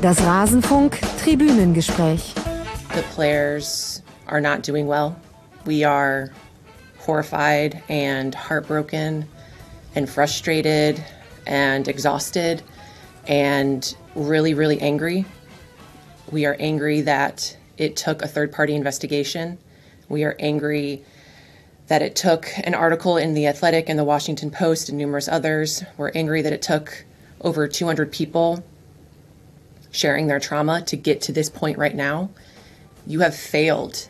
Das Rasenfunk Tribünengespräch. The players are not doing well. We are horrified and heartbroken and frustrated and exhausted and really, really angry. We are angry that it took a third party investigation. We are angry that it took an article in The Athletic and The Washington Post and numerous others. We're angry that it took over 200 people sharing their trauma to get to this point right now. You have failed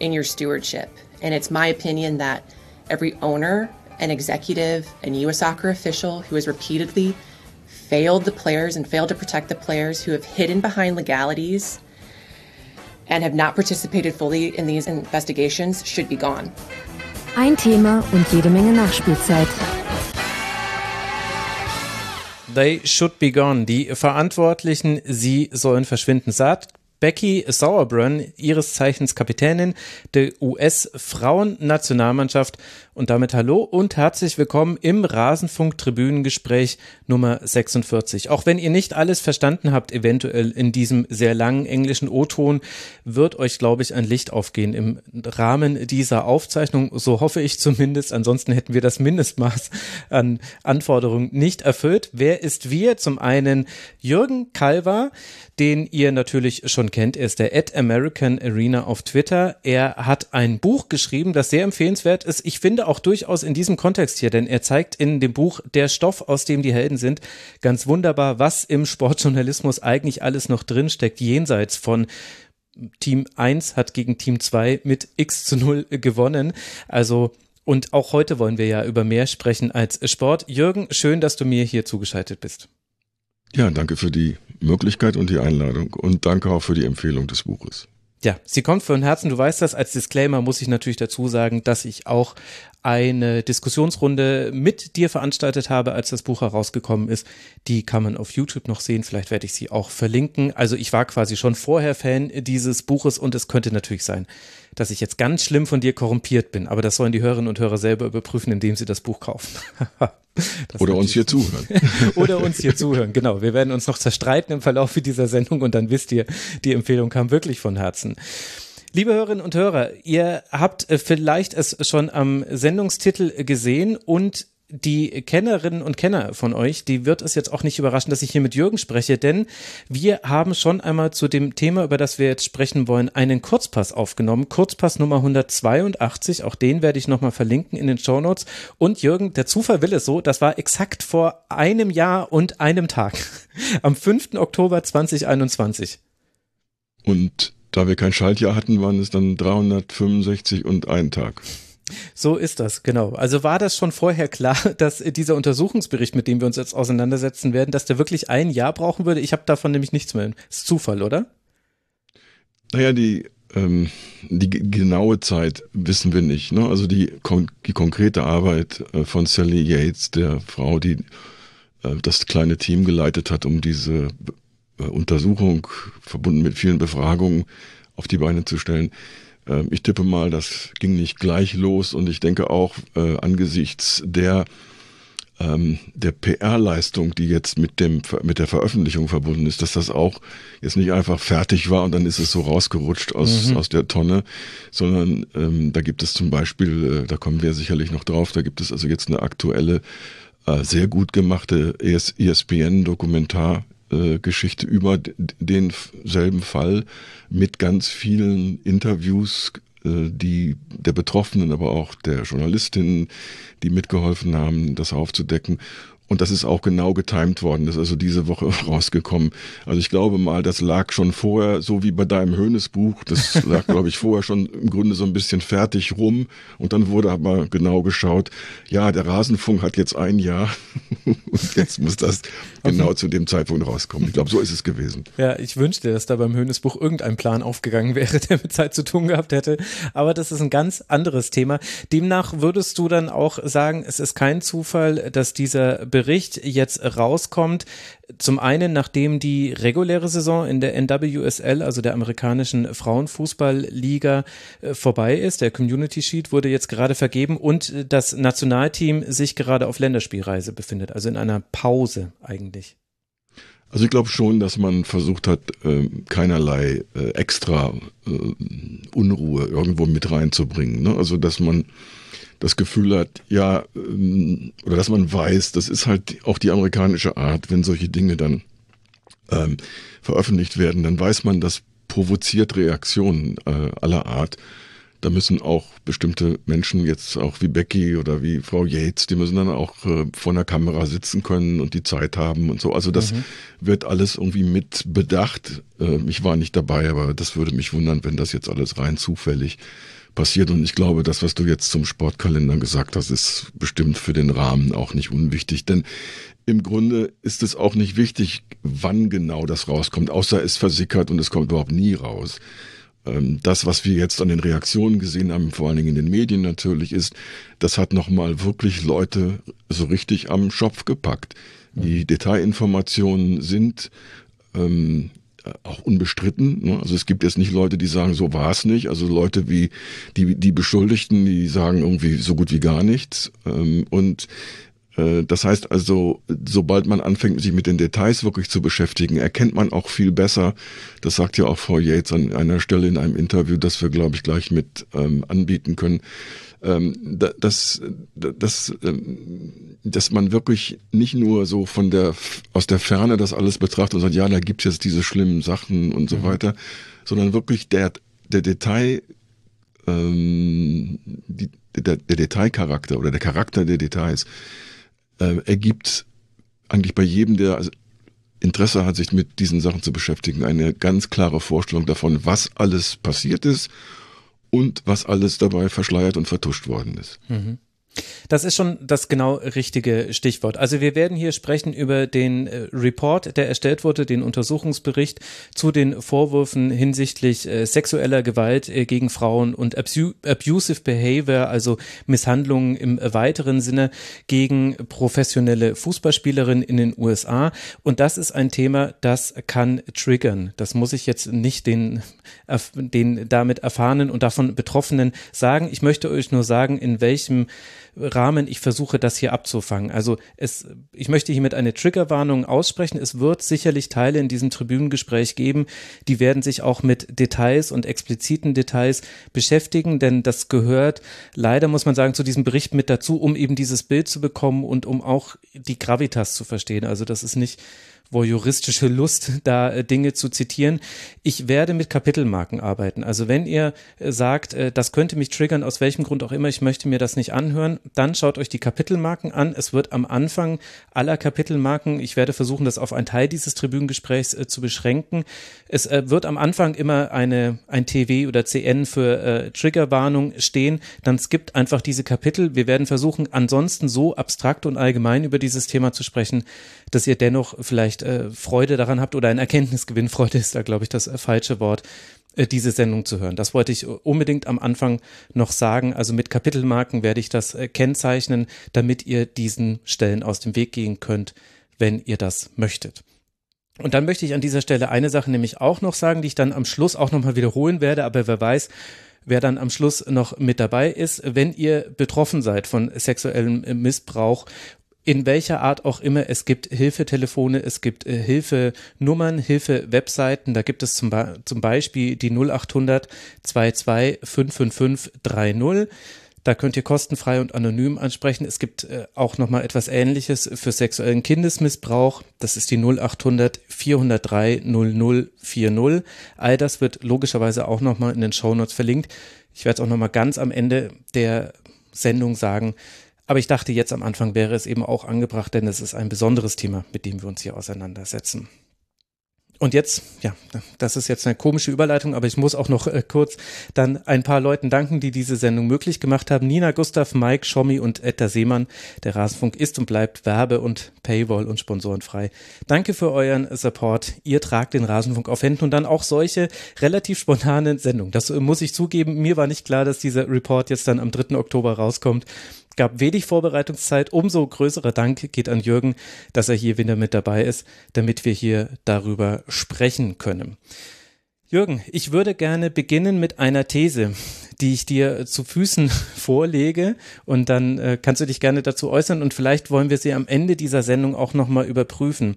in your stewardship. And it's my opinion that every owner and executive and U.S. soccer official who has repeatedly failed the players and failed to protect the players, who have hidden behind legalities and have not participated fully in these investigations, should be gone. Ein Thema und jede Menge Nachspielzeit. They should be gone. Die Verantwortlichen, sie sollen verschwinden, sagt Becky Sauerbrunn, ihres Zeichens Kapitänin der US-Frauen-Nationalmannschaft. Und damit hallo und herzlich willkommen im Rasenfunk-Tribünengespräch Nummer 46. Auch wenn ihr nicht alles verstanden habt, eventuell in diesem sehr langen englischen O-Ton, wird euch, glaube ich, ein Licht aufgehen im Rahmen dieser Aufzeichnung. So hoffe ich zumindest. Ansonsten hätten wir das Mindestmaß an Anforderungen nicht erfüllt. Wer ist wir? Zum einen Jürgen Kalver, den ihr natürlich schon kennt. Er ist der Ad American Arena auf Twitter. Er hat ein Buch geschrieben, das sehr empfehlenswert ist. Ich finde auch durchaus in diesem Kontext hier, denn er zeigt in dem Buch Der Stoff, aus dem die Helden sind, ganz wunderbar, was im Sportjournalismus eigentlich alles noch drinsteckt, jenseits von Team 1 hat gegen Team 2 mit X zu 0 gewonnen. Also und auch heute wollen wir ja über mehr sprechen als Sport. Jürgen, schön, dass du mir hier zugeschaltet bist. Ja, danke für die Möglichkeit und die Einladung und danke auch für die Empfehlung des Buches. Ja, sie kommt von Herzen, du weißt das. Als Disclaimer muss ich natürlich dazu sagen, dass ich auch eine Diskussionsrunde mit dir veranstaltet habe, als das Buch herausgekommen ist. Die kann man auf YouTube noch sehen. Vielleicht werde ich sie auch verlinken. Also ich war quasi schon vorher Fan dieses Buches und es könnte natürlich sein, dass ich jetzt ganz schlimm von dir korrumpiert bin. Aber das sollen die Hörerinnen und Hörer selber überprüfen, indem sie das Buch kaufen. Oder uns hier zuhören. Oder uns hier zuhören, genau. Wir werden uns noch zerstreiten im Verlauf dieser Sendung und dann wisst ihr, die Empfehlung kam wirklich von Herzen. Liebe Hörerinnen und Hörer, ihr habt äh, vielleicht es schon am Sendungstitel gesehen und die Kennerinnen und Kenner von euch, die wird es jetzt auch nicht überraschen, dass ich hier mit Jürgen spreche, denn wir haben schon einmal zu dem Thema, über das wir jetzt sprechen wollen, einen Kurzpass aufgenommen. Kurzpass Nummer 182, auch den werde ich nochmal verlinken in den Show Notes. Und Jürgen, der Zufall will es so, das war exakt vor einem Jahr und einem Tag. Am 5. Oktober 2021. Und da wir kein Schaltjahr hatten, waren es dann 365 und ein Tag. So ist das, genau. Also war das schon vorher klar, dass dieser Untersuchungsbericht, mit dem wir uns jetzt auseinandersetzen werden, dass der wirklich ein Jahr brauchen würde? Ich habe davon nämlich nichts mehr. Das ist Zufall, oder? Naja, die, ähm, die genaue Zeit wissen wir nicht. Ne? Also die, die konkrete Arbeit äh, von Sally Yates, der Frau, die äh, das kleine Team geleitet hat, um diese Untersuchung verbunden mit vielen Befragungen auf die Beine zu stellen, ähm, ich tippe mal, das ging nicht gleich los und ich denke auch äh, angesichts der ähm, der PR-Leistung, die jetzt mit dem mit der Veröffentlichung verbunden ist, dass das auch jetzt nicht einfach fertig war und dann ist es so rausgerutscht aus mhm. aus der Tonne, sondern ähm, da gibt es zum Beispiel, äh, da kommen wir sicherlich noch drauf, da gibt es also jetzt eine aktuelle äh, sehr gut gemachte ESPN-Dokumentar äh, Geschichte über denselben Fall mit ganz vielen Interviews, äh, die der Betroffenen, aber auch der Journalistinnen, die mitgeholfen haben, das aufzudecken. Und das ist auch genau getimt worden. Das ist also diese Woche rausgekommen. Also ich glaube mal, das lag schon vorher, so wie bei deinem Höhnesbuch. Das lag, glaube ich, vorher schon im Grunde so ein bisschen fertig rum. Und dann wurde aber genau geschaut, ja, der Rasenfunk hat jetzt ein Jahr. Und jetzt muss das genau zu dem Zeitpunkt rauskommen. Ich glaube, so ist es gewesen. Ja, ich wünschte, dass da beim Höhnesbuch irgendein Plan aufgegangen wäre, der mit Zeit zu tun gehabt hätte. Aber das ist ein ganz anderes Thema. Demnach würdest du dann auch sagen, es ist kein Zufall, dass dieser Bericht Bericht jetzt rauskommt. Zum einen, nachdem die reguläre Saison in der NWSL, also der amerikanischen Frauenfußballliga, äh, vorbei ist. Der Community Sheet wurde jetzt gerade vergeben und das Nationalteam sich gerade auf Länderspielreise befindet, also in einer Pause eigentlich. Also ich glaube schon, dass man versucht hat, äh, keinerlei äh, extra äh, Unruhe irgendwo mit reinzubringen. Ne? Also dass man das Gefühl hat, ja, ähm, oder dass man weiß, das ist halt auch die amerikanische Art, wenn solche Dinge dann ähm, veröffentlicht werden, dann weiß man, das provoziert Reaktionen äh, aller Art da müssen auch bestimmte Menschen jetzt auch wie Becky oder wie Frau Yates, die müssen dann auch äh, vor einer Kamera sitzen können und die Zeit haben und so. Also das mhm. wird alles irgendwie mit bedacht. Äh, ich war nicht dabei, aber das würde mich wundern, wenn das jetzt alles rein zufällig passiert. Und ich glaube, das, was du jetzt zum Sportkalender gesagt hast, ist bestimmt für den Rahmen auch nicht unwichtig. Denn im Grunde ist es auch nicht wichtig, wann genau das rauskommt, außer es versickert und es kommt überhaupt nie raus. Ähm, das, was wir jetzt an den Reaktionen gesehen haben, vor allen Dingen in den Medien natürlich, ist, das hat nochmal wirklich Leute so richtig am Schopf gepackt. Die mhm. Detailinformationen sind ähm, auch unbestritten. Ne? Also es gibt jetzt nicht Leute, die sagen, so war es nicht. Also Leute wie die, die Beschuldigten, die sagen irgendwie so gut wie gar nichts. Ähm, und äh, das heißt also, sobald man anfängt, sich mit den Details wirklich zu beschäftigen, erkennt man auch viel besser, das sagt ja auch Frau Yates an einer Stelle in einem Interview, das wir, glaube ich, gleich mit ähm, anbieten können, ähm, dass, dass, ähm, dass man wirklich nicht nur so von der, aus der Ferne das alles betrachtet und sagt, ja, da gibt's jetzt diese schlimmen Sachen und so mhm. weiter, sondern wirklich der, der Detail, ähm, die, der, der Detailcharakter oder der Charakter der Details, äh, ergibt eigentlich bei jedem, der also Interesse hat, sich mit diesen Sachen zu beschäftigen, eine ganz klare Vorstellung davon, was alles passiert ist und was alles dabei verschleiert und vertuscht worden ist. Mhm. Das ist schon das genau richtige Stichwort. Also wir werden hier sprechen über den äh, Report, der erstellt wurde, den Untersuchungsbericht zu den Vorwürfen hinsichtlich äh, sexueller Gewalt äh, gegen Frauen und abu abusive behavior, also Misshandlungen im weiteren Sinne gegen professionelle Fußballspielerinnen in den USA. Und das ist ein Thema, das kann triggern. Das muss ich jetzt nicht den, den damit erfahrenen und davon Betroffenen sagen. Ich möchte euch nur sagen, in welchem Rahmen ich versuche, das hier abzufangen. Also es, ich möchte hiermit eine Triggerwarnung aussprechen. Es wird sicherlich Teile in diesem Tribünengespräch geben, die werden sich auch mit Details und expliziten Details beschäftigen, denn das gehört leider, muss man sagen, zu diesem Bericht mit dazu, um eben dieses Bild zu bekommen und um auch die Gravitas zu verstehen. Also das ist nicht voyeuristische Lust, da äh, Dinge zu zitieren. Ich werde mit Kapitelmarken arbeiten. Also wenn ihr äh, sagt, äh, das könnte mich triggern, aus welchem Grund auch immer, ich möchte mir das nicht anhören, dann schaut euch die Kapitelmarken an. Es wird am Anfang aller Kapitelmarken, ich werde versuchen, das auf einen Teil dieses Tribünengesprächs zu beschränken. Es wird am Anfang immer eine, ein TW oder CN für äh, Triggerwarnung stehen. Dann skippt einfach diese Kapitel. Wir werden versuchen, ansonsten so abstrakt und allgemein über dieses Thema zu sprechen, dass ihr dennoch vielleicht äh, Freude daran habt oder ein Erkenntnisgewinn. Freude ist da, glaube ich, das äh, falsche Wort äh, diese Sendung zu hören. Das wollte ich unbedingt am Anfang noch sagen. Also mit Kapitelmarken werde ich das äh, kennzeichnen, damit ihr diesen Stellen aus dem Weg gehen könnt, wenn ihr das möchtet. Und dann möchte ich an dieser Stelle eine Sache nämlich auch noch sagen, die ich dann am Schluss auch nochmal wiederholen werde, aber wer weiß, wer dann am Schluss noch mit dabei ist. Wenn ihr betroffen seid von sexuellem Missbrauch in welcher Art auch immer. Es gibt Hilfetelefone, es gibt äh, Hilfenummern, Hilfewebseiten. Da gibt es zum, Be zum Beispiel die 0800 22 555 30. Da könnt ihr kostenfrei und anonym ansprechen. Es gibt äh, auch nochmal etwas Ähnliches für sexuellen Kindesmissbrauch. Das ist die 0800 403 0040. All das wird logischerweise auch nochmal in den Shownotes verlinkt. Ich werde es auch nochmal ganz am Ende der Sendung sagen. Aber ich dachte, jetzt am Anfang wäre es eben auch angebracht, denn es ist ein besonderes Thema, mit dem wir uns hier auseinandersetzen. Und jetzt, ja, das ist jetzt eine komische Überleitung, aber ich muss auch noch äh, kurz dann ein paar Leuten danken, die diese Sendung möglich gemacht haben. Nina, Gustav, Mike, Schommi und Etta Seemann. Der Rasenfunk ist und bleibt Werbe- und Paywall und sponsorenfrei. Danke für euren Support. Ihr tragt den Rasenfunk auf Händen und dann auch solche relativ spontanen Sendungen. Das äh, muss ich zugeben. Mir war nicht klar, dass dieser Report jetzt dann am 3. Oktober rauskommt gab wenig Vorbereitungszeit. Umso größerer Dank geht an Jürgen, dass er hier wieder mit dabei ist, damit wir hier darüber sprechen können. Jürgen, ich würde gerne beginnen mit einer These, die ich dir zu Füßen vorlege und dann äh, kannst du dich gerne dazu äußern und vielleicht wollen wir sie am Ende dieser Sendung auch nochmal überprüfen.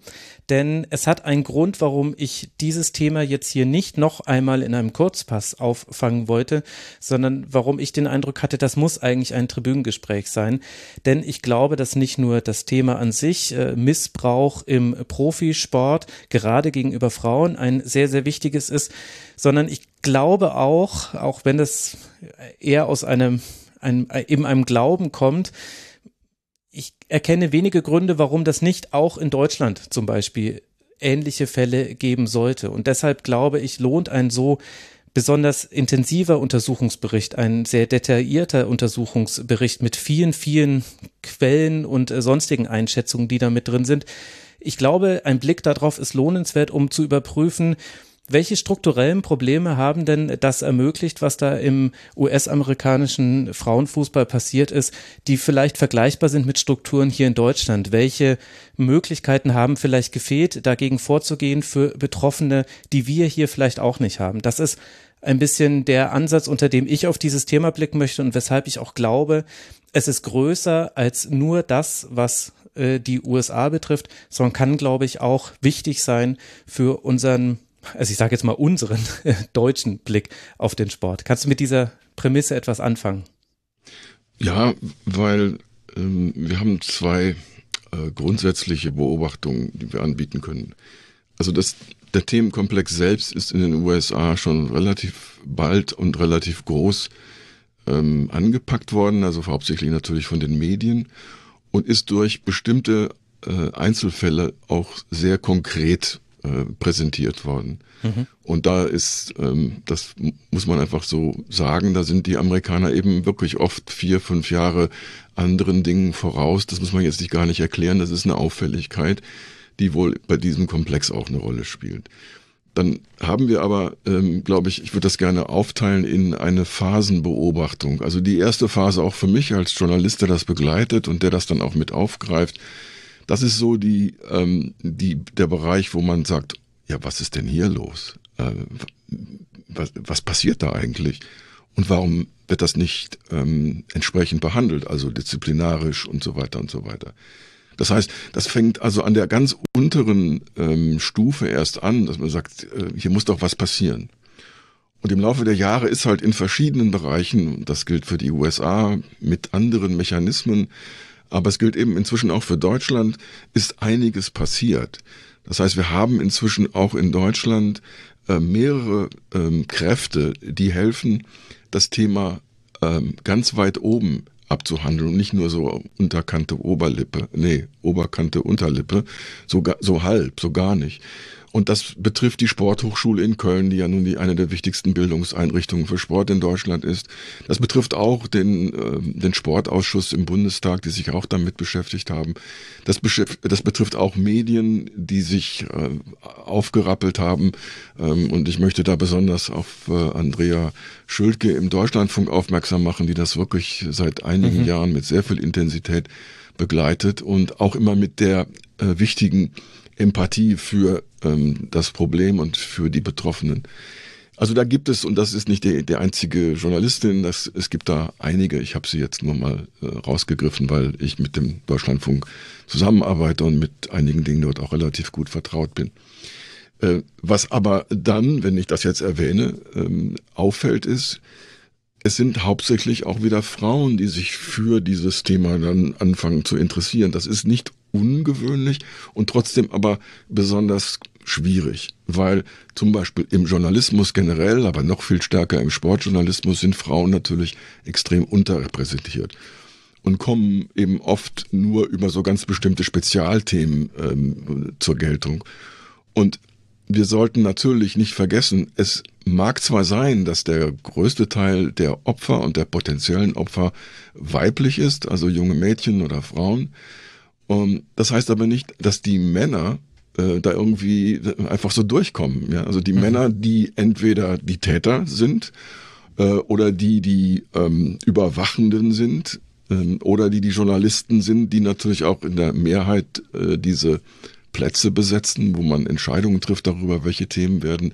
Denn es hat einen Grund, warum ich dieses Thema jetzt hier nicht noch einmal in einem Kurzpass auffangen wollte, sondern warum ich den Eindruck hatte, das muss eigentlich ein Tribünengespräch sein. Denn ich glaube, dass nicht nur das Thema an sich, äh, Missbrauch im Profisport, gerade gegenüber Frauen, ein sehr, sehr wichtiges ist, sondern ich glaube auch, auch wenn das eher aus einem, einem, eben einem Glauben kommt, ich erkenne wenige Gründe, warum das nicht auch in Deutschland zum Beispiel ähnliche Fälle geben sollte. Und deshalb glaube ich, lohnt ein so besonders intensiver Untersuchungsbericht, ein sehr detaillierter Untersuchungsbericht mit vielen, vielen Quellen und äh, sonstigen Einschätzungen, die da mit drin sind. Ich glaube, ein Blick darauf ist lohnenswert, um zu überprüfen, welche strukturellen Probleme haben denn das ermöglicht, was da im US-amerikanischen Frauenfußball passiert ist, die vielleicht vergleichbar sind mit Strukturen hier in Deutschland? Welche Möglichkeiten haben vielleicht gefehlt, dagegen vorzugehen für Betroffene, die wir hier vielleicht auch nicht haben? Das ist ein bisschen der Ansatz, unter dem ich auf dieses Thema blicken möchte und weshalb ich auch glaube, es ist größer als nur das, was äh, die USA betrifft, sondern kann, glaube ich, auch wichtig sein für unseren also ich sage jetzt mal unseren deutschen Blick auf den Sport. Kannst du mit dieser Prämisse etwas anfangen? Ja, weil ähm, wir haben zwei äh, grundsätzliche Beobachtungen, die wir anbieten können. Also das, der Themenkomplex selbst ist in den USA schon relativ bald und relativ groß ähm, angepackt worden, also hauptsächlich natürlich von den Medien und ist durch bestimmte äh, Einzelfälle auch sehr konkret äh, präsentiert worden. Mhm. Und da ist, ähm, das muss man einfach so sagen, da sind die Amerikaner eben wirklich oft vier, fünf Jahre anderen Dingen voraus. Das muss man jetzt nicht gar nicht erklären. Das ist eine Auffälligkeit, die wohl bei diesem Komplex auch eine Rolle spielt. Dann haben wir aber, ähm, glaube ich, ich würde das gerne aufteilen in eine Phasenbeobachtung. Also die erste Phase auch für mich als Journalist, der das begleitet und der das dann auch mit aufgreift, das ist so die, ähm, die, der Bereich, wo man sagt, ja, was ist denn hier los? Äh, was, was passiert da eigentlich? Und warum wird das nicht ähm, entsprechend behandelt, also disziplinarisch und so weiter und so weiter? Das heißt, das fängt also an der ganz unteren ähm, Stufe erst an, dass man sagt, äh, hier muss doch was passieren. Und im Laufe der Jahre ist halt in verschiedenen Bereichen, das gilt für die USA mit anderen Mechanismen, aber es gilt eben inzwischen auch für Deutschland, ist einiges passiert. Das heißt, wir haben inzwischen auch in Deutschland äh, mehrere ähm, Kräfte, die helfen, das Thema ähm, ganz weit oben abzuhandeln und nicht nur so Unterkante Oberlippe, nee, Oberkante Unterlippe, so, so halb, so gar nicht. Und das betrifft die Sporthochschule in Köln, die ja nun die eine der wichtigsten Bildungseinrichtungen für Sport in Deutschland ist. Das betrifft auch den, äh, den Sportausschuss im Bundestag, die sich auch damit beschäftigt haben. Das, das betrifft auch Medien, die sich äh, aufgerappelt haben. Ähm, und ich möchte da besonders auf äh, Andrea Schultke im Deutschlandfunk aufmerksam machen, die das wirklich seit einigen mhm. Jahren mit sehr viel Intensität begleitet und auch immer mit der äh, wichtigen Empathie für ähm, das Problem und für die Betroffenen. Also da gibt es, und das ist nicht die, die einzige Journalistin, das, es gibt da einige, ich habe sie jetzt nur mal äh, rausgegriffen, weil ich mit dem Deutschlandfunk zusammenarbeite und mit einigen Dingen dort auch relativ gut vertraut bin. Äh, was aber dann, wenn ich das jetzt erwähne, ähm, auffällt, ist, es sind hauptsächlich auch wieder Frauen, die sich für dieses Thema dann anfangen zu interessieren. Das ist nicht ungewöhnlich und trotzdem aber besonders schwierig, weil zum Beispiel im Journalismus generell, aber noch viel stärker im Sportjournalismus sind Frauen natürlich extrem unterrepräsentiert und kommen eben oft nur über so ganz bestimmte Spezialthemen ähm, zur Geltung. Und wir sollten natürlich nicht vergessen, es mag zwar sein, dass der größte Teil der Opfer und der potenziellen Opfer weiblich ist, also junge Mädchen oder Frauen, um, ähm, das heißt aber nicht, dass die Männer äh, da irgendwie einfach so durchkommen. Ja? Also die mhm. Männer, die entweder die Täter sind äh, oder die die ähm, Überwachenden sind ähm, oder die die Journalisten sind, die natürlich auch in der Mehrheit äh, diese Plätze besetzen, wo man Entscheidungen trifft darüber, welche Themen werden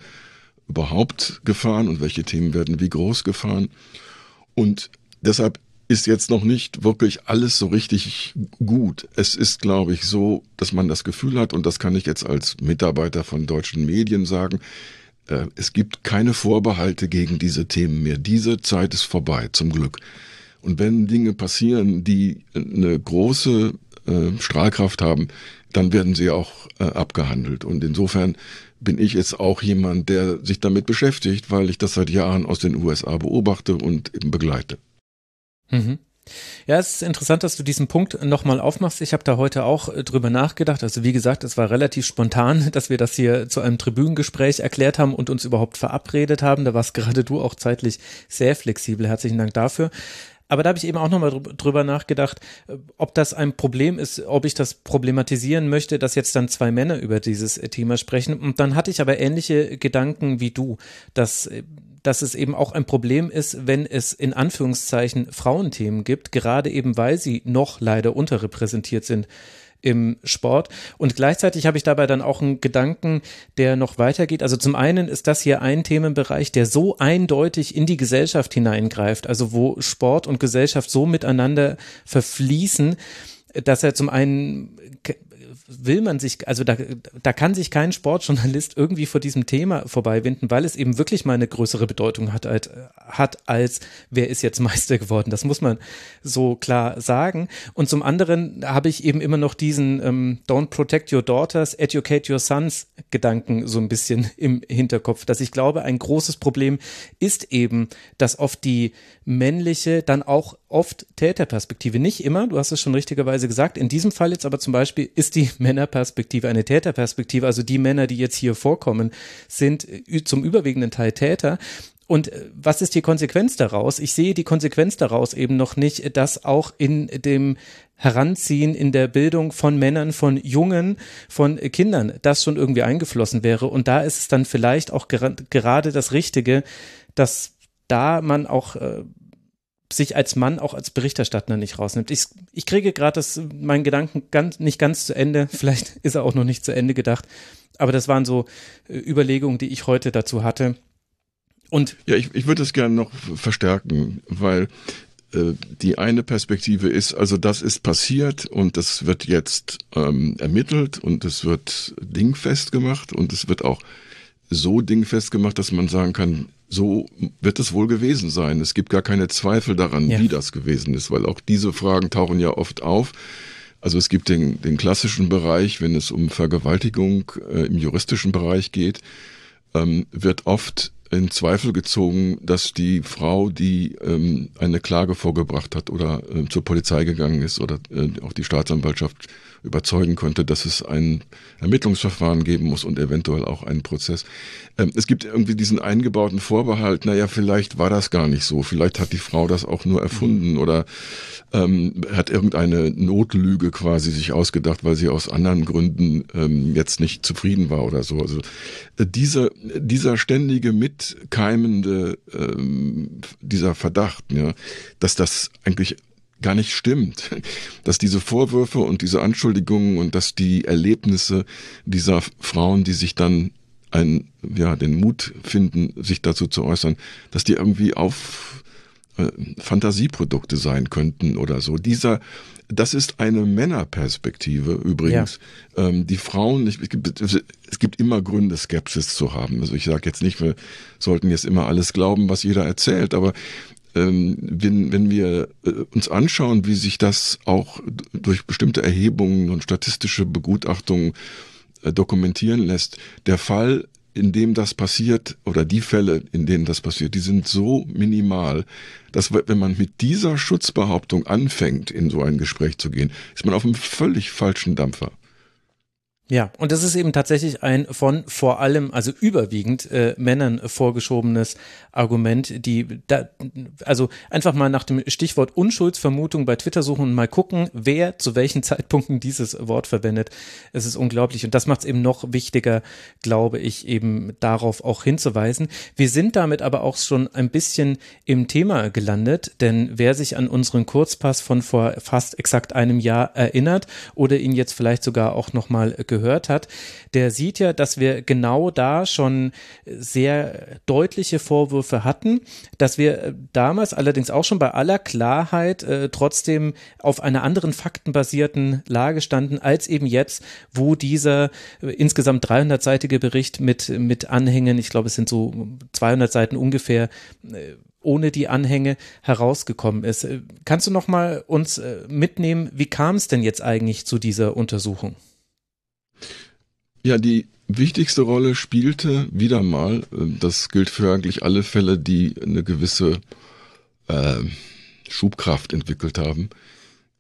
überhaupt gefahren und welche Themen werden wie groß gefahren. Und deshalb ist jetzt noch nicht wirklich alles so richtig gut. Es ist, glaube ich, so, dass man das Gefühl hat, und das kann ich jetzt als Mitarbeiter von deutschen Medien sagen, äh, es gibt keine Vorbehalte gegen diese Themen mehr. Diese Zeit ist vorbei, zum Glück. Und wenn Dinge passieren, die eine große äh, Strahlkraft haben, dann werden sie auch äh, abgehandelt. Und insofern bin ich jetzt auch jemand, der sich damit beschäftigt, weil ich das seit Jahren aus den USA beobachte und eben begleite. Mhm. Ja, es ist interessant, dass du diesen Punkt nochmal aufmachst. Ich habe da heute auch äh, drüber nachgedacht. Also wie gesagt, es war relativ spontan, dass wir das hier zu einem Tribünengespräch erklärt haben und uns überhaupt verabredet haben. Da warst gerade du auch zeitlich sehr flexibel. Herzlichen Dank dafür. Aber da habe ich eben auch nochmal drüber nachgedacht, äh, ob das ein Problem ist, ob ich das problematisieren möchte, dass jetzt dann zwei Männer über dieses äh, Thema sprechen. Und dann hatte ich aber ähnliche Gedanken wie du, dass äh, dass es eben auch ein Problem ist, wenn es in Anführungszeichen Frauenthemen gibt, gerade eben weil sie noch leider unterrepräsentiert sind im Sport. Und gleichzeitig habe ich dabei dann auch einen Gedanken, der noch weitergeht. Also zum einen ist das hier ein Themenbereich, der so eindeutig in die Gesellschaft hineingreift, also wo Sport und Gesellschaft so miteinander verfließen, dass er zum einen will man sich, also da, da kann sich kein Sportjournalist irgendwie vor diesem Thema vorbeiwinden, weil es eben wirklich mal eine größere Bedeutung hat, als, hat als wer ist jetzt Meister geworden. Das muss man so klar sagen. Und zum anderen habe ich eben immer noch diesen ähm, Don't protect your daughters, educate your sons Gedanken so ein bisschen im Hinterkopf, dass ich glaube, ein großes Problem ist eben, dass oft die männliche, dann auch oft Täterperspektive, nicht immer, du hast es schon richtigerweise gesagt, in diesem Fall jetzt aber zum Beispiel ist die Männerperspektive, eine Täterperspektive. Also die Männer, die jetzt hier vorkommen, sind äh, zum überwiegenden Teil Täter. Und äh, was ist die Konsequenz daraus? Ich sehe die Konsequenz daraus eben noch nicht, dass auch in dem Heranziehen in der Bildung von Männern, von Jungen, von Kindern das schon irgendwie eingeflossen wäre. Und da ist es dann vielleicht auch gerade das Richtige, dass da man auch äh, sich als Mann auch als Berichterstatter nicht rausnimmt. Ich, ich kriege gerade meinen Gedanken ganz, nicht ganz zu Ende. Vielleicht ist er auch noch nicht zu Ende gedacht. Aber das waren so äh, Überlegungen, die ich heute dazu hatte. Und ja, ich, ich würde es gerne noch verstärken, weil äh, die eine Perspektive ist, also das ist passiert und das wird jetzt ähm, ermittelt und es wird dingfest gemacht und es wird auch so dingfest gemacht, dass man sagen kann, so wird es wohl gewesen sein. Es gibt gar keine Zweifel daran, ja. wie das gewesen ist, weil auch diese Fragen tauchen ja oft auf. Also es gibt den, den klassischen Bereich, wenn es um Vergewaltigung äh, im juristischen Bereich geht, ähm, wird oft in Zweifel gezogen, dass die Frau, die ähm, eine Klage vorgebracht hat oder äh, zur Polizei gegangen ist oder äh, auch die Staatsanwaltschaft überzeugen konnte, dass es ein Ermittlungsverfahren geben muss und eventuell auch einen Prozess. Ähm, es gibt irgendwie diesen eingebauten Vorbehalt, naja, vielleicht war das gar nicht so, vielleicht hat die Frau das auch nur erfunden oder ähm, hat irgendeine Notlüge quasi sich ausgedacht, weil sie aus anderen Gründen ähm, jetzt nicht zufrieden war oder so. Also äh, diese, dieser ständige mitkeimende, ähm, dieser Verdacht, ja, dass das eigentlich gar nicht stimmt, dass diese Vorwürfe und diese Anschuldigungen und dass die Erlebnisse dieser Frauen, die sich dann ein, ja, den Mut finden, sich dazu zu äußern, dass die irgendwie auf äh, Fantasieprodukte sein könnten oder so. Dieser, das ist eine Männerperspektive übrigens. Ja. Ähm, die Frauen, ich, es, gibt, es gibt immer Gründe, Skepsis zu haben. Also ich sage jetzt nicht, wir sollten jetzt immer alles glauben, was jeder erzählt, aber ähm, wenn, wenn wir äh, uns anschauen, wie sich das auch durch bestimmte Erhebungen und statistische Begutachtungen äh, dokumentieren lässt, der Fall, in dem das passiert, oder die Fälle, in denen das passiert, die sind so minimal, dass wenn man mit dieser Schutzbehauptung anfängt, in so ein Gespräch zu gehen, ist man auf einem völlig falschen Dampfer. Ja, und das ist eben tatsächlich ein von vor allem, also überwiegend äh, Männern vorgeschobenes Argument, die da, also einfach mal nach dem Stichwort Unschuldsvermutung bei Twitter suchen und mal gucken, wer zu welchen Zeitpunkten dieses Wort verwendet. Es ist unglaublich und das macht es eben noch wichtiger, glaube ich, eben darauf auch hinzuweisen. Wir sind damit aber auch schon ein bisschen im Thema gelandet, denn wer sich an unseren Kurzpass von vor fast exakt einem Jahr erinnert oder ihn jetzt vielleicht sogar auch nochmal gehört gehört hat, der sieht ja, dass wir genau da schon sehr deutliche Vorwürfe hatten, dass wir damals allerdings auch schon bei aller Klarheit äh, trotzdem auf einer anderen faktenbasierten Lage standen als eben jetzt, wo dieser äh, insgesamt 300-seitige Bericht mit, mit Anhängen, ich glaube es sind so 200 Seiten ungefähr, äh, ohne die Anhänge herausgekommen ist. Äh, kannst du noch mal uns äh, mitnehmen, wie kam es denn jetzt eigentlich zu dieser Untersuchung? Ja, die wichtigste Rolle spielte wieder mal, äh, das gilt für eigentlich alle Fälle, die eine gewisse äh, Schubkraft entwickelt haben,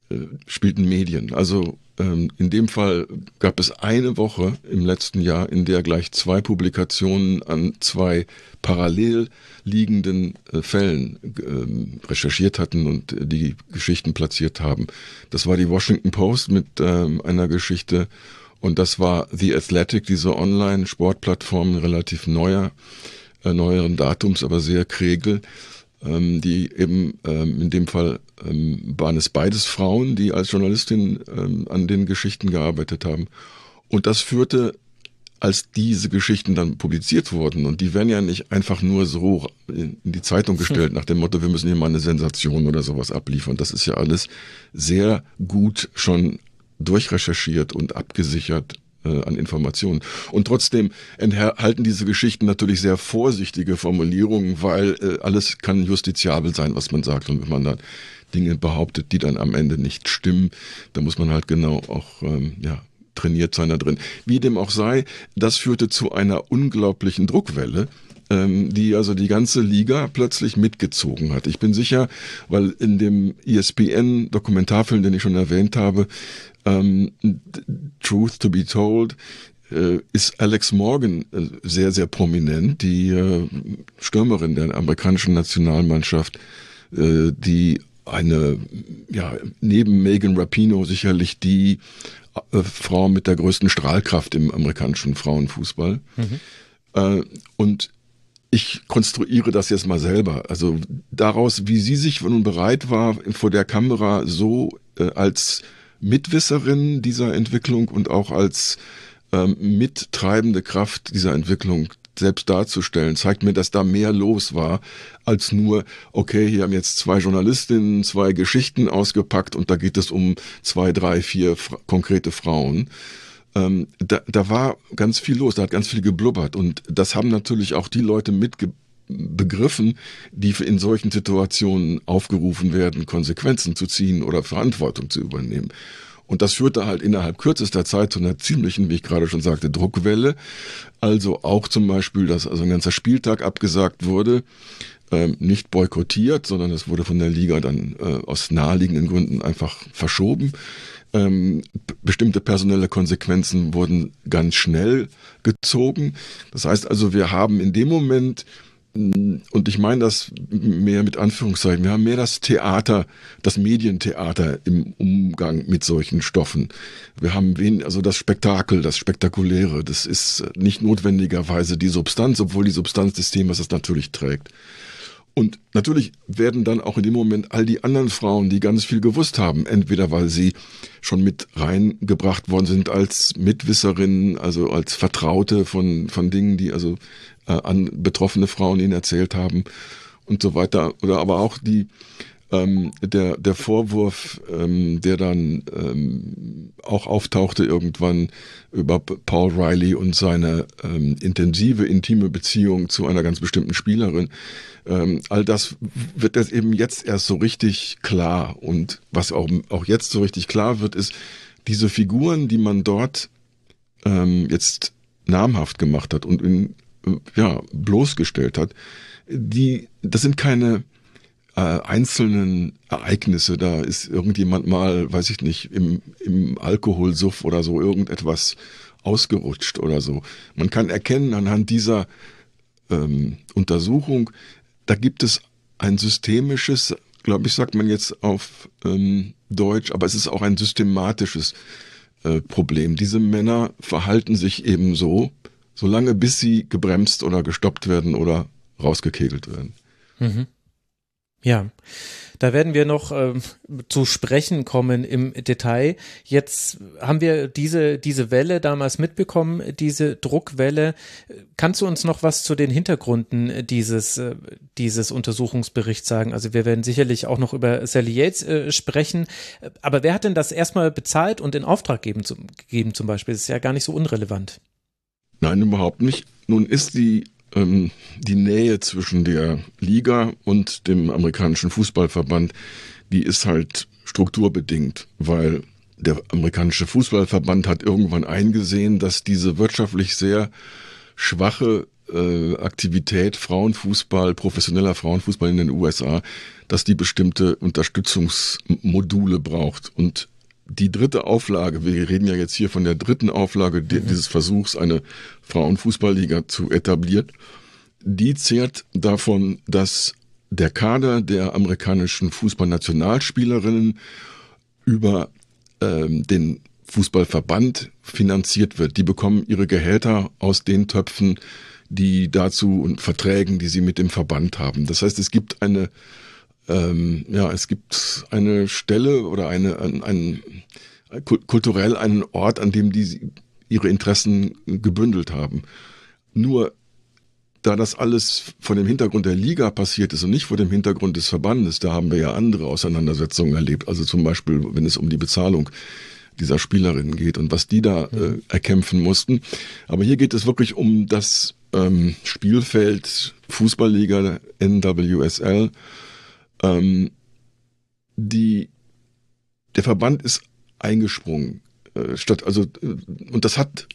äh, spielten Medien. Also ähm, in dem Fall gab es eine Woche im letzten Jahr, in der gleich zwei Publikationen an zwei parallel liegenden äh, Fällen ähm, recherchiert hatten und die Geschichten platziert haben. Das war die Washington Post mit ähm, einer Geschichte und das war The Athletic, diese Online-Sportplattform relativ neuer, äh, neueren Datums, aber sehr kregel ähm, die eben ähm, in dem Fall ähm, waren es beides Frauen, die als Journalistin ähm, an den Geschichten gearbeitet haben. Und das führte, als diese Geschichten dann publiziert wurden, und die werden ja nicht einfach nur so in die Zeitung gestellt, nach dem Motto, wir müssen hier mal eine Sensation oder sowas abliefern. Das ist ja alles sehr gut schon durchrecherchiert und abgesichert äh, an Informationen. Und trotzdem enthalten diese Geschichten natürlich sehr vorsichtige Formulierungen, weil äh, alles kann justiziabel sein, was man sagt. Und wenn man dann Dinge behauptet, die dann am Ende nicht stimmen, da muss man halt genau auch ähm, ja, trainiert sein da drin. Wie dem auch sei, das führte zu einer unglaublichen Druckwelle ähm, die also die ganze Liga plötzlich mitgezogen hat. Ich bin sicher, weil in dem ESPN-Dokumentarfilm, den ich schon erwähnt habe, ähm, Truth to be Told äh, ist Alex Morgan äh, sehr, sehr prominent, die äh, Stürmerin der amerikanischen Nationalmannschaft, äh, die eine, ja, neben Megan Rapino sicherlich die äh, Frau mit der größten Strahlkraft im amerikanischen Frauenfußball. Mhm. Und ich konstruiere das jetzt mal selber. Also daraus, wie sie sich nun bereit war, vor der Kamera so als Mitwisserin dieser Entwicklung und auch als ähm, mittreibende Kraft dieser Entwicklung selbst darzustellen, zeigt mir, dass da mehr los war, als nur, okay, hier haben jetzt zwei Journalistinnen zwei Geschichten ausgepackt und da geht es um zwei, drei, vier konkrete Frauen. Ähm, da, da war ganz viel los, da hat ganz viel geblubbert und das haben natürlich auch die Leute mitge begriffen, die in solchen Situationen aufgerufen werden, Konsequenzen zu ziehen oder Verantwortung zu übernehmen. Und das führte halt innerhalb kürzester Zeit zu einer ziemlichen, wie ich gerade schon sagte, Druckwelle. Also auch zum Beispiel, dass also ein ganzer Spieltag abgesagt wurde, ähm, nicht boykottiert, sondern es wurde von der Liga dann äh, aus naheliegenden Gründen einfach verschoben. Ähm, bestimmte personelle Konsequenzen wurden ganz schnell gezogen. Das heißt also, wir haben in dem Moment und ich meine das mehr mit Anführungszeichen, wir haben mehr das Theater, das Medientheater im Umgang mit solchen Stoffen. Wir haben wen, also das Spektakel, das Spektakuläre, das ist nicht notwendigerweise die Substanz, obwohl die Substanz des Themas das natürlich trägt. Und natürlich werden dann auch in dem Moment all die anderen Frauen, die ganz viel gewusst haben, entweder weil sie schon mit reingebracht worden sind als Mitwisserinnen, also als Vertraute von, von Dingen, die also äh, an betroffene Frauen ihnen erzählt haben und so weiter. Oder aber auch die, ähm, der, der Vorwurf, ähm, der dann ähm, auch auftauchte irgendwann über Paul Riley und seine ähm, intensive, intime Beziehung zu einer ganz bestimmten Spielerin, ähm, all das wird das eben jetzt erst so richtig klar. Und was auch, auch jetzt so richtig klar wird, ist, diese Figuren, die man dort ähm, jetzt namhaft gemacht hat und in ja, bloßgestellt hat, die, das sind keine äh, einzelnen Ereignisse. Da ist irgendjemand mal, weiß ich nicht, im, im Alkoholsuff oder so irgendetwas ausgerutscht oder so. Man kann erkennen anhand dieser ähm, Untersuchung, da gibt es ein systemisches, glaube ich, sagt man jetzt auf ähm, Deutsch, aber es ist auch ein systematisches äh, Problem. Diese Männer verhalten sich eben so, solange bis sie gebremst oder gestoppt werden oder rausgekegelt werden. Mhm. Ja, da werden wir noch äh, zu sprechen kommen im Detail. Jetzt haben wir diese, diese Welle damals mitbekommen, diese Druckwelle. Kannst du uns noch was zu den Hintergründen dieses, äh, dieses Untersuchungsberichts sagen? Also wir werden sicherlich auch noch über Sally Yates äh, sprechen. Aber wer hat denn das erstmal bezahlt und in Auftrag gegeben, zum, gegeben zum Beispiel? Das ist ja gar nicht so unrelevant. Nein, überhaupt nicht. Nun ist die ähm, die Nähe zwischen der Liga und dem amerikanischen Fußballverband, die ist halt strukturbedingt, weil der amerikanische Fußballverband hat irgendwann eingesehen, dass diese wirtschaftlich sehr schwache äh, Aktivität Frauenfußball, professioneller Frauenfußball in den USA, dass die bestimmte Unterstützungsmodule braucht. Und die dritte Auflage, wir reden ja jetzt hier von der dritten Auflage mhm. dieses Versuchs, eine Frauenfußballliga zu etablieren, die zehrt davon, dass der Kader der amerikanischen Fußballnationalspielerinnen über ähm, den Fußballverband finanziert wird. Die bekommen ihre Gehälter aus den Töpfen, die dazu und Verträgen, die sie mit dem Verband haben. Das heißt, es gibt eine ähm, ja, es gibt eine Stelle oder eine, ein, ein, kulturell einen Ort, an dem die ihre Interessen gebündelt haben. Nur da das alles vor dem Hintergrund der Liga passiert ist und nicht vor dem Hintergrund des Verbandes, da haben wir ja andere Auseinandersetzungen erlebt. Also zum Beispiel, wenn es um die Bezahlung dieser Spielerinnen geht und was die da äh, erkämpfen mussten. Aber hier geht es wirklich um das ähm, Spielfeld Fußballliga NWSL ähm, die, der Verband ist eingesprungen. Äh, statt, also, äh, und das hat,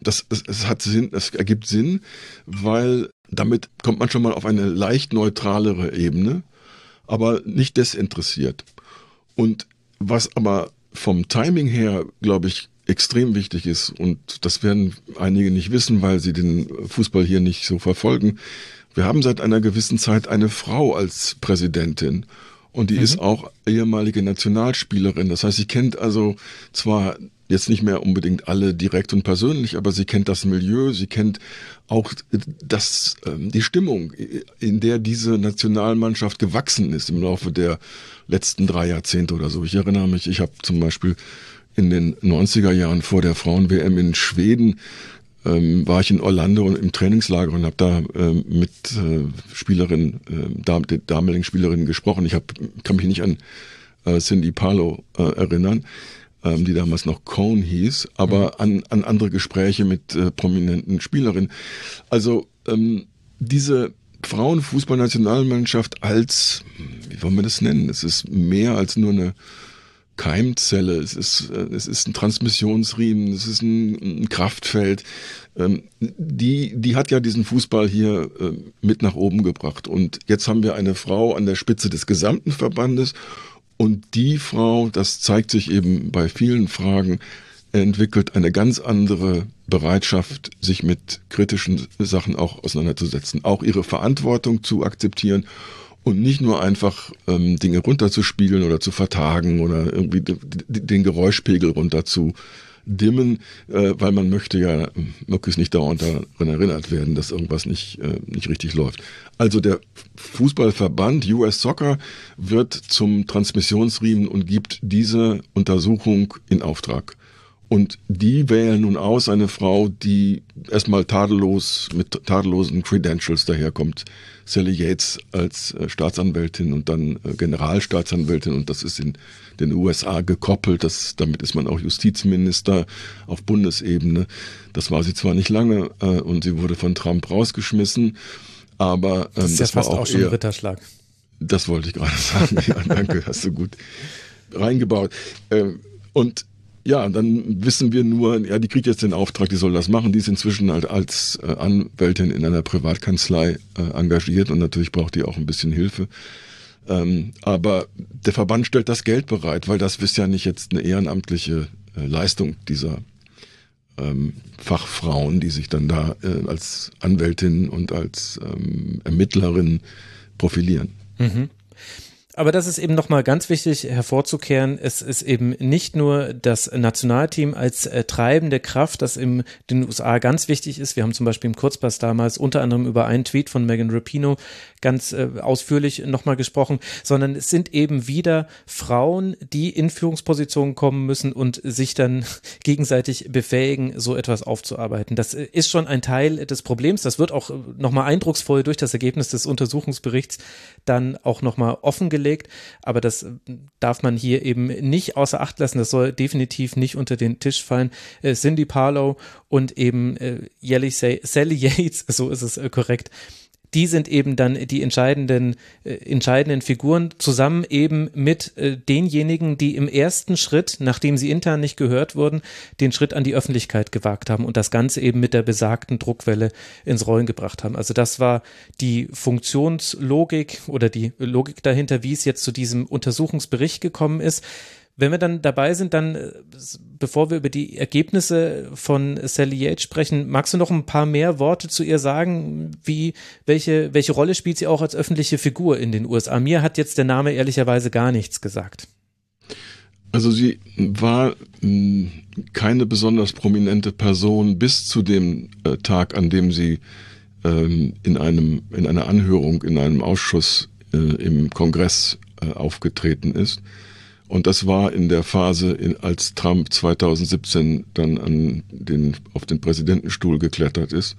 das, das, das hat Sinn, das ergibt Sinn, weil damit kommt man schon mal auf eine leicht neutralere Ebene, aber nicht desinteressiert. Und was aber vom Timing her, glaube ich, extrem wichtig ist, und das werden einige nicht wissen, weil sie den Fußball hier nicht so verfolgen, wir haben seit einer gewissen Zeit eine Frau als Präsidentin. Und die mhm. ist auch ehemalige Nationalspielerin. Das heißt, sie kennt also zwar jetzt nicht mehr unbedingt alle direkt und persönlich, aber sie kennt das Milieu, sie kennt auch das, ähm, die Stimmung, in der diese Nationalmannschaft gewachsen ist im Laufe der letzten drei Jahrzehnte oder so. Ich erinnere mich, ich habe zum Beispiel in den 90er Jahren vor der Frauen-WM in Schweden ähm, war ich in Orlando im Trainingslager und habe da ähm, mit äh, Spielerinnen, äh, Dam damaligen Spielerinnen gesprochen. Ich hab, kann mich nicht an äh, Cindy Palo äh, erinnern, ähm, die damals noch Cone hieß, aber mhm. an, an andere Gespräche mit äh, prominenten Spielerinnen. Also ähm, diese Frauenfußballnationalmannschaft als, wie wollen wir das nennen? Es ist mehr als nur eine Keimzelle, es ist, äh, es ist ein Transmissionsriemen, es ist ein, ein Kraftfeld. Ähm, die, die hat ja diesen Fußball hier äh, mit nach oben gebracht. Und jetzt haben wir eine Frau an der Spitze des gesamten Verbandes. Und die Frau, das zeigt sich eben bei vielen Fragen, entwickelt eine ganz andere Bereitschaft, sich mit kritischen Sachen auch auseinanderzusetzen, auch ihre Verantwortung zu akzeptieren und nicht nur einfach ähm, Dinge runterzuspielen oder zu vertagen oder irgendwie den Geräuschpegel runter zu dimmen, äh, weil man möchte ja möglichst nicht dauernd daran erinnert werden, dass irgendwas nicht, äh, nicht richtig läuft. Also der Fußballverband US Soccer wird zum Transmissionsriemen und gibt diese Untersuchung in Auftrag. Und die wählen nun aus eine Frau, die erstmal tadellos mit tadellosen Credentials daherkommt. Sally Yates als äh, Staatsanwältin und dann äh, Generalstaatsanwältin und das ist in den USA gekoppelt. Das, damit ist man auch Justizminister auf Bundesebene. Das war sie zwar nicht lange äh, und sie wurde von Trump rausgeschmissen, aber ähm, das ist ja das fast war auch, auch schon eher, ein Ritterschlag. Das wollte ich gerade sagen. ja, danke, hast du gut reingebaut. Ähm, und ja, dann wissen wir nur, ja, die kriegt jetzt den Auftrag, die soll das machen. Die ist inzwischen halt als äh, Anwältin in einer Privatkanzlei äh, engagiert und natürlich braucht die auch ein bisschen Hilfe. Ähm, aber der Verband stellt das Geld bereit, weil das ist ja nicht jetzt eine ehrenamtliche äh, Leistung dieser ähm, Fachfrauen, die sich dann da äh, als Anwältin und als ähm, Ermittlerin profilieren. Mhm. Aber das ist eben nochmal ganz wichtig hervorzukehren. Es ist eben nicht nur das Nationalteam als äh, treibende Kraft, das in den USA ganz wichtig ist. Wir haben zum Beispiel im Kurzpass damals unter anderem über einen Tweet von Megan Rapino ganz äh, ausführlich nochmal gesprochen, sondern es sind eben wieder Frauen, die in Führungspositionen kommen müssen und sich dann gegenseitig befähigen, so etwas aufzuarbeiten. Das äh, ist schon ein Teil des Problems. Das wird auch äh, nochmal eindrucksvoll durch das Ergebnis des Untersuchungsberichts dann auch nochmal offengelegt gelegt, aber das darf man hier eben nicht außer Acht lassen. Das soll definitiv nicht unter den Tisch fallen. Äh, Cindy Parlow und eben äh, Sally Yates, so ist es äh, korrekt, die sind eben dann die entscheidenden, äh, entscheidenden Figuren, zusammen eben mit äh, denjenigen, die im ersten Schritt, nachdem sie intern nicht gehört wurden, den Schritt an die Öffentlichkeit gewagt haben und das Ganze eben mit der besagten Druckwelle ins Rollen gebracht haben. Also das war die Funktionslogik oder die Logik dahinter, wie es jetzt zu diesem Untersuchungsbericht gekommen ist. Wenn wir dann dabei sind, dann, äh, bevor wir über die Ergebnisse von Sally Yates sprechen, magst du noch ein paar mehr Worte zu ihr sagen? Wie, welche, welche Rolle spielt sie auch als öffentliche Figur in den USA? Mir hat jetzt der Name ehrlicherweise gar nichts gesagt. Also sie war hm, keine besonders prominente Person bis zu dem äh, Tag, an dem sie ähm, in einem in einer Anhörung in einem Ausschuss äh, im Kongress aufgetreten ist. Und das war in der Phase, in, als Trump 2017 dann an den, auf den Präsidentenstuhl geklettert ist.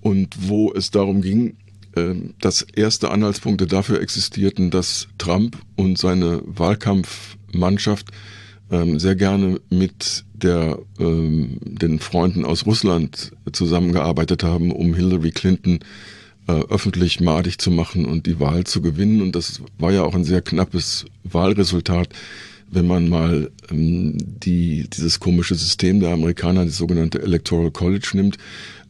Und wo es darum ging, äh, dass erste Anhaltspunkte dafür existierten, dass Trump und seine Wahlkampfmannschaft ähm, sehr gerne mit der, ähm, den Freunden aus Russland zusammengearbeitet haben, um Hillary Clinton öffentlich madig zu machen und die Wahl zu gewinnen. Und das war ja auch ein sehr knappes Wahlresultat, wenn man mal ähm, die, dieses komische System der Amerikaner, das sogenannte Electoral College nimmt.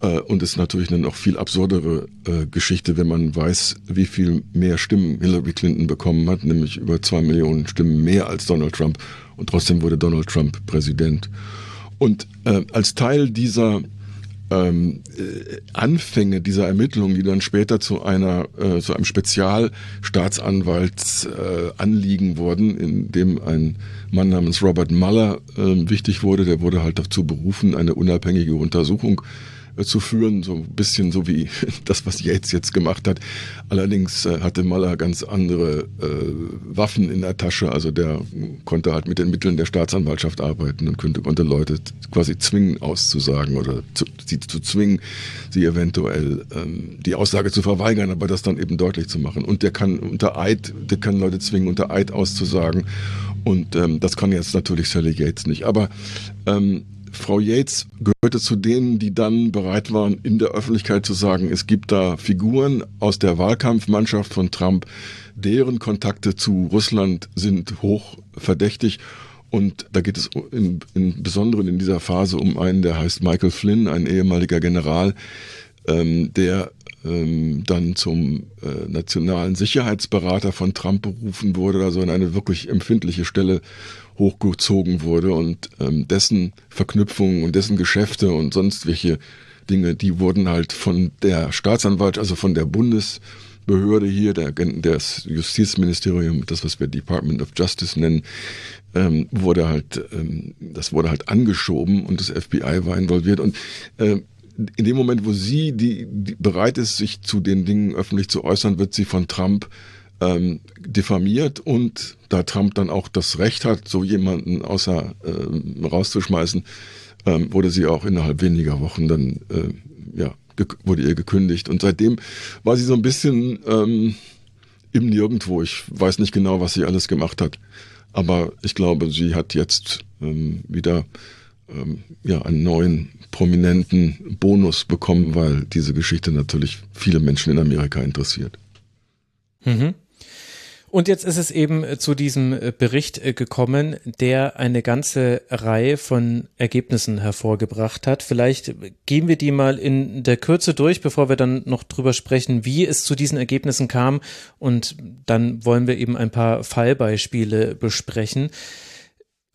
Äh, und es ist natürlich eine noch viel absurdere äh, Geschichte, wenn man weiß, wie viel mehr Stimmen Hillary Clinton bekommen hat, nämlich über zwei Millionen Stimmen mehr als Donald Trump. Und trotzdem wurde Donald Trump Präsident. Und äh, als Teil dieser ähm, äh, Anfänge dieser Ermittlungen, die dann später zu einer äh, zu einem Spezialstaatsanwaltsanliegen äh, wurden, in dem ein Mann namens Robert Mueller äh, wichtig wurde, der wurde halt dazu berufen, eine unabhängige Untersuchung zu führen, so ein bisschen so wie das, was Yates jetzt gemacht hat. Allerdings äh, hatte Maller ganz andere äh, Waffen in der Tasche, also der konnte halt mit den Mitteln der Staatsanwaltschaft arbeiten und konnte, konnte Leute quasi zwingen auszusagen oder zu, sie zu zwingen, sie eventuell ähm, die Aussage zu verweigern, aber das dann eben deutlich zu machen. Und der kann unter Eid, der kann Leute zwingen, unter Eid auszusagen. Und ähm, das kann jetzt natürlich Sally Yates nicht. Aber ähm, Frau Yates gehörte zu denen, die dann bereit waren, in der Öffentlichkeit zu sagen, es gibt da Figuren aus der Wahlkampfmannschaft von Trump, deren Kontakte zu Russland sind hoch verdächtig. Und da geht es im, im Besonderen in dieser Phase um einen, der heißt Michael Flynn, ein ehemaliger General, ähm, der ähm, dann zum äh, nationalen Sicherheitsberater von Trump berufen wurde, also in eine wirklich empfindliche Stelle hochgezogen wurde und ähm, dessen Verknüpfungen und dessen Geschäfte und sonst welche Dinge, die wurden halt von der Staatsanwalt, also von der Bundesbehörde hier, der, das Justizministerium, das was wir Department of Justice nennen, ähm, wurde halt, ähm, das wurde halt angeschoben und das FBI war involviert. Und äh, in dem Moment, wo sie die, die bereit ist, sich zu den Dingen öffentlich zu äußern, wird sie von Trump ähm, diffamiert und da Trump dann auch das Recht hat, so jemanden außer äh, rauszuschmeißen, ähm, wurde sie auch innerhalb weniger Wochen dann äh, ja wurde ihr gekündigt und seitdem war sie so ein bisschen ähm, im Nirgendwo. Ich weiß nicht genau, was sie alles gemacht hat, aber ich glaube, sie hat jetzt ähm, wieder ähm, ja einen neuen prominenten Bonus bekommen, weil diese Geschichte natürlich viele Menschen in Amerika interessiert. Mhm. Und jetzt ist es eben äh, zu diesem äh, Bericht äh, gekommen, der eine ganze Reihe von Ergebnissen hervorgebracht hat. Vielleicht gehen wir die mal in der Kürze durch, bevor wir dann noch drüber sprechen, wie es zu diesen Ergebnissen kam. Und dann wollen wir eben ein paar Fallbeispiele besprechen.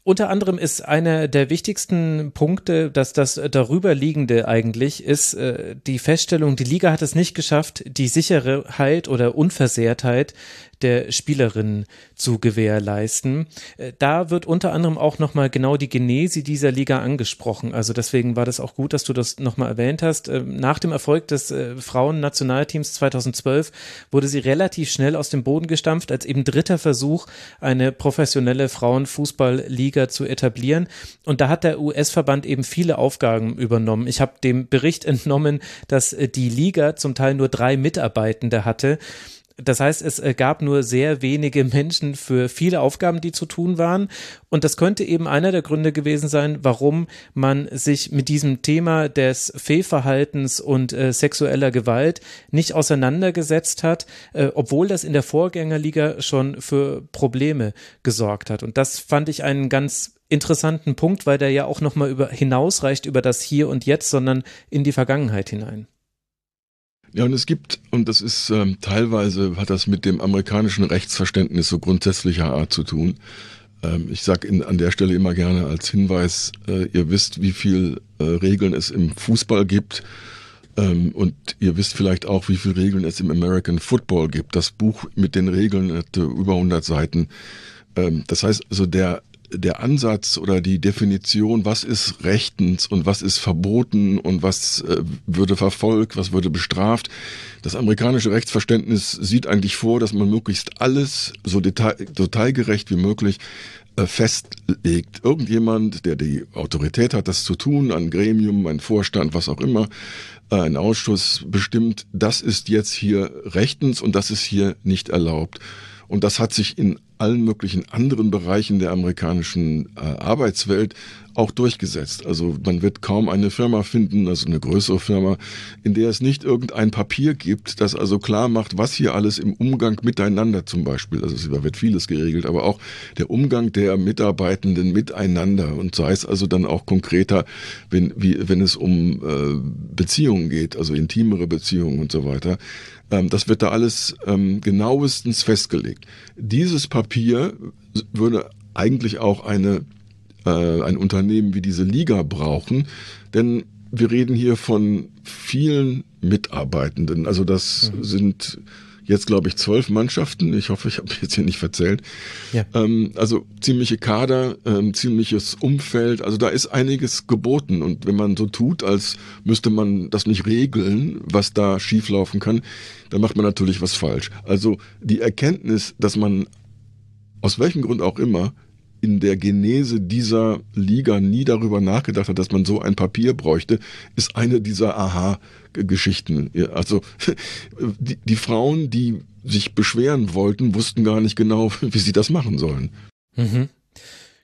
Unter anderem ist einer der wichtigsten Punkte, dass das darüberliegende eigentlich ist, die Feststellung, die Liga hat es nicht geschafft, die Sicherheit oder Unversehrtheit der Spielerinnen zu gewährleisten. Äh, da wird unter anderem auch nochmal genau die Genese dieser Liga angesprochen. Also deswegen war das auch gut, dass du das nochmal erwähnt hast. Ähm, nach dem Erfolg des äh, Frauen-Nationalteams 2012 wurde sie relativ schnell aus dem Boden gestampft, als eben dritter Versuch, eine professionelle Frauenfußballliga zu etablieren. Und da hat der US-Verband eben viele Aufgaben übernommen. Ich habe dem Bericht entnommen, dass äh, die Liga zum Teil nur drei Mitarbeitende hatte. Das heißt, es äh, gab nur sehr wenige Menschen für viele Aufgaben, die zu tun waren. Und das könnte eben einer der Gründe gewesen sein, warum man sich mit diesem Thema des Fehlverhaltens und äh, sexueller Gewalt nicht auseinandergesetzt hat, äh, obwohl das in der Vorgängerliga schon für Probleme gesorgt hat. Und das fand ich einen ganz interessanten Punkt, weil der ja auch nochmal über, hinausreicht über das Hier und Jetzt, sondern in die Vergangenheit hinein. Ja, und es gibt, und das ist ähm, teilweise, hat das mit dem amerikanischen Rechtsverständnis so grundsätzlicher Art zu tun. Ähm, ich sage an der Stelle immer gerne als Hinweis, äh, ihr wisst, wie viel äh, Regeln es im Fußball gibt. Ähm, und ihr wisst vielleicht auch, wie viele Regeln es im American Football gibt. Das Buch mit den Regeln hat über 100 Seiten. Ähm, das heißt, also der der Ansatz oder die Definition, was ist rechtens und was ist verboten und was äh, würde verfolgt, was würde bestraft. Das amerikanische Rechtsverständnis sieht eigentlich vor, dass man möglichst alles so detail, detailgerecht wie möglich äh, festlegt. Irgendjemand, der die Autorität hat, das zu tun, ein Gremium, ein Vorstand, was auch immer, äh, ein Ausschuss bestimmt, das ist jetzt hier rechtens und das ist hier nicht erlaubt. Und das hat sich in allen möglichen anderen Bereichen der amerikanischen äh, Arbeitswelt auch durchgesetzt. Also man wird kaum eine Firma finden, also eine größere Firma, in der es nicht irgendein Papier gibt, das also klar macht, was hier alles im Umgang miteinander zum Beispiel, also da wird vieles geregelt, aber auch der Umgang der Mitarbeitenden miteinander und sei es also dann auch konkreter, wenn, wie, wenn es um äh, Beziehungen geht, also intimere Beziehungen und so weiter. Ähm, das wird da alles ähm, genauestens festgelegt. Dieses Papier würde eigentlich auch eine, äh, ein Unternehmen wie diese Liga brauchen, denn wir reden hier von vielen Mitarbeitenden. Also das mhm. sind jetzt, glaube ich, zwölf Mannschaften. Ich hoffe, ich habe jetzt hier nicht verzählt. Ja. Ähm, also ziemliche Kader, ähm, ziemliches Umfeld. Also da ist einiges geboten. Und wenn man so tut, als müsste man das nicht regeln, was da schieflaufen kann, dann macht man natürlich was falsch. Also die Erkenntnis, dass man aus welchem Grund auch immer in der Genese dieser Liga nie darüber nachgedacht hat, dass man so ein Papier bräuchte, ist eine dieser Aha-Geschichten. Also die, die Frauen, die sich beschweren wollten, wussten gar nicht genau, wie sie das machen sollen. Mhm.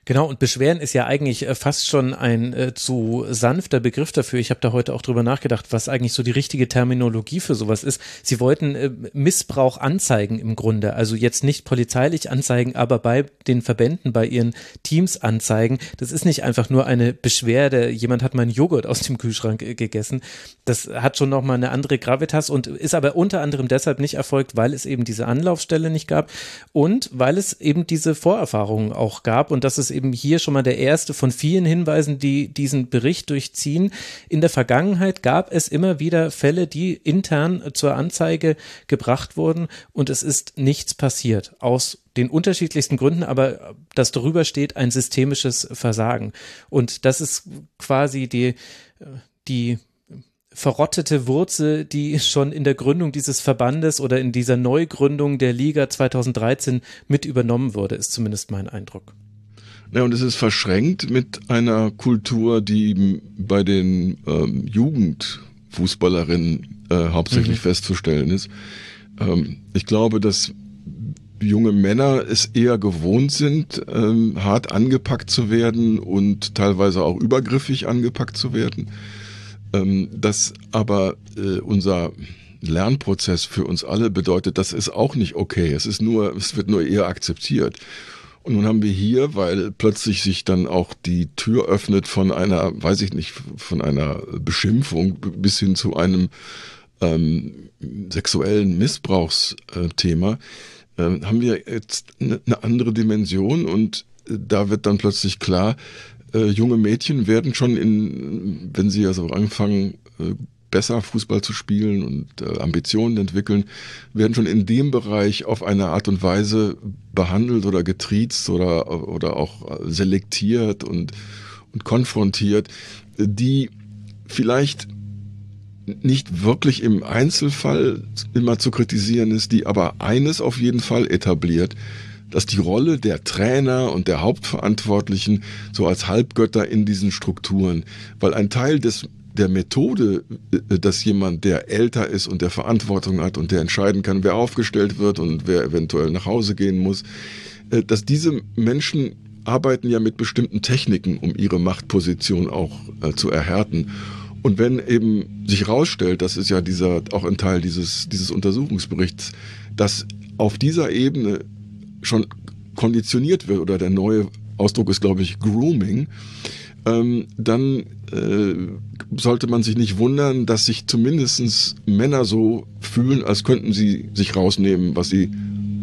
Genau, und Beschweren ist ja eigentlich äh, fast schon ein äh, zu sanfter Begriff dafür. Ich habe da heute auch drüber nachgedacht, was eigentlich so die richtige Terminologie für sowas ist. Sie wollten äh, Missbrauch anzeigen im Grunde. Also jetzt nicht polizeilich anzeigen, aber bei den Verbänden, bei ihren Teams anzeigen. Das ist nicht einfach nur eine Beschwerde, jemand hat meinen Joghurt aus dem Kühlschrank äh, gegessen. Das hat schon nochmal eine andere Gravitas und ist aber unter anderem deshalb nicht erfolgt, weil es eben diese Anlaufstelle nicht gab und weil es eben diese Vorerfahrungen auch gab und dass es eben hier schon mal der erste von vielen Hinweisen, die diesen Bericht durchziehen. In der Vergangenheit gab es immer wieder Fälle, die intern zur Anzeige gebracht wurden und es ist nichts passiert aus den unterschiedlichsten Gründen, aber das darüber steht ein systemisches Versagen. Und das ist quasi die, die verrottete Wurzel, die schon in der Gründung dieses Verbandes oder in dieser Neugründung der Liga 2013 mit übernommen wurde, ist zumindest mein Eindruck. Ja, und es ist verschränkt mit einer Kultur, die bei den ähm, Jugendfußballerinnen äh, hauptsächlich mhm. festzustellen ist. Ähm, ich glaube, dass junge Männer es eher gewohnt sind, ähm, hart angepackt zu werden und teilweise auch übergriffig angepackt zu werden. Ähm, dass aber äh, unser Lernprozess für uns alle bedeutet, das ist auch nicht okay. Es ist nur, es wird nur eher akzeptiert. Und nun haben wir hier, weil plötzlich sich dann auch die Tür öffnet von einer, weiß ich nicht, von einer Beschimpfung bis hin zu einem ähm, sexuellen Missbrauchsthema, äh, haben wir jetzt eine ne andere Dimension und äh, da wird dann plötzlich klar, äh, junge Mädchen werden schon in, wenn sie also anfangen, äh, besser Fußball zu spielen und äh, Ambitionen entwickeln, werden schon in dem Bereich auf eine Art und Weise behandelt oder getriezt oder, oder auch selektiert und, und konfrontiert, die vielleicht nicht wirklich im Einzelfall immer zu kritisieren ist, die aber eines auf jeden Fall etabliert, dass die Rolle der Trainer und der Hauptverantwortlichen so als Halbgötter in diesen Strukturen, weil ein Teil des der Methode, äh, dass jemand, der älter ist und der Verantwortung hat und der entscheiden kann, wer aufgestellt wird und wer eventuell nach Hause gehen muss, äh, dass diese Menschen arbeiten ja mit bestimmten Techniken, um ihre Machtposition auch äh, zu erhärten. Und wenn eben sich herausstellt, das ist ja dieser, auch ein Teil dieses, dieses Untersuchungsberichts, dass auf dieser Ebene schon konditioniert wird, oder der neue Ausdruck ist, glaube ich, Grooming, ähm, dann äh, sollte man sich nicht wundern, dass sich zumindestens Männer so fühlen, als könnten sie sich rausnehmen, was sie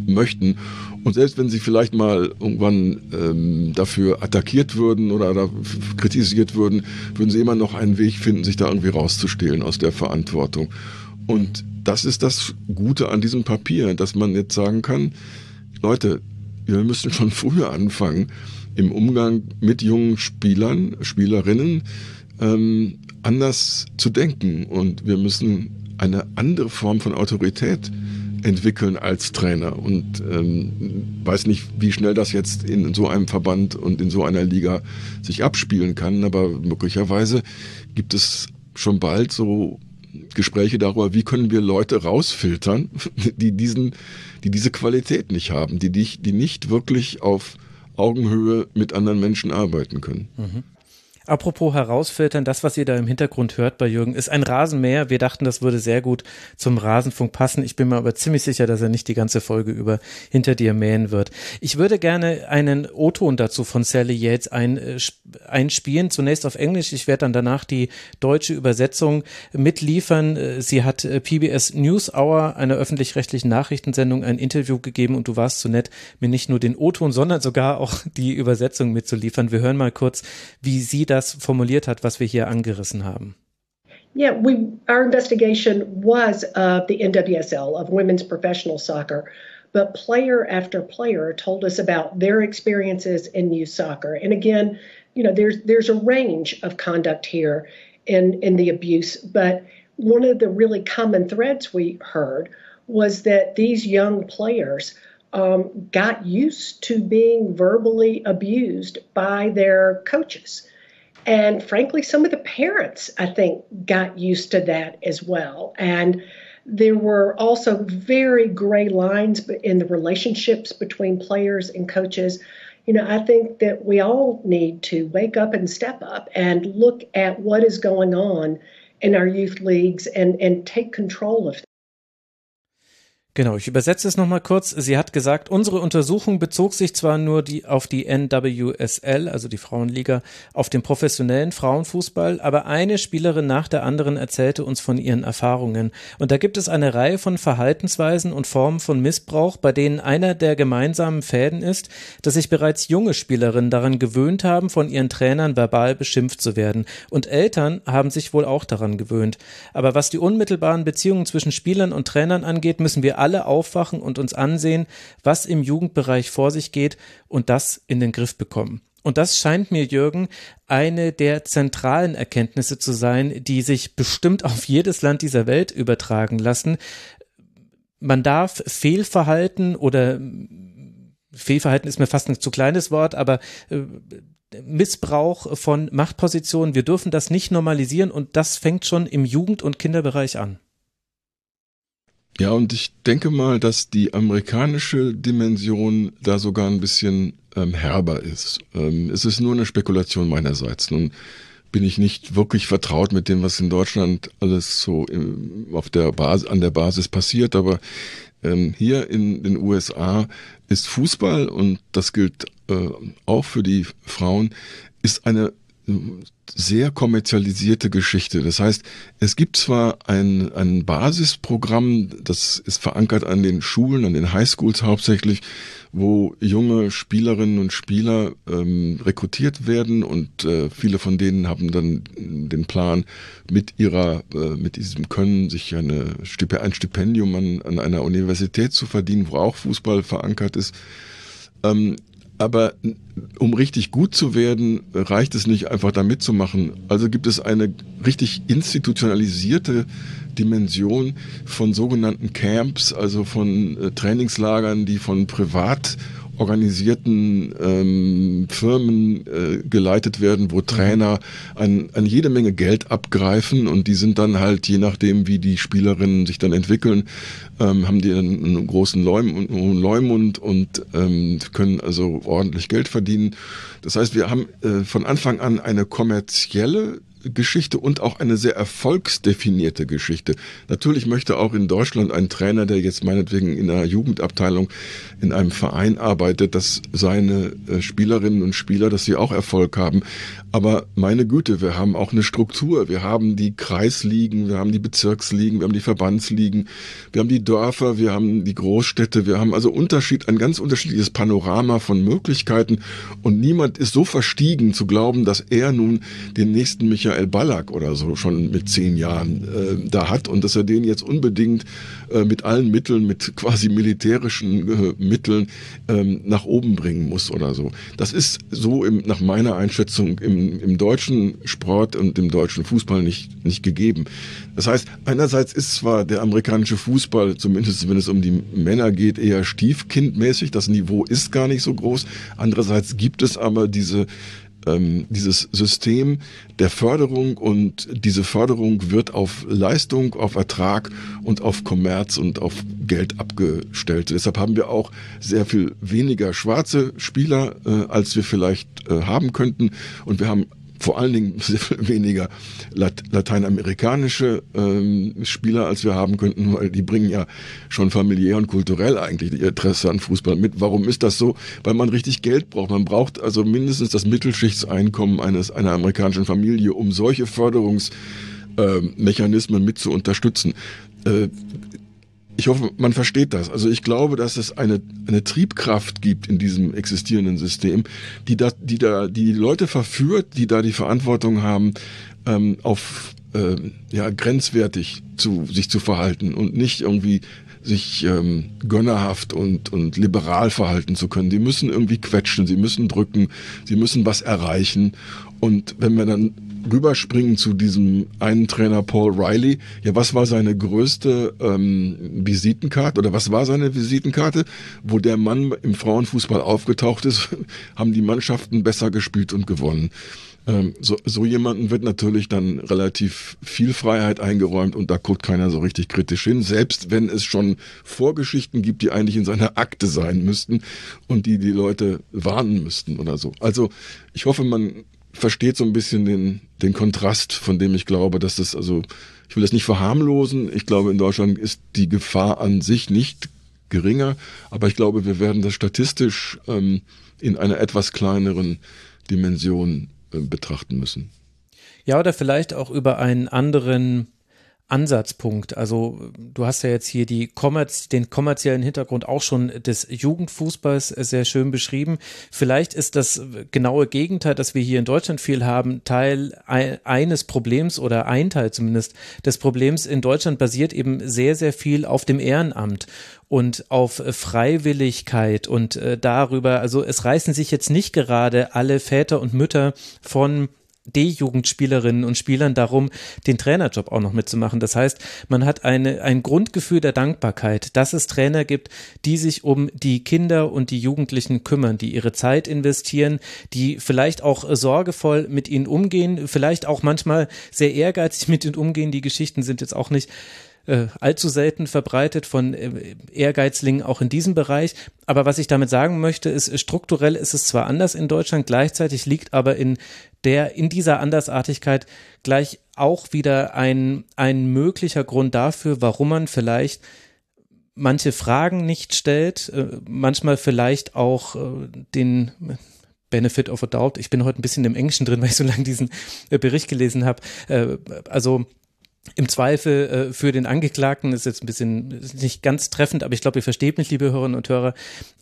möchten. Und selbst wenn sie vielleicht mal irgendwann ähm, dafür attackiert würden oder kritisiert würden, würden sie immer noch einen Weg finden, sich da irgendwie rauszustehlen aus der Verantwortung. Und das ist das Gute an diesem Papier, dass man jetzt sagen kann, Leute, wir müssen schon früher anfangen, im Umgang mit jungen Spielern, Spielerinnen ähm, anders zu denken. Und wir müssen eine andere Form von Autorität entwickeln als Trainer. Und ähm, weiß nicht, wie schnell das jetzt in so einem Verband und in so einer Liga sich abspielen kann, aber möglicherweise gibt es schon bald so Gespräche darüber, wie können wir Leute rausfiltern, die diesen, die diese Qualität nicht haben, die, die, die nicht wirklich auf Augenhöhe mit anderen Menschen arbeiten können. Mhm. Apropos herausfiltern, das, was ihr da im Hintergrund hört bei Jürgen, ist ein Rasenmäher. Wir dachten, das würde sehr gut zum Rasenfunk passen. Ich bin mir aber ziemlich sicher, dass er nicht die ganze Folge über hinter dir mähen wird. Ich würde gerne einen O-Ton dazu von Sally Yates ein, äh, einspielen. Zunächst auf Englisch. Ich werde dann danach die deutsche Übersetzung mitliefern. Äh, sie hat äh, PBS News Hour, einer öffentlich-rechtlichen Nachrichtensendung, ein Interview gegeben und du warst so nett, mir nicht nur den O-Ton, sondern sogar auch die Übersetzung mitzuliefern. Wir hören mal kurz, wie sie das das formuliert hat, was wir hier angerissen haben. Yeah, we our investigation was of the NWSL of women's professional soccer, but player after player told us about their experiences in youth soccer. And again, you know, there's there's a range of conduct here in in the abuse, but one of the really common threads we heard was that these young players um, got used to being verbally abused by their coaches. And frankly, some of the parents, I think, got used to that as well. And there were also very gray lines in the relationships between players and coaches. You know, I think that we all need to wake up and step up and look at what is going on in our youth leagues and, and take control of Genau, ich übersetze es nochmal kurz. Sie hat gesagt, unsere Untersuchung bezog sich zwar nur die, auf die NWSL, also die Frauenliga, auf den professionellen Frauenfußball, aber eine Spielerin nach der anderen erzählte uns von ihren Erfahrungen. Und da gibt es eine Reihe von Verhaltensweisen und Formen von Missbrauch, bei denen einer der gemeinsamen Fäden ist, dass sich bereits junge Spielerinnen daran gewöhnt haben, von ihren Trainern verbal beschimpft zu werden. Und Eltern haben sich wohl auch daran gewöhnt. Aber was die unmittelbaren Beziehungen zwischen Spielern und Trainern angeht, müssen wir alle aufwachen und uns ansehen, was im Jugendbereich vor sich geht und das in den Griff bekommen. Und das scheint mir, Jürgen, eine der zentralen Erkenntnisse zu sein, die sich bestimmt auf jedes Land dieser Welt übertragen lassen. Man darf Fehlverhalten oder Fehlverhalten ist mir fast ein zu kleines Wort, aber äh, Missbrauch von Machtpositionen, wir dürfen das nicht normalisieren und das fängt schon im Jugend- und Kinderbereich an. Ja, und ich denke mal, dass die amerikanische Dimension da sogar ein bisschen ähm, herber ist. Ähm, es ist nur eine Spekulation meinerseits. Nun bin ich nicht wirklich vertraut mit dem, was in Deutschland alles so im, auf der Basis, an der Basis passiert, aber ähm, hier in den USA ist Fußball, und das gilt äh, auch für die Frauen, ist eine sehr kommerzialisierte Geschichte. Das heißt, es gibt zwar ein, ein Basisprogramm, das ist verankert an den Schulen, an den Highschools hauptsächlich, wo junge Spielerinnen und Spieler ähm, rekrutiert werden und äh, viele von denen haben dann den Plan, mit ihrer, äh, mit diesem Können sich eine ein Stipendium an, an einer Universität zu verdienen, wo auch Fußball verankert ist. Ähm, aber um richtig gut zu werden, reicht es nicht einfach da mitzumachen. Also gibt es eine richtig institutionalisierte Dimension von sogenannten Camps, also von äh, Trainingslagern, die von privat organisierten ähm, Firmen äh, geleitet werden, wo mhm. Trainer an, an jede Menge Geld abgreifen und die sind dann halt, je nachdem, wie die Spielerinnen sich dann entwickeln, ähm, haben die einen, einen großen Leumund, Leumund und ähm, können also ordentlich Geld verdienen. Das heißt, wir haben äh, von Anfang an eine kommerzielle Geschichte und auch eine sehr erfolgsdefinierte Geschichte. Natürlich möchte auch in Deutschland ein Trainer, der jetzt meinetwegen in einer Jugendabteilung in einem Verein arbeitet, dass seine äh, Spielerinnen und Spieler, dass sie auch Erfolg haben. Aber meine Güte, wir haben auch eine Struktur. Wir haben die Kreisligen, wir haben die Bezirksligen, wir haben die Verbandsligen, wir haben die Dörfer, wir haben die Großstädte, wir haben also Unterschied, ein ganz unterschiedliches Panorama von Möglichkeiten. Und niemand ist so verstiegen zu glauben, dass er nun den nächsten Michael Ballack oder so schon mit zehn Jahren äh, da hat und dass er den jetzt unbedingt äh, mit allen Mitteln, mit quasi militärischen äh, Mitteln ähm, nach oben bringen muss oder so. Das ist so im, nach meiner Einschätzung im im, deutschen Sport und im deutschen Fußball nicht, nicht gegeben. Das heißt, einerseits ist zwar der amerikanische Fußball, zumindest wenn es um die Männer geht, eher stiefkindmäßig. Das Niveau ist gar nicht so groß. Andererseits gibt es aber diese ähm, dieses System der Förderung und diese Förderung wird auf Leistung, auf Ertrag und auf Kommerz und auf Geld abgestellt. Deshalb haben wir auch sehr viel weniger schwarze Spieler, äh, als wir vielleicht äh, haben könnten. Und wir haben vor allen Dingen sehr viel weniger Lat lateinamerikanische ähm, Spieler, als wir haben könnten, weil die bringen ja schon familiär und kulturell eigentlich ihr Interesse an Fußball mit. Warum ist das so? Weil man richtig Geld braucht. Man braucht also mindestens das Mittelschichtseinkommen eines einer amerikanischen Familie, um solche Förderungsmechanismen äh, mit zu unterstützen. Äh, ich hoffe, man versteht das. Also ich glaube, dass es eine, eine Triebkraft gibt in diesem existierenden System, die da, die da die Leute verführt, die da die Verantwortung haben, ähm, auf äh, ja grenzwertig zu sich zu verhalten und nicht irgendwie sich ähm, gönnerhaft und, und liberal verhalten zu können. Die müssen irgendwie quetschen, sie müssen drücken, sie müssen was erreichen. Und wenn wir dann rüberspringen zu diesem einen Trainer Paul Riley. Ja, was war seine größte ähm, Visitenkarte oder was war seine Visitenkarte? Wo der Mann im Frauenfußball aufgetaucht ist, haben die Mannschaften besser gespielt und gewonnen. Ähm, so, so jemanden wird natürlich dann relativ viel Freiheit eingeräumt und da guckt keiner so richtig kritisch hin, selbst wenn es schon Vorgeschichten gibt, die eigentlich in seiner Akte sein müssten und die die Leute warnen müssten oder so. Also ich hoffe, man versteht so ein bisschen den, den Kontrast, von dem ich glaube, dass das, also, ich will das nicht verharmlosen. Ich glaube, in Deutschland ist die Gefahr an sich nicht geringer, aber ich glaube, wir werden das statistisch ähm, in einer etwas kleineren Dimension äh, betrachten müssen. Ja, oder vielleicht auch über einen anderen Ansatzpunkt. Also du hast ja jetzt hier die Kommerz den kommerziellen Hintergrund auch schon des Jugendfußballs sehr schön beschrieben. Vielleicht ist das genaue Gegenteil, dass wir hier in Deutschland viel haben, Teil eines Problems oder ein Teil zumindest des Problems. In Deutschland basiert eben sehr, sehr viel auf dem Ehrenamt und auf Freiwilligkeit und äh, darüber, also es reißen sich jetzt nicht gerade alle Väter und Mütter von D-Jugendspielerinnen und Spielern darum, den Trainerjob auch noch mitzumachen. Das heißt, man hat eine, ein Grundgefühl der Dankbarkeit, dass es Trainer gibt, die sich um die Kinder und die Jugendlichen kümmern, die ihre Zeit investieren, die vielleicht auch sorgevoll mit ihnen umgehen, vielleicht auch manchmal sehr ehrgeizig mit ihnen umgehen. Die Geschichten sind jetzt auch nicht äh, allzu selten verbreitet von äh, Ehrgeizlingen auch in diesem Bereich. Aber was ich damit sagen möchte, ist, strukturell ist es zwar anders in Deutschland, gleichzeitig liegt aber in der, in dieser Andersartigkeit gleich auch wieder ein, ein möglicher Grund dafür, warum man vielleicht manche Fragen nicht stellt, äh, manchmal vielleicht auch äh, den Benefit of a Doubt. Ich bin heute ein bisschen im Englischen drin, weil ich so lange diesen äh, Bericht gelesen habe. Äh, also im Zweifel äh, für den Angeklagten ist jetzt ein bisschen nicht ganz treffend, aber ich glaube, ihr versteht mich, liebe Hörerinnen und Hörer.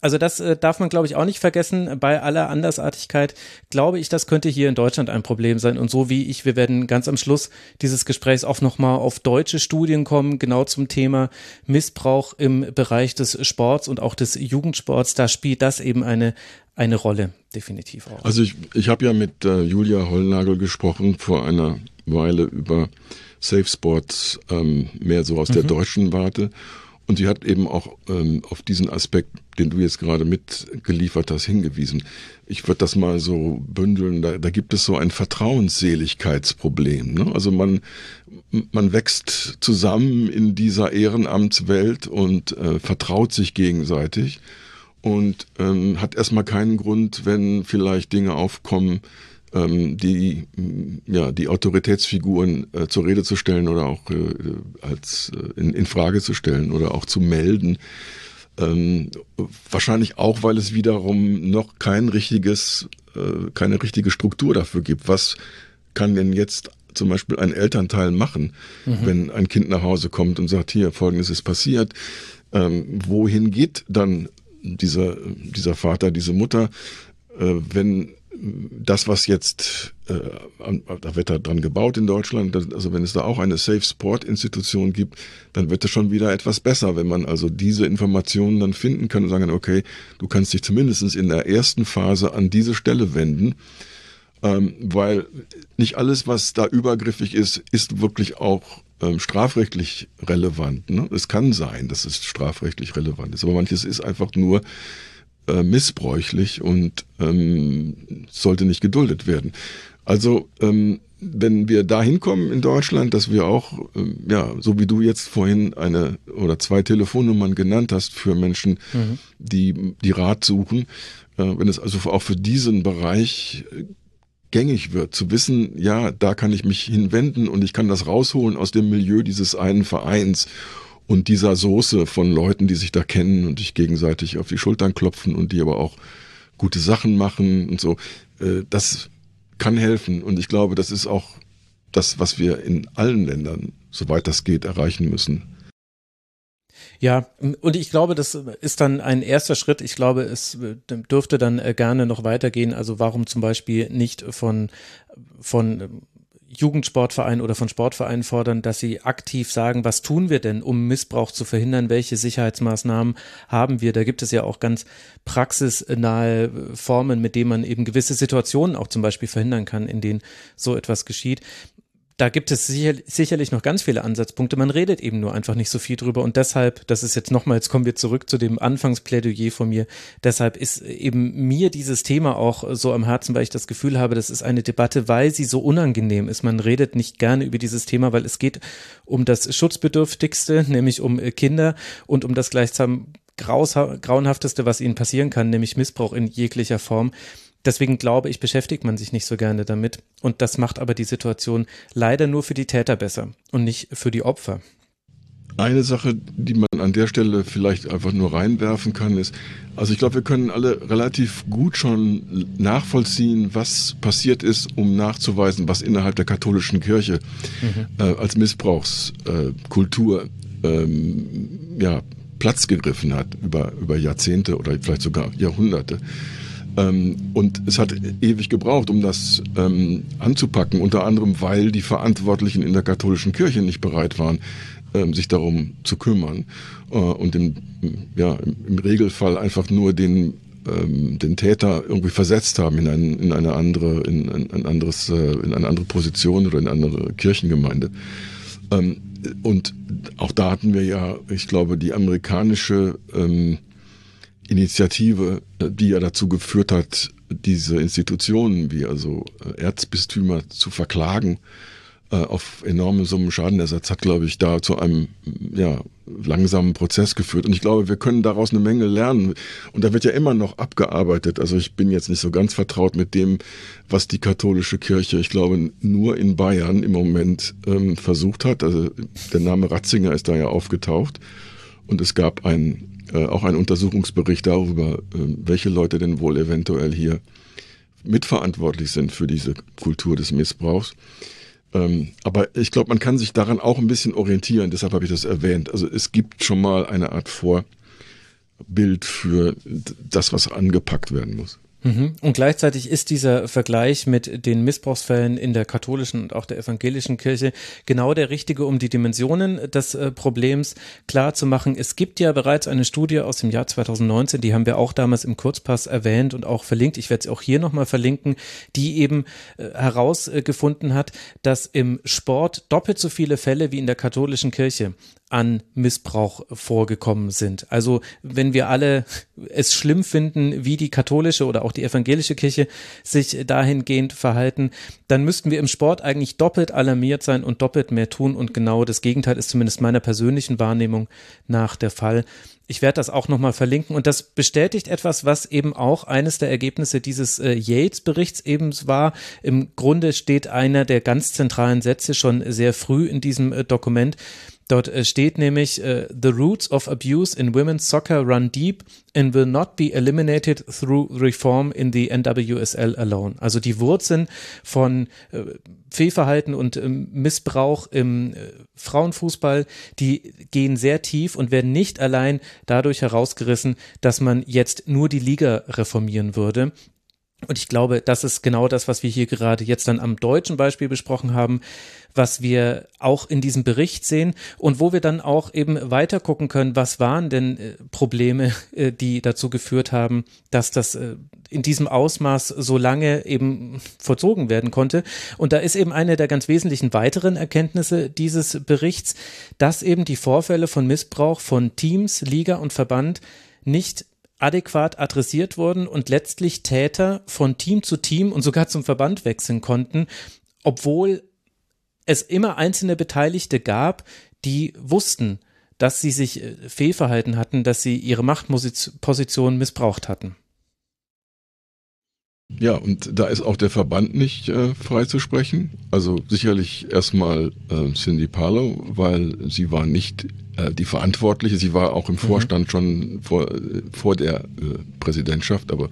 Also das äh, darf man, glaube ich, auch nicht vergessen. Bei aller Andersartigkeit glaube ich, das könnte hier in Deutschland ein Problem sein. Und so wie ich, wir werden ganz am Schluss dieses Gesprächs auch nochmal auf deutsche Studien kommen, genau zum Thema Missbrauch im Bereich des Sports und auch des Jugendsports. Da spielt das eben eine eine Rolle, definitiv auch. Also ich, ich habe ja mit äh, Julia Hollnagel gesprochen vor einer Weile über Safe Sports ähm, mehr so aus mhm. der deutschen Warte. Und sie hat eben auch ähm, auf diesen Aspekt, den du jetzt gerade mitgeliefert hast, hingewiesen. Ich würde das mal so bündeln, da, da gibt es so ein Vertrauensseligkeitsproblem. Ne? Also man, man wächst zusammen in dieser Ehrenamtswelt und äh, vertraut sich gegenseitig und ähm, hat erstmal keinen Grund, wenn vielleicht Dinge aufkommen, die, ja, die Autoritätsfiguren äh, zur Rede zu stellen oder auch äh, als äh, in, in Frage zu stellen oder auch zu melden. Ähm, wahrscheinlich auch, weil es wiederum noch kein richtiges, äh, keine richtige Struktur dafür gibt. Was kann denn jetzt zum Beispiel ein Elternteil machen, mhm. wenn ein Kind nach Hause kommt und sagt, hier, folgendes ist passiert. Ähm, wohin geht dann dieser, dieser Vater, diese Mutter, äh, wenn das, was jetzt, äh, da wird da dran gebaut in Deutschland, also wenn es da auch eine Safe Sport Institution gibt, dann wird es schon wieder etwas besser, wenn man also diese Informationen dann finden kann und sagen, okay, du kannst dich zumindest in der ersten Phase an diese Stelle wenden, ähm, weil nicht alles, was da übergriffig ist, ist wirklich auch ähm, strafrechtlich relevant. Ne? Es kann sein, dass es strafrechtlich relevant ist, aber manches ist einfach nur äh, missbräuchlich und ähm, sollte nicht geduldet werden. Also ähm, wenn wir dahin kommen in Deutschland, dass wir auch, ähm, ja, so wie du jetzt vorhin eine oder zwei Telefonnummern genannt hast für Menschen, mhm. die die Rat suchen, äh, wenn es also auch für diesen Bereich gängig wird, zu wissen, ja, da kann ich mich hinwenden und ich kann das rausholen aus dem Milieu dieses einen Vereins und dieser Soße von Leuten, die sich da kennen und sich gegenseitig auf die Schultern klopfen und die aber auch gute Sachen machen und so, äh, das kann helfen. Und ich glaube, das ist auch das, was wir in allen Ländern, soweit das geht, erreichen müssen. Ja, und ich glaube, das ist dann ein erster Schritt. Ich glaube, es dürfte dann äh, gerne noch weitergehen. Also warum zum Beispiel nicht von, von Jugendsportvereinen oder von Sportvereinen fordern, dass sie aktiv sagen, was tun wir denn, um Missbrauch zu verhindern, welche Sicherheitsmaßnahmen haben wir. Da gibt es ja auch ganz praxisnahe Formen, mit denen man eben gewisse Situationen auch zum Beispiel verhindern kann, in denen so etwas geschieht da gibt es sicher, sicherlich noch ganz viele Ansatzpunkte. Man redet eben nur einfach nicht so viel drüber. Und deshalb, das ist jetzt nochmal, jetzt kommen wir zurück zu dem Anfangsplädoyer von mir. Deshalb ist eben mir dieses Thema auch so am Herzen, weil ich das Gefühl habe, das ist eine Debatte, weil sie so unangenehm ist. Man redet nicht gerne über dieses Thema, weil es geht um das Schutzbedürftigste, nämlich um Kinder und um das gleichsam grauenhafteste, was ihnen passieren kann, nämlich Missbrauch in jeglicher Form. Deswegen glaube ich, beschäftigt man sich nicht so gerne damit. Und das macht aber die Situation leider nur für die Täter besser und nicht für die Opfer. Eine Sache, die man an der Stelle vielleicht einfach nur reinwerfen kann, ist, also ich glaube, wir können alle relativ gut schon nachvollziehen, was passiert ist, um nachzuweisen, was innerhalb der katholischen Kirche mhm. äh, als Missbrauchskultur äh, ähm, ja, Platz gegriffen hat über, über Jahrzehnte oder vielleicht sogar Jahrhunderte. Ähm, und es hat ewig gebraucht, um das ähm, anzupacken, unter anderem, weil die Verantwortlichen in der katholischen Kirche nicht bereit waren, ähm, sich darum zu kümmern. Äh, und im, ja, im Regelfall einfach nur den den Täter irgendwie versetzt haben in, ein, in eine andere in ein, anderes äh, in eine andere Position oder in eine andere Kirchengemeinde. Und auch da hatten wir ja ich glaube die amerikanische ähm, Initiative, die ja dazu geführt hat, diese Institutionen wie also äh, Erzbistümer zu verklagen äh, auf enorme Summen Schadenersatz, hat, glaube ich, da zu einem ja, langsamen Prozess geführt. Und ich glaube, wir können daraus eine Menge lernen. Und da wird ja immer noch abgearbeitet. Also ich bin jetzt nicht so ganz vertraut mit dem, was die katholische Kirche, ich glaube, nur in Bayern im Moment ähm, versucht hat. Also der Name Ratzinger ist da ja aufgetaucht. Und es gab ein äh, auch ein Untersuchungsbericht darüber, äh, welche Leute denn wohl eventuell hier mitverantwortlich sind für diese Kultur des Missbrauchs. Ähm, aber ich glaube, man kann sich daran auch ein bisschen orientieren, deshalb habe ich das erwähnt. Also es gibt schon mal eine Art Vorbild für das, was angepackt werden muss. Mhm. Und gleichzeitig ist dieser Vergleich mit den Missbrauchsfällen in der katholischen und auch der evangelischen Kirche genau der richtige, um die Dimensionen des äh, Problems klar zu machen. Es gibt ja bereits eine Studie aus dem Jahr 2019, die haben wir auch damals im Kurzpass erwähnt und auch verlinkt. Ich werde sie auch hier nochmal verlinken, die eben äh, herausgefunden hat, dass im Sport doppelt so viele Fälle wie in der katholischen Kirche an Missbrauch vorgekommen sind. Also wenn wir alle es schlimm finden, wie die katholische oder auch die evangelische Kirche sich dahingehend verhalten, dann müssten wir im Sport eigentlich doppelt alarmiert sein und doppelt mehr tun. Und genau das Gegenteil ist zumindest meiner persönlichen Wahrnehmung nach der Fall. Ich werde das auch nochmal verlinken und das bestätigt etwas, was eben auch eines der Ergebnisse dieses äh, Yates-Berichts eben war. Im Grunde steht einer der ganz zentralen Sätze schon sehr früh in diesem äh, Dokument. Dort äh, steht nämlich, uh, The roots of abuse in women's soccer run deep and will not be eliminated through reform in the NWSL alone. Also die Wurzeln von äh, Fehlverhalten und äh, Missbrauch im äh, Frauenfußball, die gehen sehr tief und werden nicht allein dadurch herausgerissen, dass man jetzt nur die Liga reformieren würde. Und ich glaube, das ist genau das, was wir hier gerade jetzt dann am deutschen Beispiel besprochen haben, was wir auch in diesem Bericht sehen und wo wir dann auch eben weiter gucken können, was waren denn äh, Probleme, äh, die dazu geführt haben, dass das äh, in diesem Ausmaß so lange eben vollzogen werden konnte. Und da ist eben eine der ganz wesentlichen weiteren Erkenntnisse dieses Berichts, dass eben die Vorfälle von Missbrauch von Teams, Liga und Verband nicht adäquat adressiert wurden und letztlich Täter von Team zu Team und sogar zum Verband wechseln konnten, obwohl es immer einzelne Beteiligte gab, die wussten, dass sie sich äh, fehlverhalten hatten, dass sie ihre Machtposition missbraucht hatten. Ja, und da ist auch der Verband nicht äh, freizusprechen. Also sicherlich erstmal äh, Cindy Parlow, weil sie war nicht äh, die Verantwortliche. Sie war auch im mhm. Vorstand schon vor, vor der äh, Präsidentschaft, aber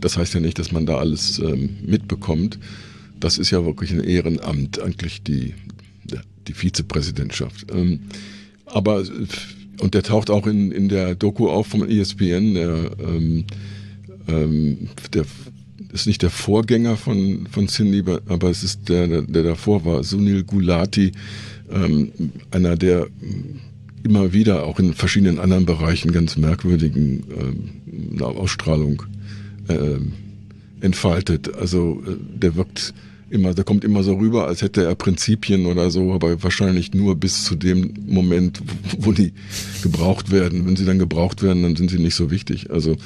das heißt ja nicht, dass man da alles ähm, mitbekommt. Das ist ja wirklich ein Ehrenamt, eigentlich die, die Vizepräsidentschaft. Ähm, aber, und der taucht auch in, in der Doku auf vom ESPN, der, ähm, ähm, der ist nicht der Vorgänger von, von Cindy, aber es ist der, der, davor war, Sunil Gulati, ähm, einer der immer wieder auch in verschiedenen anderen Bereichen ganz merkwürdigen äh, Ausstrahlung äh, entfaltet. Also äh, der wirkt immer, der kommt immer so rüber, als hätte er Prinzipien oder so, aber wahrscheinlich nur bis zu dem Moment, wo die gebraucht werden. Wenn sie dann gebraucht werden, dann sind sie nicht so wichtig. Also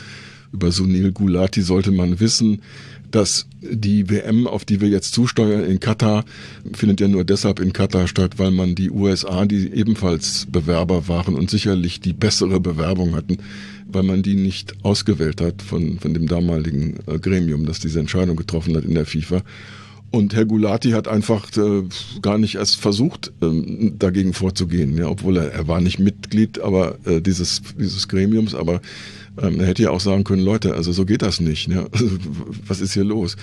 über Sunil Gulati sollte man wissen, dass die WM, auf die wir jetzt zusteuern in Katar, findet ja nur deshalb in Katar statt, weil man die USA, die ebenfalls Bewerber waren und sicherlich die bessere Bewerbung hatten, weil man die nicht ausgewählt hat von, von dem damaligen äh, Gremium, das diese Entscheidung getroffen hat in der FIFA. Und Herr Gulati hat einfach äh, gar nicht erst versucht, ähm, dagegen vorzugehen, ja, obwohl er, er war nicht Mitglied aber äh, dieses, dieses Gremiums, aber ähm, er hätte ja auch sagen können, Leute, also so geht das nicht. Ne? Also, was ist hier los?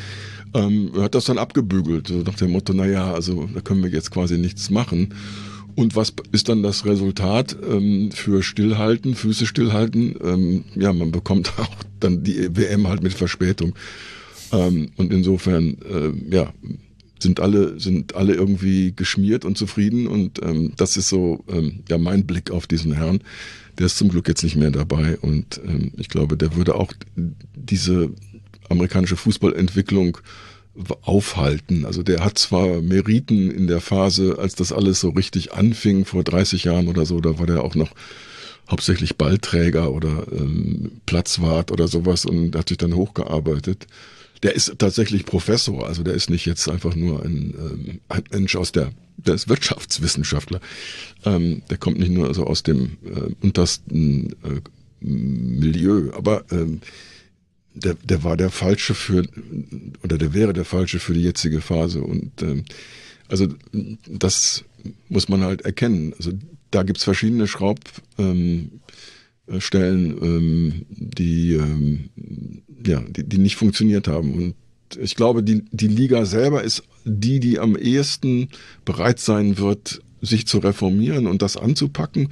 Ähm, er hat das dann abgebügelt, so nach dem Motto, na ja, also da können wir jetzt quasi nichts machen. Und was ist dann das Resultat ähm, für Stillhalten, Füße stillhalten? Ähm, ja, man bekommt auch dann die WM halt mit Verspätung. Ähm, und insofern, äh, ja, sind alle, sind alle irgendwie geschmiert und zufrieden. Und ähm, das ist so ähm, ja mein Blick auf diesen Herrn. Der ist zum Glück jetzt nicht mehr dabei und ähm, ich glaube, der würde auch diese amerikanische Fußballentwicklung aufhalten. Also der hat zwar Meriten in der Phase, als das alles so richtig anfing, vor 30 Jahren oder so, da war der auch noch hauptsächlich Ballträger oder ähm, Platzwart oder sowas und hat sich dann hochgearbeitet. Der ist tatsächlich Professor, also der ist nicht jetzt einfach nur ein, ähm, ein Mensch aus der der ist Wirtschaftswissenschaftler. Ähm, der kommt nicht nur also aus dem äh, untersten äh, Milieu, aber ähm, der, der war der falsche für oder der wäre der falsche für die jetzige Phase und ähm, also das muss man halt erkennen. Also da gibt's verschiedene Schraubstellen, ähm, ähm, die ähm, ja die, die nicht funktioniert haben und ich glaube, die, die Liga selber ist die, die am ehesten bereit sein wird, sich zu reformieren und das anzupacken,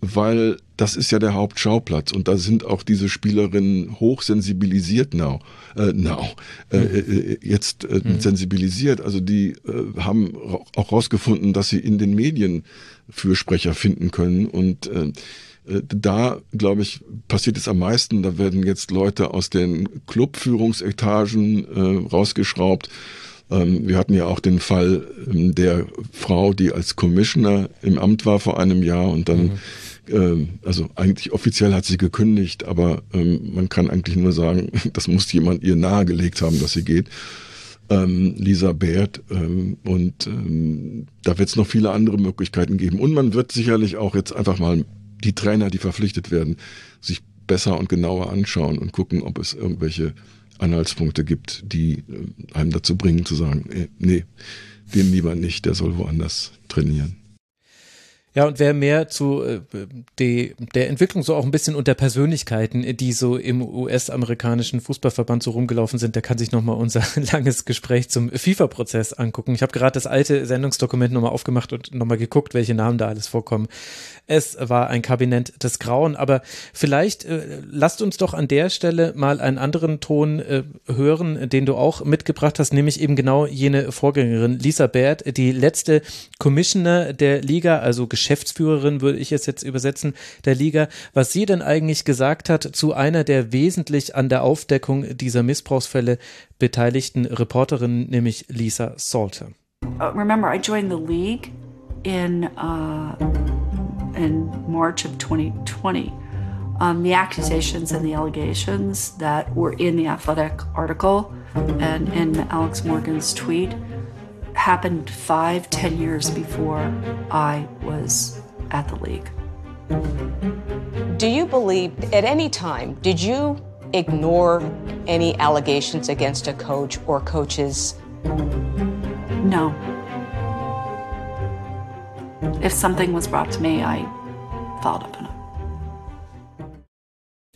weil das ist ja der Hauptschauplatz und da sind auch diese Spielerinnen hochsensibilisiert now, äh, now äh, mhm. äh, jetzt äh, mhm. sensibilisiert. Also die äh, haben auch rausgefunden, dass sie in den Medien Fürsprecher finden können und äh, äh, da, glaube ich, passiert es am meisten. Da werden jetzt Leute aus den Clubführungsetagen äh, rausgeschraubt. Ähm, wir hatten ja auch den Fall ähm, der Frau, die als Commissioner im Amt war vor einem Jahr und dann, mhm. äh, also eigentlich offiziell hat sie gekündigt, aber ähm, man kann eigentlich nur sagen, das muss jemand ihr nahegelegt haben, dass sie geht. Ähm, Lisa Baird ähm, und ähm, da wird es noch viele andere Möglichkeiten geben. Und man wird sicherlich auch jetzt einfach mal die Trainer, die verpflichtet werden, sich besser und genauer anschauen und gucken, ob es irgendwelche Anhaltspunkte gibt, die äh, einem dazu bringen zu sagen, äh, nee, den lieber nicht, der soll woanders trainieren. Ja, und wer mehr zu äh, die, der Entwicklung so auch ein bisschen unter Persönlichkeiten, die so im US-amerikanischen Fußballverband so rumgelaufen sind, der kann sich nochmal unser langes Gespräch zum FIFA-Prozess angucken. Ich habe gerade das alte Sendungsdokument nochmal aufgemacht und nochmal geguckt, welche Namen da alles vorkommen. Es war ein Kabinett des Grauen, aber vielleicht äh, lasst uns doch an der Stelle mal einen anderen Ton äh, hören, den du auch mitgebracht hast, nämlich eben genau jene Vorgängerin Lisa Baird, die letzte Commissioner der Liga, also Geschäftsführerin würde ich es jetzt übersetzen, der Liga, was sie denn eigentlich gesagt hat zu einer der wesentlich an der Aufdeckung dieser Missbrauchsfälle beteiligten Reporterin, nämlich Lisa Salter. Uh, remember, I joined the league in uh in March of 2020. Um, the accusations and the allegations that were in the athletic article and in Alex Morgan's tweet happened five, ten years before I was at the league. Do you believe at any time, did you ignore any allegations against a coach or coaches? No. If something was brought to me, I followed up on it.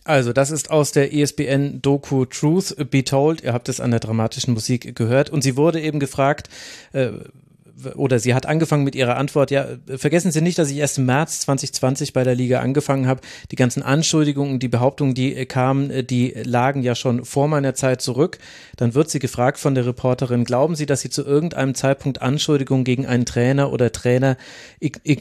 Also, das ist aus der ESPN-Doku Truth Be Told. Ihr habt es an der dramatischen Musik gehört. Und sie wurde eben gefragt, äh, oder sie hat angefangen mit ihrer Antwort, ja, vergessen Sie nicht, dass ich erst im März 2020 bei der Liga angefangen habe. Die ganzen Anschuldigungen, die Behauptungen, die kamen, die lagen ja schon vor meiner Zeit zurück. Dann wird sie gefragt von der Reporterin, glauben Sie, dass Sie zu irgendeinem Zeitpunkt Anschuldigungen gegen einen Trainer oder Trainer,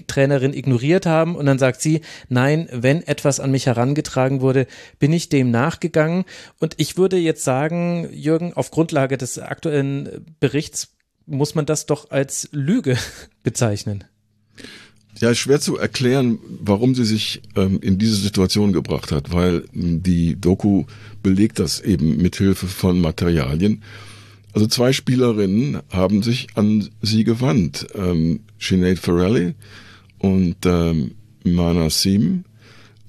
Trainerin ignoriert haben? Und dann sagt sie, nein, wenn etwas an mich herangetragen wurde, bin ich dem nachgegangen. Und ich würde jetzt sagen, Jürgen, auf Grundlage des aktuellen Berichts muss man das doch als Lüge bezeichnen. Ja, schwer zu erklären, warum sie sich ähm, in diese Situation gebracht hat, weil die Doku belegt das eben mit Hilfe von Materialien. Also zwei Spielerinnen haben sich an sie gewandt, ähm, Sinead Farrelly und ähm, Mana Sim,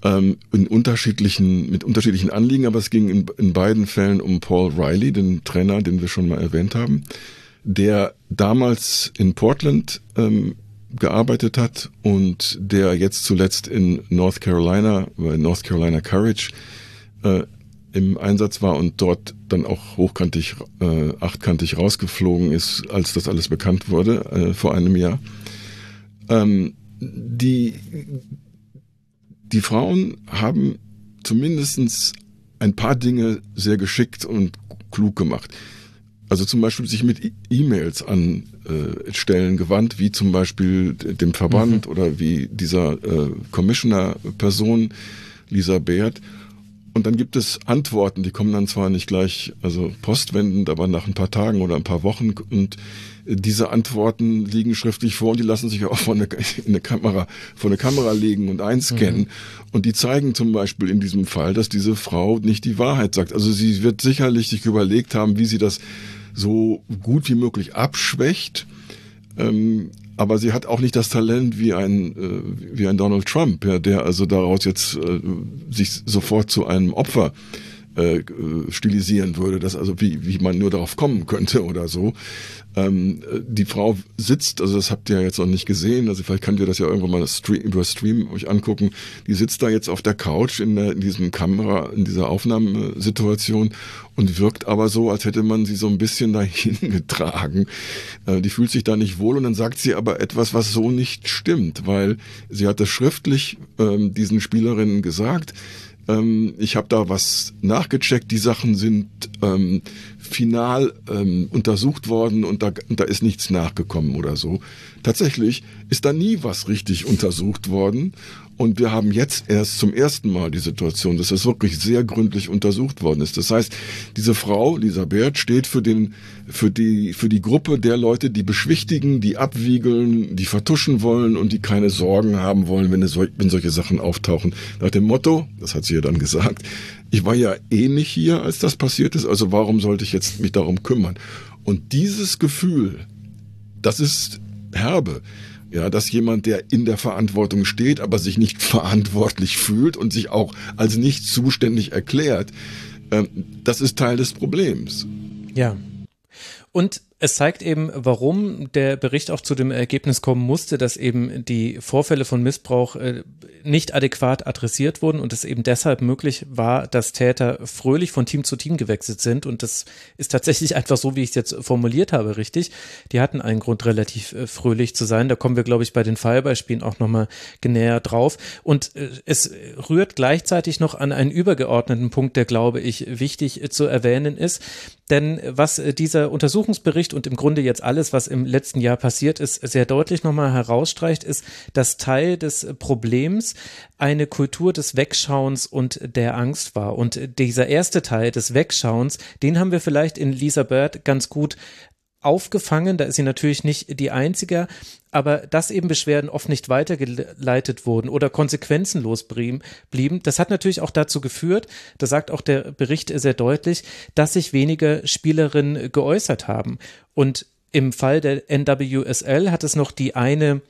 ähm, in unterschiedlichen, mit unterschiedlichen Anliegen, aber es ging in, in beiden Fällen um Paul Riley, den Trainer, den wir schon mal erwähnt haben der damals in Portland ähm, gearbeitet hat und der jetzt zuletzt in North Carolina, bei North Carolina Courage, äh, im Einsatz war und dort dann auch hochkantig, äh, achtkantig rausgeflogen ist, als das alles bekannt wurde äh, vor einem Jahr. Ähm, die, die Frauen haben zumindestens ein paar Dinge sehr geschickt und klug gemacht. Also zum Beispiel sich mit e- E-Mails an äh, Stellen gewandt, wie zum Beispiel dem Verband mhm. oder wie dieser äh, Commissioner-Person Lisa Baird. Und dann gibt es Antworten, die kommen dann zwar nicht gleich, also postwendend, aber nach ein paar Tagen oder ein paar Wochen. Und diese Antworten liegen schriftlich vor und die lassen sich auch vor eine, eine Kamera, vor eine Kamera legen und einscannen. Mhm. Und die zeigen zum Beispiel in diesem Fall, dass diese Frau nicht die Wahrheit sagt. Also sie wird sicherlich sich überlegt haben, wie sie das so gut wie möglich abschwächt. Ähm, aber sie hat auch nicht das Talent wie ein, äh, wie ein Donald Trump, ja, der also daraus jetzt äh, sich sofort zu einem Opfer äh, stilisieren würde, dass also wie, wie man nur darauf kommen könnte oder so. Ähm, die Frau sitzt, also das habt ihr ja jetzt noch nicht gesehen, also vielleicht könnt ihr das ja irgendwann mal Stream, über Stream euch angucken. Die sitzt da jetzt auf der Couch in, der, in diesem Kamera, in dieser Aufnahmesituation und wirkt aber so, als hätte man sie so ein bisschen dahin getragen. Äh, die fühlt sich da nicht wohl und dann sagt sie aber etwas, was so nicht stimmt, weil sie hat das schriftlich ähm, diesen Spielerinnen gesagt ähm, ich habe da was nachgecheckt. Die Sachen sind ähm, final ähm, untersucht worden und da, und da ist nichts nachgekommen oder so. Tatsächlich ist da nie was richtig untersucht worden und wir haben jetzt erst zum ersten Mal die Situation, dass das wirklich sehr gründlich untersucht worden ist. Das heißt, diese Frau, Lisa Bert, steht für den, für die, für die Gruppe der Leute, die beschwichtigen, die abwiegeln, die vertuschen wollen und die keine Sorgen haben wollen, wenn, es, wenn solche Sachen auftauchen. Nach dem Motto, das hat sie ja dann gesagt, ich war ja eh nicht hier, als das passiert ist, also warum sollte ich jetzt mich darum kümmern? Und dieses Gefühl, das ist herbe. Ja, dass jemand, der in der Verantwortung steht, aber sich nicht verantwortlich fühlt und sich auch als nicht zuständig erklärt, ähm, das ist Teil des Problems. Ja. Und es zeigt eben, warum der Bericht auch zu dem Ergebnis kommen musste, dass eben die Vorfälle von Missbrauch äh, nicht adäquat adressiert wurden und es eben deshalb möglich war, dass Täter fröhlich von Team zu Team gewechselt sind. Und das ist tatsächlich einfach so, wie ich es jetzt formuliert habe, richtig. Die hatten einen Grund, relativ äh, fröhlich zu sein. Da kommen wir, glaube ich, bei den Fallbeispielen auch nochmal genäher drauf. Und äh, es rührt gleichzeitig noch an einen übergeordneten Punkt, der, glaube ich, wichtig zu erwähnen ist. Denn was dieser Untersuchungsbericht Bericht und im Grunde jetzt alles, was im letzten Jahr passiert ist, sehr deutlich nochmal herausstreicht, ist, dass Teil des Problems eine Kultur des Wegschauens und der Angst war. Und dieser erste Teil des Wegschauens, den haben wir vielleicht in Lisa Bird ganz gut aufgefangen. Da ist sie natürlich nicht die einzige, aber dass eben Beschwerden oft nicht weitergeleitet wurden oder konsequenzenlos blieben, das hat natürlich auch dazu geführt, da sagt auch der Bericht sehr deutlich, dass sich weniger Spielerinnen geäußert haben. Und im Fall der NWSL hat es noch die eine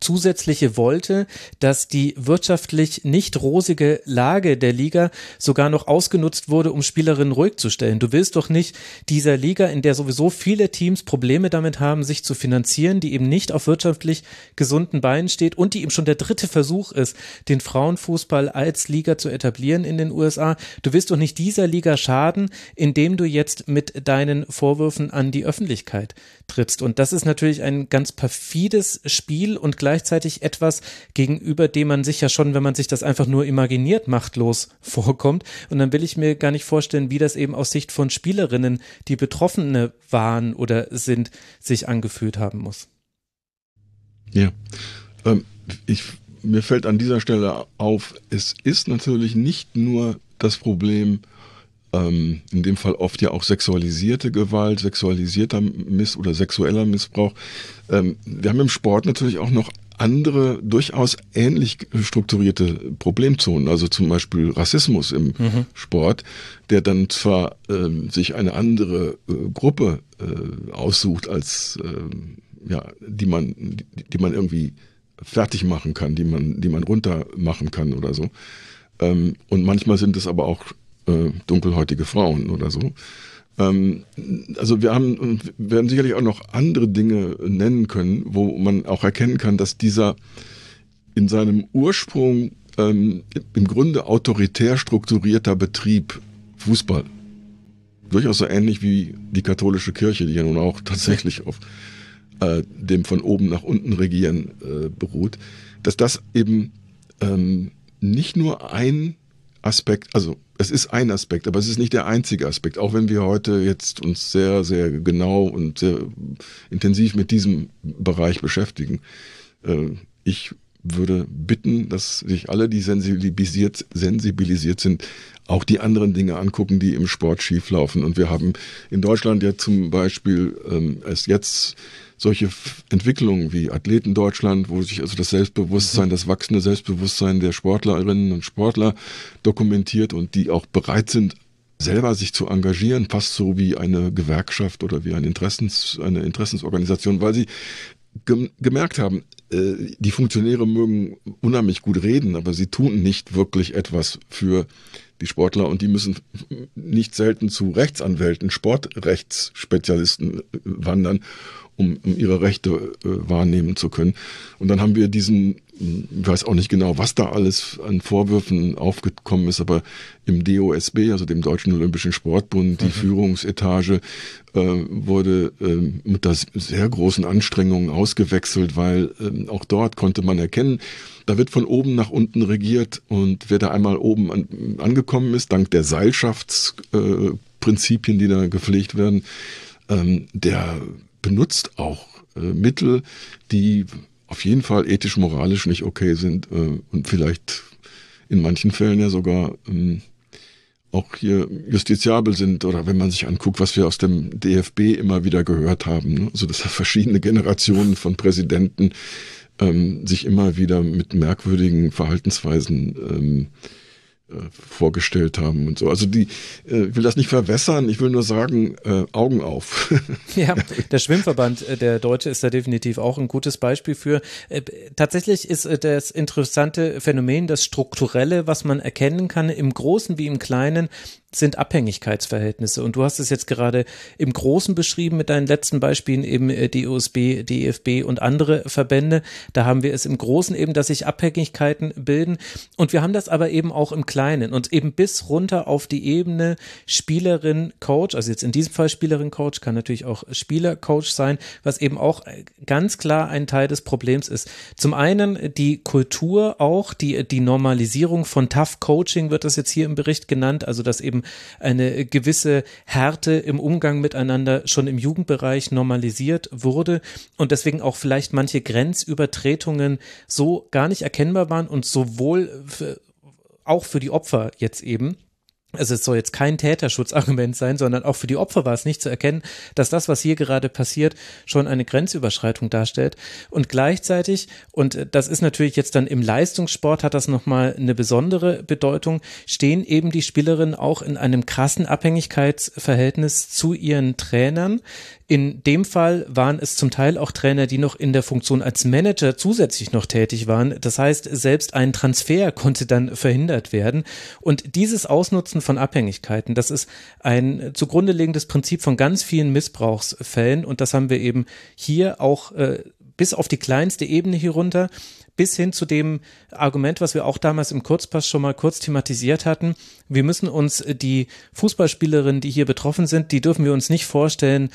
zusätzliche wollte, dass die wirtschaftlich nicht rosige Lage der Liga sogar noch ausgenutzt wurde, um Spielerinnen ruhig zu stellen. Du willst doch nicht dieser Liga, in der sowieso viele Teams Probleme damit haben, sich zu finanzieren, die eben nicht auf wirtschaftlich gesunden Beinen steht und die eben schon der dritte Versuch ist, den Frauenfußball als Liga zu etablieren in den USA. Du willst doch nicht dieser Liga schaden, indem du jetzt mit deinen Vorwürfen an die Öffentlichkeit trittst. Und das ist natürlich ein ganz perfides Spiel und gleichzeitig etwas, gegenüber dem man sich ja schon, wenn man sich das einfach nur imaginiert, machtlos vorkommt. Und dann will ich mir gar nicht vorstellen, wie das eben aus Sicht von Spielerinnen, die Betroffene waren oder sind, sich angefühlt haben muss. Ja, ähm, ich, mir fällt an dieser Stelle auf, es ist natürlich nicht nur das Problem, ähm, in dem Fall oft ja auch sexualisierte Gewalt, sexualisierter Miss- oder sexueller Missbrauch. Ähm, wir haben im Sport natürlich auch noch andere durchaus ähnlich strukturierte Problemzonen, also zum Beispiel Rassismus im mhm. Sport, der dann zwar ähm, sich eine andere äh, Gruppe äh, aussucht als äh, ja, die man, die, die, man irgendwie fertig machen kann, die man, die man runter machen kann oder so. Ähm, und manchmal sind es aber auch äh, dunkelhäutige Frauen oder so. Ähm, also wir haben, werden sicherlich auch noch andere Dinge nennen können, wo man auch erkennen kann, dass dieser in seinem Ursprung ähm, im Grunde autoritär strukturierter Betrieb Fußball durchaus so ähnlich wie die katholische Kirche, die ja nun auch tatsächlich auf äh, dem von oben nach unten regieren äh, beruht, dass das eben ähm, nicht nur ein Aspekt, also es ist ein Aspekt, aber es ist nicht der einzige Aspekt, auch wenn wir heute jetzt uns sehr, sehr genau und sehr intensiv mit diesem Bereich beschäftigen. Äh, ich würde bitten, dass sich alle, die sensibilisiert, sensibilisiert sind, auch die anderen Dinge angucken, die im Sport schieflaufen. Und wir haben in Deutschland ja zum Beispiel ähm, es jetzt solche Entwicklungen wie Athleten Deutschland, wo sich also das Selbstbewusstsein, mhm. das wachsende Selbstbewusstsein der Sportlerinnen und Sportler dokumentiert und die auch bereit sind, selber sich zu engagieren, fast so wie eine Gewerkschaft oder wie eine, Interessens, eine Interessensorganisation, weil sie gemerkt haben, äh, die Funktionäre mögen unheimlich gut reden, aber sie tun nicht wirklich etwas für die Sportler, und die müssen nicht selten zu Rechtsanwälten, Sportrechtsspezialisten wandern, um, um ihre Rechte äh, wahrnehmen zu können. Und dann haben wir diesen, ich weiß auch nicht genau, was da alles an Vorwürfen aufgekommen ist, aber im DOSB, also dem Deutschen Olympischen Sportbund, die mhm. Führungsetage äh, wurde äh, mit das sehr großen Anstrengungen ausgewechselt, weil äh, auch dort konnte man erkennen, da wird von oben nach unten regiert und wer da einmal oben an, angekommen ist, dank der Seilschaftsprinzipien, die da gepflegt werden, ähm, der benutzt auch äh, Mittel, die auf jeden Fall ethisch, moralisch nicht okay sind äh, und vielleicht in manchen Fällen ja sogar ähm, auch hier justiziabel sind oder wenn man sich anguckt, was wir aus dem DFB immer wieder gehört haben. Ne? Also dass verschiedene Generationen von Präsidenten ähm, sich immer wieder mit merkwürdigen Verhaltensweisen ähm, äh, vorgestellt haben und so. Also die, äh, ich will das nicht verwässern, ich will nur sagen, äh, Augen auf. ja, der Schwimmverband, äh, der Deutsche, ist da definitiv auch ein gutes Beispiel für. Äh, tatsächlich ist äh, das interessante Phänomen, das Strukturelle, was man erkennen kann, im Großen wie im Kleinen, sind Abhängigkeitsverhältnisse. Und du hast es jetzt gerade im Großen beschrieben mit deinen letzten Beispielen, eben äh, die USB, DFB und andere Verbände. Da haben wir es im Großen eben, dass sich Abhängigkeiten bilden. Und wir haben das aber eben auch im Kleinen und eben bis runter auf die Ebene Spielerin, Coach, also jetzt in diesem Fall Spielerin, Coach, kann natürlich auch Spieler, Coach sein, was eben auch ganz klar ein Teil des Problems ist. Zum einen die Kultur auch, die, die Normalisierung von Tough Coaching wird das jetzt hier im Bericht genannt, also dass eben eine gewisse Härte im Umgang miteinander schon im Jugendbereich normalisiert wurde und deswegen auch vielleicht manche Grenzübertretungen so gar nicht erkennbar waren und sowohl für, auch für die Opfer jetzt eben also es soll jetzt kein Täterschutzargument sein, sondern auch für die Opfer war es nicht zu erkennen, dass das, was hier gerade passiert, schon eine Grenzüberschreitung darstellt. Und gleichzeitig, und das ist natürlich jetzt dann im Leistungssport, hat das nochmal eine besondere Bedeutung, stehen eben die Spielerinnen auch in einem krassen Abhängigkeitsverhältnis zu ihren Trainern. In dem Fall waren es zum Teil auch Trainer, die noch in der Funktion als Manager zusätzlich noch tätig waren. Das heißt, selbst ein Transfer konnte dann verhindert werden. Und dieses Ausnutzen von Abhängigkeiten, das ist ein zugrunde liegendes Prinzip von ganz vielen Missbrauchsfällen. Und das haben wir eben hier auch äh, bis auf die kleinste Ebene hier runter bis hin zu dem Argument, was wir auch damals im Kurzpass schon mal kurz thematisiert hatten. Wir müssen uns die Fußballspielerinnen, die hier betroffen sind, die dürfen wir uns nicht vorstellen,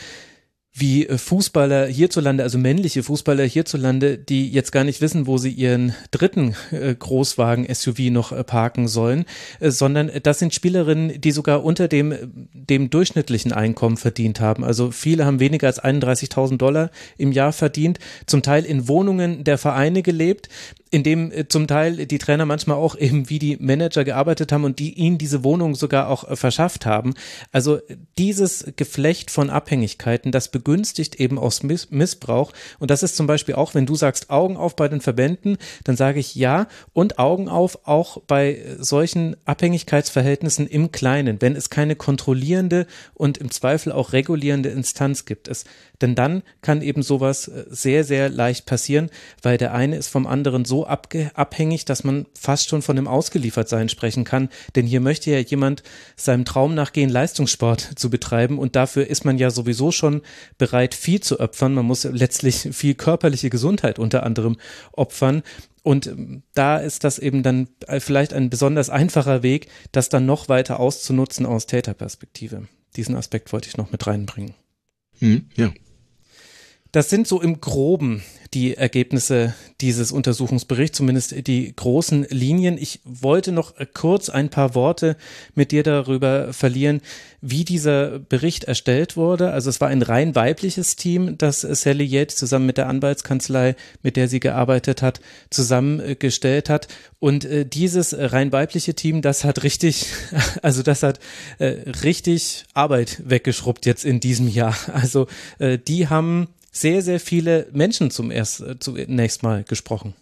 wie äh, Fußballer hierzulande, also männliche Fußballer hierzulande, die jetzt gar nicht wissen, wo sie ihren dritten äh, Großwagen SUV noch äh, parken sollen, sondern das sind Spielerinnen, die sogar unter dem, dem durchschnittlichen Einkommen verdient haben. Also viele haben weniger als 31.000 Dollar im Jahr verdient, zum Teil in Wohnungen der Vereine gelebt, in dem äh, zum Teil die Trainer manchmal auch eben wie die Manager gearbeitet haben und die ihnen diese Wohnung sogar auch äh, verschafft haben. Also dieses Geflecht von Abhängigkeiten, das begünstigt eben aus Miss Missbrauch. Und das ist zum Beispiel auch, wenn du sagst Augen auf bei den Verbänden, dann sage ich ja und Augen auf auch bei äh, solchen Abhängigkeitsverhältnissen im Kleinen, wenn es keine kontrollierende und im Zweifel auch regulierende Instanz gibt. Es denn dann kann eben sowas äh, sehr, sehr leicht passieren, weil der eine ist vom anderen so abhängig, dass man fast schon von dem Ausgeliefertsein sprechen kann. Denn hier möchte ja jemand seinem Traum nachgehen, Leistungssport zu betreiben. Und dafür ist man ja sowieso schon bereit, viel zu opfern. Man muss letztlich viel körperliche Gesundheit unter anderem opfern. Und ähm, da ist das eben dann äh, vielleicht ein besonders einfacher Weg, das dann noch weiter auszunutzen aus Täterperspektive. Diesen Aspekt wollte ich noch mit reinbringen. Hm, ja. Das sind so im Groben die Ergebnisse dieses Untersuchungsberichts, zumindest die großen Linien. Ich wollte noch kurz ein paar Worte mit dir darüber verlieren, wie dieser Bericht erstellt wurde. Also es war ein rein weibliches Team, das Sally Yates zusammen mit der Anwaltskanzlei, mit der sie gearbeitet hat, zusammengestellt hat. Und äh, dieses rein weibliche Team, das hat richtig, also das hat äh, richtig Arbeit weggeschrubbt jetzt in diesem Jahr. Also äh, die haben sehr, sehr viele Menschen zum erst, äh, zunächst mal gesprochen.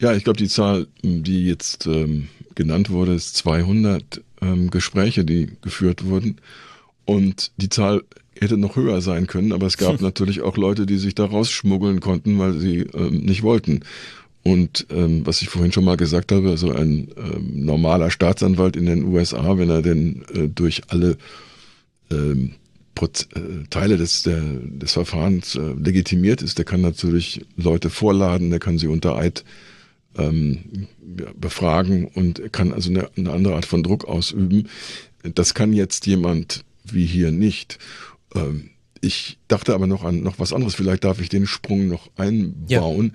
Ja, ich glaube, die Zahl, die jetzt ähm, genannt wurde, ist 200 ähm, Gespräche, die geführt wurden. Und die Zahl hätte noch höher sein können, aber es gab natürlich auch Leute, die sich da rausschmuggeln konnten, weil sie ähm, nicht wollten. Und ähm, was ich vorhin schon mal gesagt habe, also ein ähm, normaler Staatsanwalt in den USA, wenn er denn äh, durch alle ähm, Proz äh, Teile des, der, des Verfahrens äh, legitimiert ist, der kann natürlich Leute vorladen, der kann sie unter Eid ähm, befragen und kann also eine, eine andere Art von Druck ausüben. Das kann jetzt jemand wie hier nicht. Ähm, ich dachte aber noch an noch was anderes. Vielleicht darf ich den Sprung noch einbauen.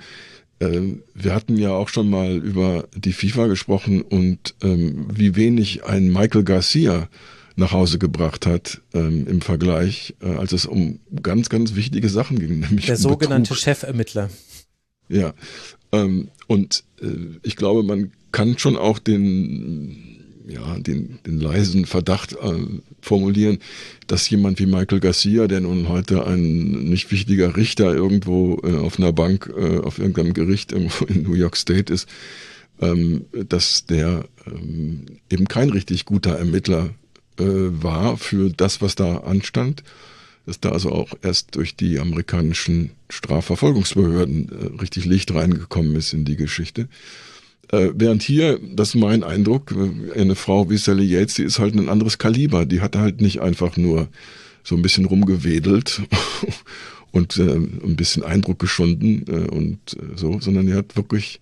Ja. Ähm, wir hatten ja auch schon mal über die FIFA gesprochen und ähm, wie wenig ein Michael Garcia nach Hause gebracht hat ähm, im Vergleich, äh, als es um ganz, ganz wichtige Sachen ging. Nämlich Der sogenannte Betrug. Chefermittler. Ja, ähm, und äh, ich glaube, man kann schon auch den ja, den, den leisen Verdacht äh, formulieren, dass jemand wie Michael Garcia, der nun heute ein nicht wichtiger Richter irgendwo äh, auf einer Bank, äh, auf irgendeinem Gericht irgendwo in New York State ist, ähm, dass der ähm, eben kein richtig guter Ermittler äh, war für das, was da anstand, dass da also auch erst durch die amerikanischen Strafverfolgungsbehörden äh, richtig Licht reingekommen ist in die Geschichte. Äh, während hier, das ist mein Eindruck, äh, eine Frau wie Sally Yates, die ist halt ein anderes Kaliber. Die hat halt nicht einfach nur so ein bisschen rumgewedelt und äh, ein bisschen Eindruck geschunden äh, und äh, so, sondern die hat wirklich,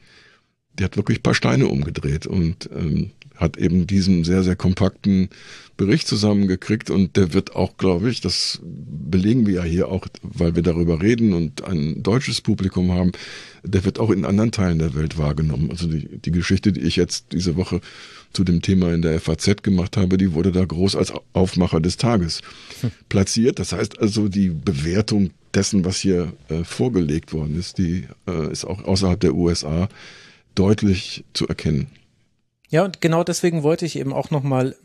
die hat wirklich paar Steine umgedreht und ähm, hat eben diesen sehr, sehr kompakten Bericht zusammengekriegt und der wird auch, glaube ich, das belegen wir ja hier auch, weil wir darüber reden und ein deutsches Publikum haben, der wird auch in anderen Teilen der Welt wahrgenommen. Also die, die Geschichte, die ich jetzt diese Woche zu dem Thema in der FAZ gemacht habe, die wurde da groß als Aufmacher des Tages hm. platziert. Das heißt also, die Bewertung dessen, was hier äh, vorgelegt worden ist, die äh, ist auch außerhalb der USA deutlich zu erkennen. Ja, und genau deswegen wollte ich eben auch nochmal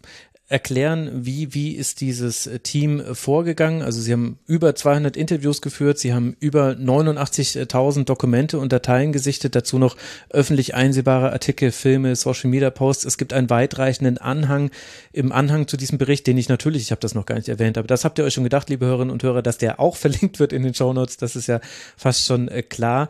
erklären, wie, wie ist dieses äh, Team äh, vorgegangen? Also sie haben über 200 Interviews geführt, sie haben über 89.000 Dokumente und Dateien gesichtet, dazu noch öffentlich einsehbare Artikel, Filme, Social Media Posts. Es gibt einen weitreichenden Anhang im Anhang zu diesem Bericht, den ich natürlich, ich habe das noch gar nicht erwähnt, aber das habt ihr euch schon gedacht, liebe Hörerinnen und Hörer, dass der auch verlinkt wird in den Show Notes. Das ist ja fast schon äh, klar.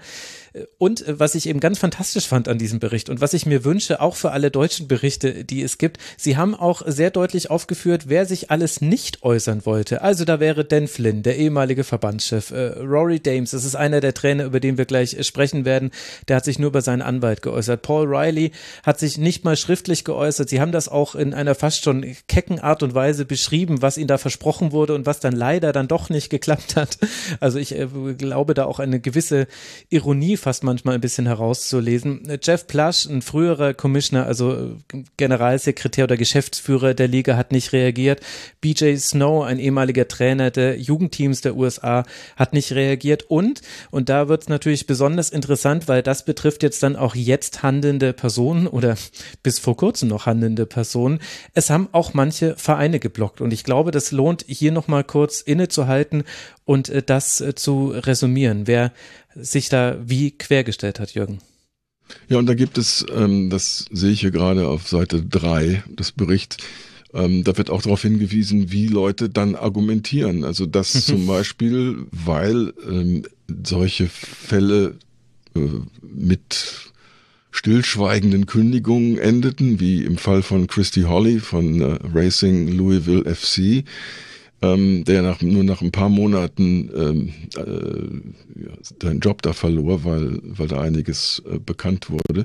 Und äh, was ich eben ganz fantastisch fand an diesem Bericht und was ich mir wünsche, auch für alle deutschen Berichte, die es gibt, sie haben auch sehr deutlich aufgeführt, wer sich alles nicht äußern wollte. Also da wäre Dan Flynn, der ehemalige Verbandschef, äh, Rory Dames, das ist einer der Trainer, über den wir gleich äh, sprechen werden, der hat sich nur über seinen Anwalt geäußert. Paul Riley hat sich nicht mal schriftlich geäußert. Sie haben das auch in einer fast schon kecken Art und Weise beschrieben, was ihnen da versprochen wurde und was dann leider dann doch nicht geklappt hat. Also ich glaube da auch eine gewisse Ironie fast manchmal ein bisschen herauszulesen. Jeff Plush, ein früherer Commissioner, also Generalsekretär oder Geschäftsführer der Liga, hat nicht reagiert. BJ Snow, ein ehemaliger Trainer der Jugendteams der USA, hat nicht reagiert. Und, und da wird es natürlich besonders interessant, weil das betrifft jetzt dann auch jetzt handelnde Personen oder bis vor kurzem noch handelnde Personen. Es haben auch manche Vereine geblockt. Und ich glaube, das lohnt hier nochmal kurz innezuhalten und äh, das äh, zu resümieren. Wer sich da wie quergestellt hat, Jürgen. Ja, und da gibt es, ähm, das sehe ich hier gerade auf Seite drei des Berichts, ähm, da wird auch darauf hingewiesen, wie Leute dann argumentieren. Also dass zum Beispiel, weil ähm, solche Fälle äh, mit stillschweigenden Kündigungen endeten, wie im Fall von Christy Holly von äh, Racing Louisville FC, ähm, der nach, nur nach ein paar Monaten ähm, äh, ja, seinen Job da verlor, weil, weil da einiges äh, bekannt wurde.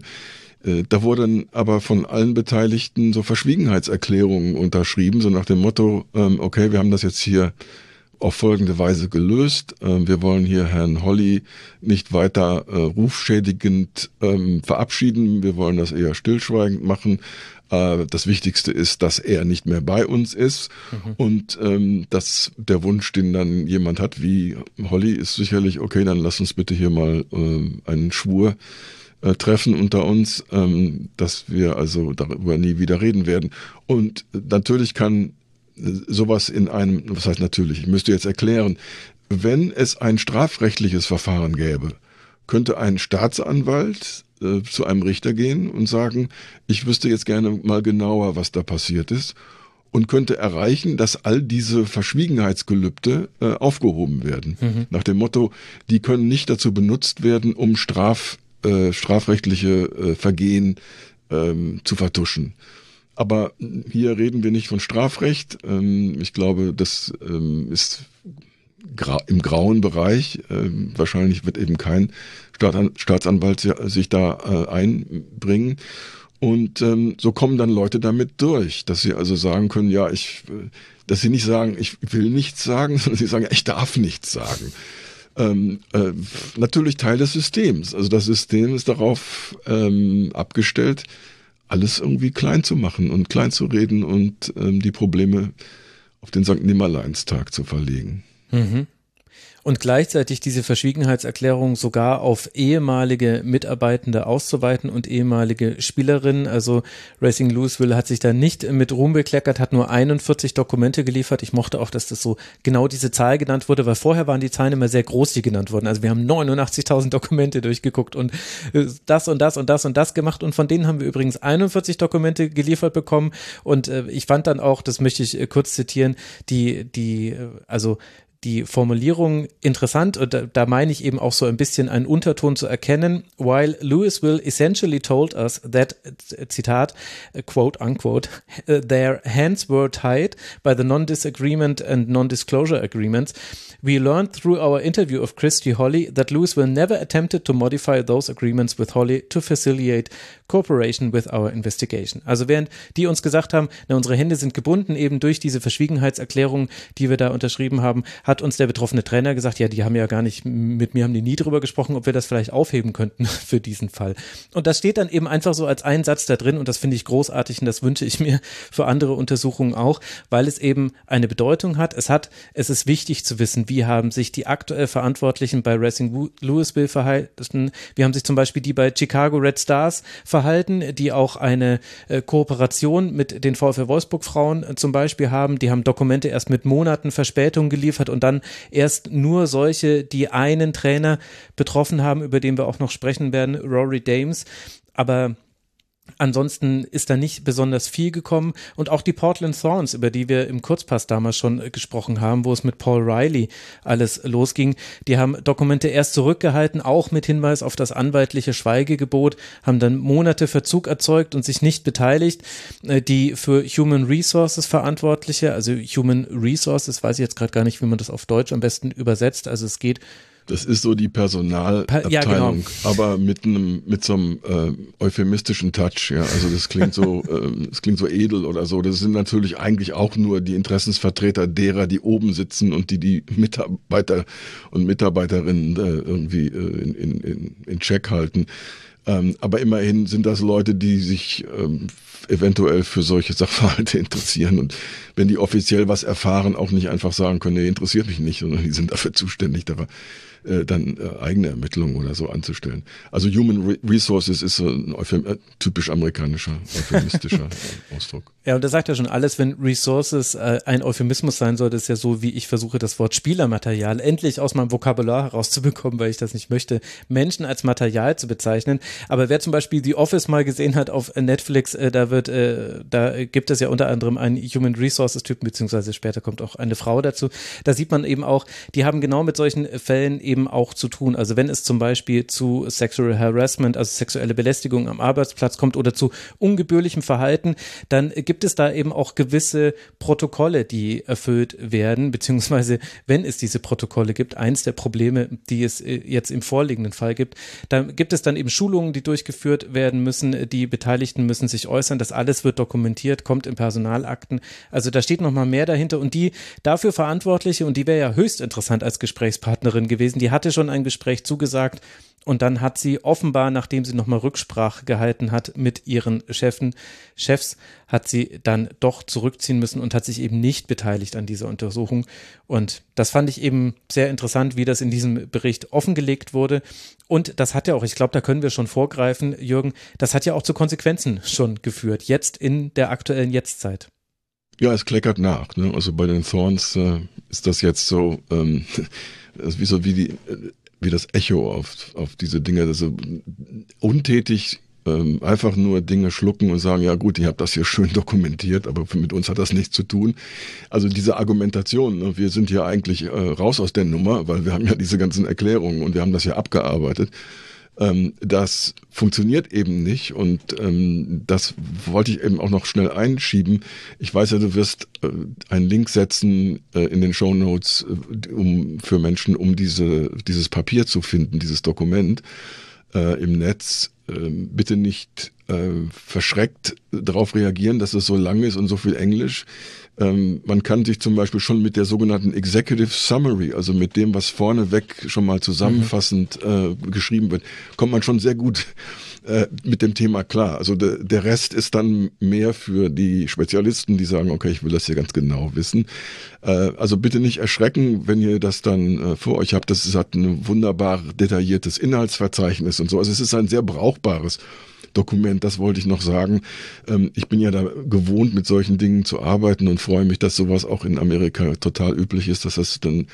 Äh, da wurden aber von allen Beteiligten so Verschwiegenheitserklärungen unterschrieben, so nach dem Motto, ähm, okay, wir haben das jetzt hier auf folgende Weise gelöst. Ähm, wir wollen hier Herrn Holly nicht weiter äh, rufschädigend ähm, verabschieden. Wir wollen das eher stillschweigend machen. Äh, das Wichtigste ist, dass er nicht mehr bei uns ist mhm. und ähm, dass der Wunsch, den dann jemand hat, wie Holly, ist sicherlich, okay, dann lass uns bitte hier mal äh, einen Schwur äh, treffen unter uns, ähm, dass wir also darüber nie wieder reden werden. Und natürlich kann äh, sowas in einem, was heißt natürlich, ich müsste jetzt erklären, wenn es ein strafrechtliches Verfahren gäbe, könnte ein Staatsanwalt äh, zu einem Richter gehen und sagen, ich wüsste jetzt gerne mal genauer, was da passiert ist und könnte erreichen, dass all diese Verschwiegenheitsgelübde äh, aufgehoben werden. Mhm. Nach dem Motto, die können nicht dazu benutzt werden, um Straf äh, strafrechtliche äh, Vergehen ähm, zu vertuschen. Aber hier reden wir nicht von Strafrecht. Ähm, ich glaube, das ähm, ist gra im grauen Bereich. Ähm, wahrscheinlich wird eben kein Staatsan Staatsanwalt sich da äh, einbringen. Und ähm, so kommen dann Leute damit durch, dass sie also sagen können, ja, ich, äh, dass sie nicht sagen, ich will nichts sagen, sondern sie sagen, ich darf nichts sagen. Ähm, äh, natürlich Teil des Systems. Also das System ist darauf ähm, abgestellt, alles irgendwie klein zu machen und klein zu reden und ähm, die Probleme auf den St. Nimmerleinstag zu verlegen. Mhm und gleichzeitig diese Verschwiegenheitserklärung sogar auf ehemalige Mitarbeitende auszuweiten und ehemalige Spielerinnen. Also Racing Louisville hat sich da nicht mit Ruhm bekleckert, hat nur 41 Dokumente geliefert. Ich mochte auch, dass das so genau diese Zahl genannt wurde, weil vorher waren die Zahlen immer sehr groß, die genannt wurden. Also wir haben 89.000 Dokumente durchgeguckt und äh, das und das und das und das gemacht und von denen haben wir übrigens 41 Dokumente geliefert bekommen und äh, ich fand dann auch, das möchte ich äh, kurz zitieren, die, die, also die Formulierung interessant und da, da, meine ich eben auch so ein bisschen einen Unterton zu erkennen. While Louisville essentially told us that, Zitat, quote unquote, their hands were tied by the non-disagreement and non-disclosure agreements, we learned through our interview of Christy Holly that Louisville never attempted to modify those agreements with Holly to facilitate cooperation with our investigation. Also während die uns gesagt haben, na, unsere Hände sind gebunden eben durch diese Verschwiegenheitserklärung, die wir da unterschrieben haben, hat uns der betroffene Trainer gesagt, ja, die haben ja gar nicht, mit mir haben die nie drüber gesprochen, ob wir das vielleicht aufheben könnten für diesen Fall. Und das steht dann eben einfach so als ein Satz da drin und das finde ich großartig und das wünsche ich mir für andere Untersuchungen auch, weil es eben eine Bedeutung hat. Es hat, es ist wichtig zu wissen, wie haben sich die aktuell Verantwortlichen bei Racing Louisville verhalten. Wie haben sich zum Beispiel die bei Chicago Red Stars verhalten, die auch eine äh, Kooperation mit den VfL Wolfsburg Frauen äh, zum Beispiel haben. Die haben Dokumente erst mit Monaten Verspätung geliefert und dann erst nur solche, die einen Trainer betroffen haben, über den wir auch noch sprechen werden, Rory Dames. Aber Ansonsten ist da nicht besonders viel gekommen und auch die Portland Thorns, über die wir im Kurzpass damals schon äh, gesprochen haben, wo es mit Paul Riley alles losging, die haben Dokumente erst zurückgehalten, auch mit Hinweis auf das anwaltliche Schweigegebot, haben dann Monate Verzug erzeugt und sich nicht beteiligt. Äh, die für Human Resources Verantwortliche, also Human Resources, weiß ich jetzt gerade gar nicht, wie man das auf Deutsch am besten übersetzt. Also es geht das ist so die Personalabteilung, ja, genau. aber mit einem mit so einem äh, euphemistischen Touch. Ja, also das klingt so, äh, das klingt so edel oder so. Das sind natürlich eigentlich auch nur die Interessensvertreter derer, die oben sitzen und die die Mitarbeiter und Mitarbeiterinnen äh, irgendwie äh, in, in, in Check halten. Ähm, aber immerhin sind das Leute, die sich ähm, eventuell für solche Sachverhalte interessieren und wenn die offiziell was erfahren, auch nicht einfach sagen können, nee, interessiert mich nicht, sondern die sind dafür zuständig, dafür äh, dann äh, eigene Ermittlungen oder so anzustellen. Also Human Re Resources ist so ein Euphem äh, typisch amerikanischer, euphemistischer Ausdruck. Ja, und da sagt er schon alles, wenn Resources äh, ein Euphemismus sein soll, das ist ja so, wie ich versuche, das Wort Spielermaterial endlich aus meinem Vokabular herauszubekommen, weil ich das nicht möchte, Menschen als Material zu bezeichnen. Aber wer zum Beispiel The Office mal gesehen hat auf Netflix, äh, da wird, äh, da gibt es ja unter anderem einen Human Resources Typen, beziehungsweise später kommt auch eine Frau dazu. Da sieht man eben auch, die haben genau mit solchen Fällen eben auch zu tun. Also wenn es zum Beispiel zu Sexual Harassment, also sexuelle Belästigung am Arbeitsplatz kommt oder zu ungebührlichem Verhalten, dann gibt es da eben auch gewisse Protokolle, die erfüllt werden, beziehungsweise wenn es diese Protokolle gibt, eins der Probleme, die es äh, jetzt im vorliegenden Fall gibt, da gibt es dann eben Schulungen, die durchgeführt werden müssen, die Beteiligten müssen sich äußern, das alles wird dokumentiert, kommt in Personalakten. Also da steht nochmal mehr dahinter und die dafür Verantwortliche, und die wäre ja höchst interessant als Gesprächspartnerin gewesen, die hatte schon ein Gespräch zugesagt, und dann hat sie offenbar, nachdem sie nochmal Rücksprache gehalten hat mit ihren Chefen, Chefs, hat sie dann doch zurückziehen müssen und hat sich eben nicht beteiligt an dieser Untersuchung. Und das fand ich eben sehr interessant, wie das in diesem Bericht offengelegt wurde. Und das hat ja auch, ich glaube, da können wir schon vorgreifen, Jürgen, das hat ja auch zu Konsequenzen schon geführt, jetzt in der aktuellen Jetztzeit. Ja, es kleckert nach. Ne? Also bei den Thorns äh, ist das jetzt so, ähm, wie so wie die wie das Echo auf, auf diese Dinge, also untätig ähm, einfach nur Dinge schlucken und sagen, ja gut, ich habe das hier schön dokumentiert, aber mit uns hat das nichts zu tun. Also diese Argumentation, ne, wir sind ja eigentlich äh, raus aus der Nummer, weil wir haben ja diese ganzen Erklärungen und wir haben das ja abgearbeitet. Ähm, das funktioniert eben nicht und ähm, das wollte ich eben auch noch schnell einschieben. Ich weiß ja, du wirst äh, einen Link setzen äh, in den Show Notes äh, um, für Menschen, um diese, dieses Papier zu finden, dieses Dokument äh, im Netz. Ähm, bitte nicht äh, verschreckt darauf reagieren, dass es so lang ist und so viel Englisch. Ähm, man kann sich zum Beispiel schon mit der sogenannten Executive Summary, also mit dem, was vorneweg schon mal zusammenfassend äh, geschrieben wird, kommt man schon sehr gut äh, mit dem Thema klar. Also de, der Rest ist dann mehr für die Spezialisten, die sagen, okay, ich will das hier ganz genau wissen. Äh, also bitte nicht erschrecken, wenn ihr das dann äh, vor euch habt. Das hat ein wunderbar detailliertes Inhaltsverzeichnis und so. Also es ist ein sehr brauchbares Dokument, das wollte ich noch sagen. Ähm, ich bin ja da gewohnt, mit solchen Dingen zu arbeiten und freue mich, dass sowas auch in Amerika total üblich ist, dass das dann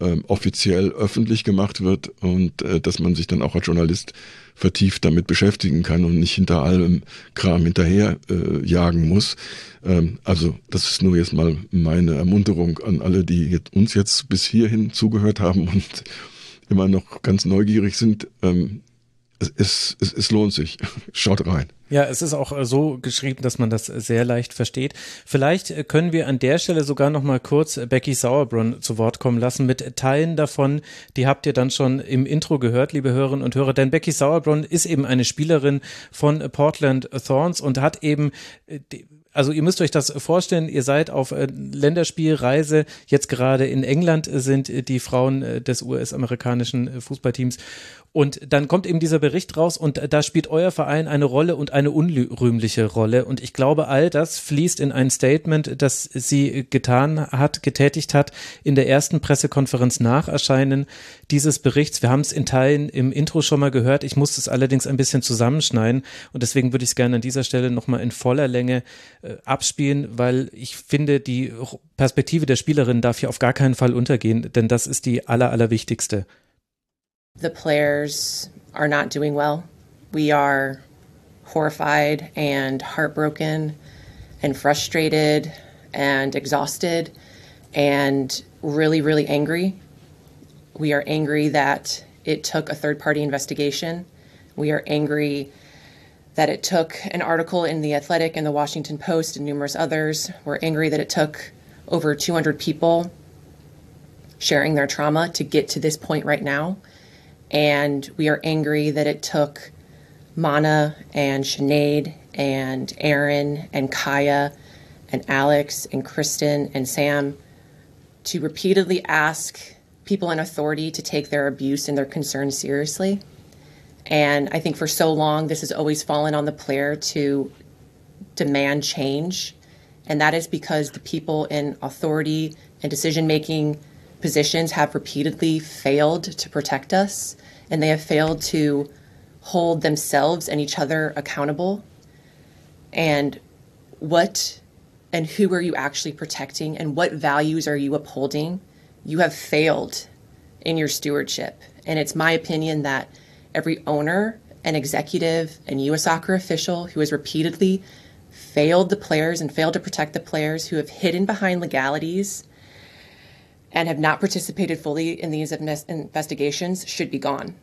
ähm, offiziell öffentlich gemacht wird und äh, dass man sich dann auch als Journalist vertieft damit beschäftigen kann und nicht hinter allem Kram hinterher äh, jagen muss. Ähm, also das ist nur jetzt mal meine Ermunterung an alle, die jetzt, uns jetzt bis hierhin zugehört haben und immer noch ganz neugierig sind. Ähm, es, es, es lohnt sich. Schaut rein. Ja, es ist auch äh, so geschrieben, dass man das sehr leicht versteht. Vielleicht äh, können wir an der Stelle sogar noch mal kurz äh, Becky Sauerbrunn zu Wort kommen lassen mit Teilen davon. Die habt ihr dann schon im Intro gehört, liebe Hörerinnen und Hörer. Denn Becky Sauerbrunn ist eben eine Spielerin von Portland Thorns und hat eben also ihr müsst euch das vorstellen, ihr seid auf Länderspielreise, jetzt gerade in England sind die Frauen des US-amerikanischen Fußballteams und dann kommt eben dieser Bericht raus und da spielt euer Verein eine Rolle und eine unrühmliche Rolle. Und ich glaube, all das fließt in ein Statement, das sie getan hat, getätigt hat in der ersten Pressekonferenz nach Erscheinen dieses Berichts. Wir haben es in Teilen im Intro schon mal gehört. Ich muss es allerdings ein bisschen zusammenschneiden und deswegen würde ich es gerne an dieser Stelle nochmal in voller Länge äh, abspielen, weil ich finde, die Perspektive der Spielerin darf hier auf gar keinen Fall untergehen, denn das ist die aller, allerwichtigste. The players are not doing well. We are horrified and heartbroken and frustrated and exhausted and really, really angry. We are angry that it took a third party investigation. We are angry that it took an article in The Athletic and The Washington Post and numerous others. We're angry that it took over 200 people sharing their trauma to get to this point right now. And we are angry that it took Mana and Sinead and Aaron and Kaya and Alex and Kristen and Sam to repeatedly ask people in authority to take their abuse and their concerns seriously. And I think for so long, this has always fallen on the player to demand change. And that is because the people in authority and decision making positions have repeatedly failed to protect us and they have failed to hold themselves and each other accountable. And what and who are you actually protecting and what values are you upholding? You have failed in your stewardship. And it's my opinion that every owner and executive and U.S. soccer official who has repeatedly failed the players and failed to protect the players, who have hidden behind legalities and have not participated fully in these investigations should be gone.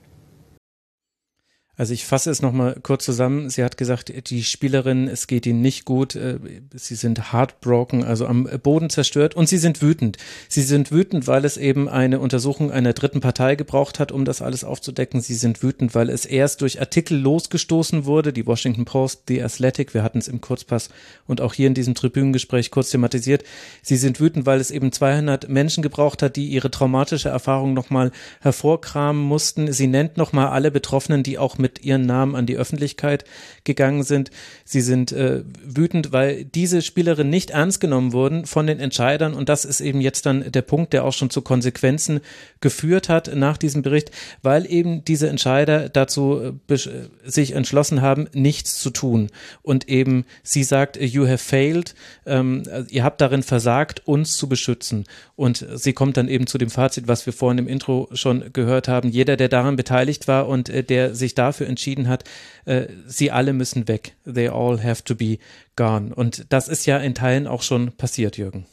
Also ich fasse es nochmal kurz zusammen. Sie hat gesagt, die Spielerin, es geht ihnen nicht gut. Äh, sie sind heartbroken, also am Boden zerstört und sie sind wütend. Sie sind wütend, weil es eben eine Untersuchung einer dritten Partei gebraucht hat, um das alles aufzudecken. Sie sind wütend, weil es erst durch Artikel losgestoßen wurde, die Washington Post, The Athletic, wir hatten es im Kurzpass und auch hier in diesem Tribünengespräch kurz thematisiert. Sie sind wütend, weil es eben 200 Menschen gebraucht hat, die ihre traumatische Erfahrung nochmal hervorkramen mussten. Sie nennt nochmal alle Betroffenen, die auch mit ihren Namen an die Öffentlichkeit gegangen sind. Sie sind äh, wütend, weil diese Spielerinnen nicht ernst genommen wurden von den Entscheidern. Und das ist eben jetzt dann der Punkt, der auch schon zu Konsequenzen geführt hat nach diesem Bericht, weil eben diese Entscheider dazu äh, sich entschlossen haben, nichts zu tun. Und eben sie sagt, you have failed, ähm, ihr habt darin versagt, uns zu beschützen. Und sie kommt dann eben zu dem Fazit, was wir vorhin im Intro schon gehört haben, jeder, der daran beteiligt war und äh, der sich dafür dafür entschieden hat, äh, sie alle müssen weg. They all have to be gone. Und das ist ja in Teilen auch schon passiert, Jürgen.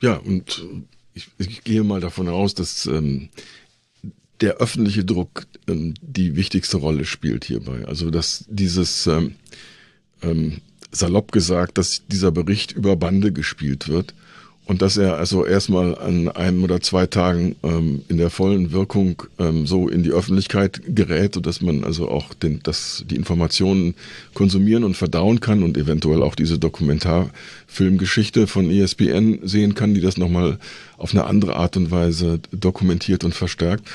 Ja, und ich, ich gehe mal davon aus, dass ähm, der öffentliche Druck ähm, die wichtigste Rolle spielt hierbei. Also dass dieses ähm, ähm, salopp gesagt, dass dieser Bericht über Bande gespielt wird und dass er also erstmal an einem oder zwei Tagen ähm, in der vollen Wirkung ähm, so in die Öffentlichkeit gerät, sodass man also auch den, das, die Informationen konsumieren und verdauen kann und eventuell auch diese Dokumentarfilmgeschichte von ESPN sehen kann, die das nochmal auf eine andere Art und Weise dokumentiert und verstärkt.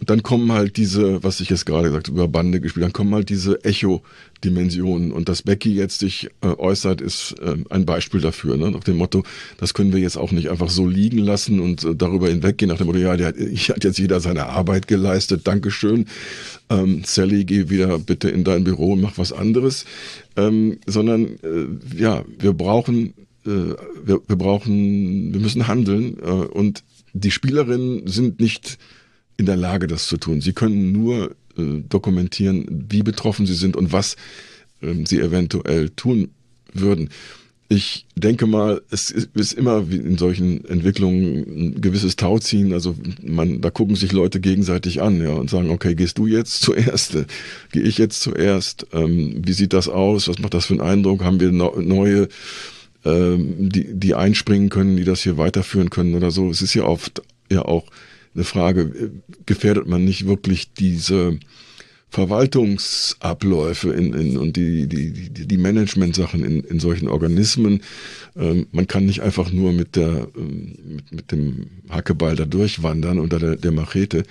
Und dann kommen halt diese, was ich jetzt gerade gesagt über Bande gespielt, dann kommen halt diese Echo-Dimensionen. Und dass Becky jetzt sich äh, äußert, ist äh, ein Beispiel dafür. Ne? Nach dem Motto, das können wir jetzt auch nicht einfach so liegen lassen und äh, darüber hinweggehen. Nach dem Motto, ja, der, hier hat jetzt jeder seine Arbeit geleistet, Dankeschön. Ähm, Sally, geh wieder bitte in dein Büro und mach was anderes. Ähm, sondern äh, ja, wir brauchen, wir, wir brauchen, wir müssen handeln. Und die Spielerinnen sind nicht in der Lage, das zu tun. Sie können nur äh, dokumentieren, wie betroffen sie sind und was ähm, sie eventuell tun würden. Ich denke mal, es ist immer wie in solchen Entwicklungen ein gewisses Tauziehen. Also man, da gucken sich Leute gegenseitig an, ja, und sagen, okay, gehst du jetzt zuerst? Gehe ich jetzt zuerst? Ähm, wie sieht das aus? Was macht das für einen Eindruck? Haben wir neue, ähm, die, die einspringen können, die das hier weiterführen können oder so? Es ist ja oft ja auch eine Frage, gefährdet man nicht wirklich diese Verwaltungsabläufe in, in, und die, die, die, die Management-Sachen in, in solchen Organismen. Ähm, man kann nicht einfach nur mit, der, ähm, mit, mit dem Hackeball da durchwandern unter der, der Machete.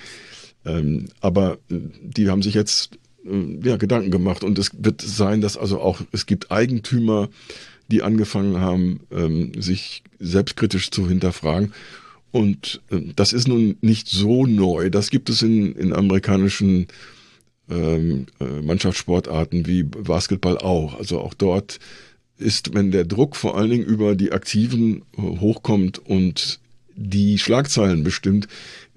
Ähm, aber äh, die haben sich jetzt äh, ja, Gedanken gemacht und es wird sein, dass also auch es gibt Eigentümer, die angefangen haben, ähm, sich selbstkritisch zu hinterfragen und äh, das ist nun nicht so neu. Das gibt es in, in amerikanischen ähm, äh, Mannschaftssportarten wie Basketball auch. Also auch dort ist, wenn der Druck vor allen Dingen über die Aktiven äh, hochkommt und die Schlagzeilen bestimmt,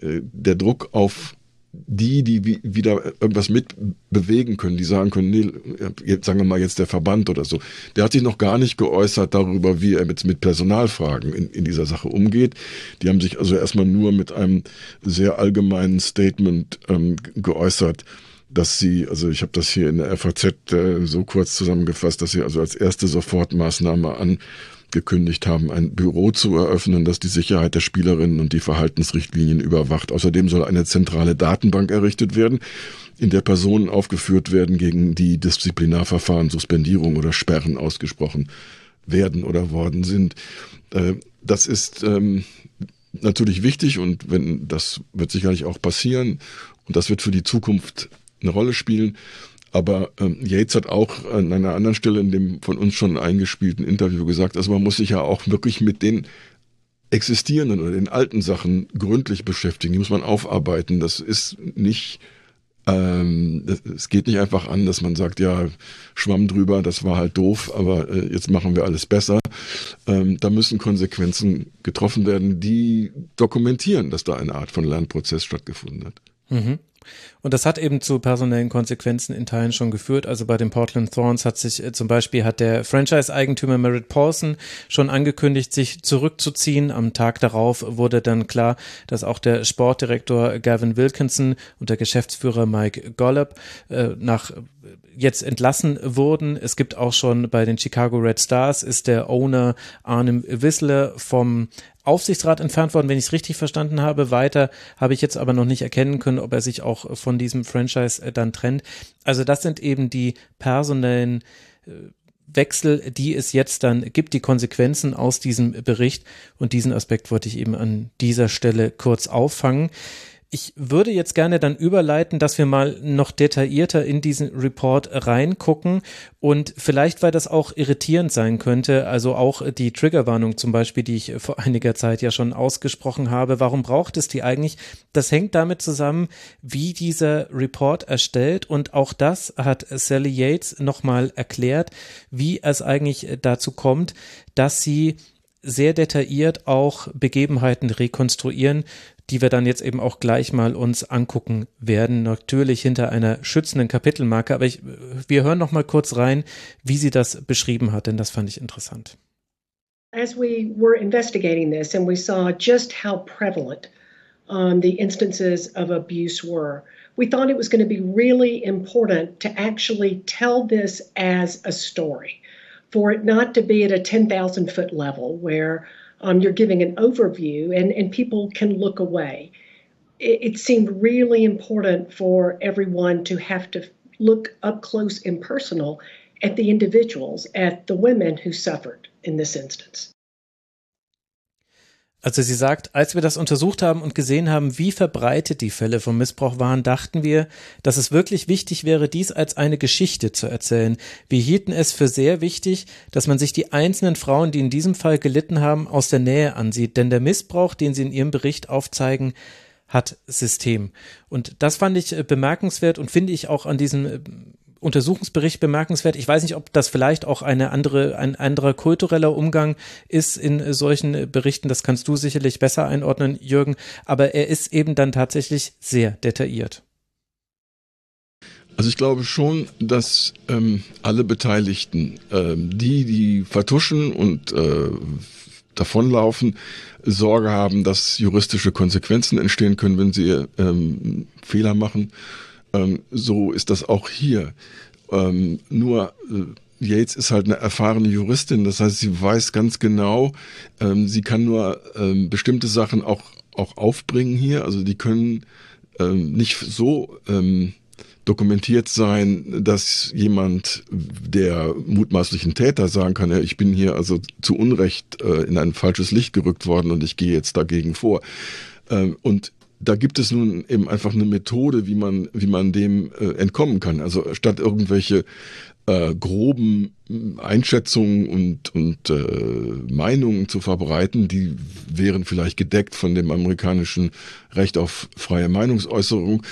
der Druck auf die, die wieder irgendwas mitbewegen können, die sagen können, nee, jetzt sagen wir mal jetzt der Verband oder so, der hat sich noch gar nicht geäußert darüber, wie er jetzt mit Personalfragen in, in dieser Sache umgeht. Die haben sich also erstmal nur mit einem sehr allgemeinen Statement ähm, geäußert, dass sie, also ich habe das hier in der FAZ äh, so kurz zusammengefasst, dass sie also als erste Sofortmaßnahme an gekündigt haben, ein Büro zu eröffnen, das die Sicherheit der Spielerinnen und die Verhaltensrichtlinien überwacht. Außerdem soll eine zentrale Datenbank errichtet werden, in der Personen aufgeführt werden, gegen die Disziplinarverfahren, Suspendierung oder Sperren ausgesprochen werden oder worden sind. Äh, das ist ähm, natürlich wichtig und wenn das wird sicherlich auch passieren und das wird für die Zukunft eine Rolle spielen. Aber ähm, Yates hat auch an einer anderen Stelle in dem von uns schon eingespielten Interview gesagt, also man muss sich ja auch wirklich mit den existierenden oder den alten Sachen gründlich beschäftigen. Die muss man aufarbeiten. Das ist nicht, ähm, es geht nicht einfach an, dass man sagt, ja, schwamm drüber, das war halt doof, aber äh, jetzt machen wir alles besser. Ähm, da müssen Konsequenzen getroffen werden, die dokumentieren, dass da eine Art von Lernprozess stattgefunden hat. Mhm. Und das hat eben zu personellen Konsequenzen in Teilen schon geführt. Also bei den Portland Thorns hat sich äh, zum Beispiel hat der Franchise-Eigentümer Merritt Paulson schon angekündigt, sich zurückzuziehen. Am Tag darauf wurde dann klar, dass auch der Sportdirektor Gavin Wilkinson und der Geschäftsführer Mike Gollop äh, nach jetzt entlassen wurden. Es gibt auch schon bei den Chicago Red Stars ist der Owner Arnim Whistler vom Aufsichtsrat entfernt worden, wenn ich es richtig verstanden habe. Weiter habe ich jetzt aber noch nicht erkennen können, ob er sich auch von diesem Franchise äh, dann trennt. Also das sind eben die personellen äh, Wechsel, die es jetzt dann gibt, die Konsequenzen aus diesem Bericht. Und diesen Aspekt wollte ich eben an dieser Stelle kurz auffangen. Ich würde jetzt gerne dann überleiten, dass wir mal noch detaillierter in diesen Report reingucken und vielleicht, weil das auch irritierend sein könnte, also auch die Triggerwarnung zum Beispiel, die ich vor einiger Zeit ja schon ausgesprochen habe. Warum braucht es die eigentlich? Das hängt damit zusammen, wie dieser Report erstellt und auch das hat Sally Yates nochmal erklärt, wie es eigentlich dazu kommt, dass sie sehr detailliert auch Begebenheiten rekonstruieren, die wir dann jetzt eben auch gleich mal uns angucken werden. Natürlich hinter einer schützenden Kapitelmarke, aber ich, wir hören noch mal kurz rein, wie sie das beschrieben hat, denn das fand ich interessant. As we were investigating this and we saw just how prevalent um, the instances of abuse were. We thought it was going to be really important to actually tell this as a story, for it not to be at a 10,000 foot level where um, you're giving an overview and, and people can look away. It, it seemed really important for everyone to have to look up close and personal at the individuals, at the women who suffered in this instance. Also sie sagt, als wir das untersucht haben und gesehen haben, wie verbreitet die Fälle von Missbrauch waren, dachten wir, dass es wirklich wichtig wäre, dies als eine Geschichte zu erzählen. Wir hielten es für sehr wichtig, dass man sich die einzelnen Frauen, die in diesem Fall gelitten haben, aus der Nähe ansieht. Denn der Missbrauch, den sie in ihrem Bericht aufzeigen, hat System. Und das fand ich äh, bemerkenswert und finde ich auch an diesem äh, Untersuchungsbericht bemerkenswert. Ich weiß nicht, ob das vielleicht auch eine andere, ein anderer kultureller Umgang ist in solchen Berichten. Das kannst du sicherlich besser einordnen, Jürgen. Aber er ist eben dann tatsächlich sehr detailliert. Also ich glaube schon, dass ähm, alle Beteiligten, ähm, die, die vertuschen und äh, davonlaufen, Sorge haben, dass juristische Konsequenzen entstehen können, wenn sie ähm, Fehler machen. Ähm, so ist das auch hier. Ähm, nur äh, Yates ist halt eine erfahrene Juristin, das heißt, sie weiß ganz genau, ähm, sie kann nur ähm, bestimmte Sachen auch, auch aufbringen hier. Also die können ähm, nicht so ähm, dokumentiert sein, dass jemand der mutmaßlichen Täter sagen kann, ja, ich bin hier also zu Unrecht äh, in ein falsches Licht gerückt worden und ich gehe jetzt dagegen vor. Ähm, und da gibt es nun eben einfach eine Methode, wie man, wie man dem äh, entkommen kann. Also statt irgendwelche äh, groben Einschätzungen und, und äh, Meinungen zu verbreiten, die wären vielleicht gedeckt von dem amerikanischen Recht auf freie Meinungsäußerung,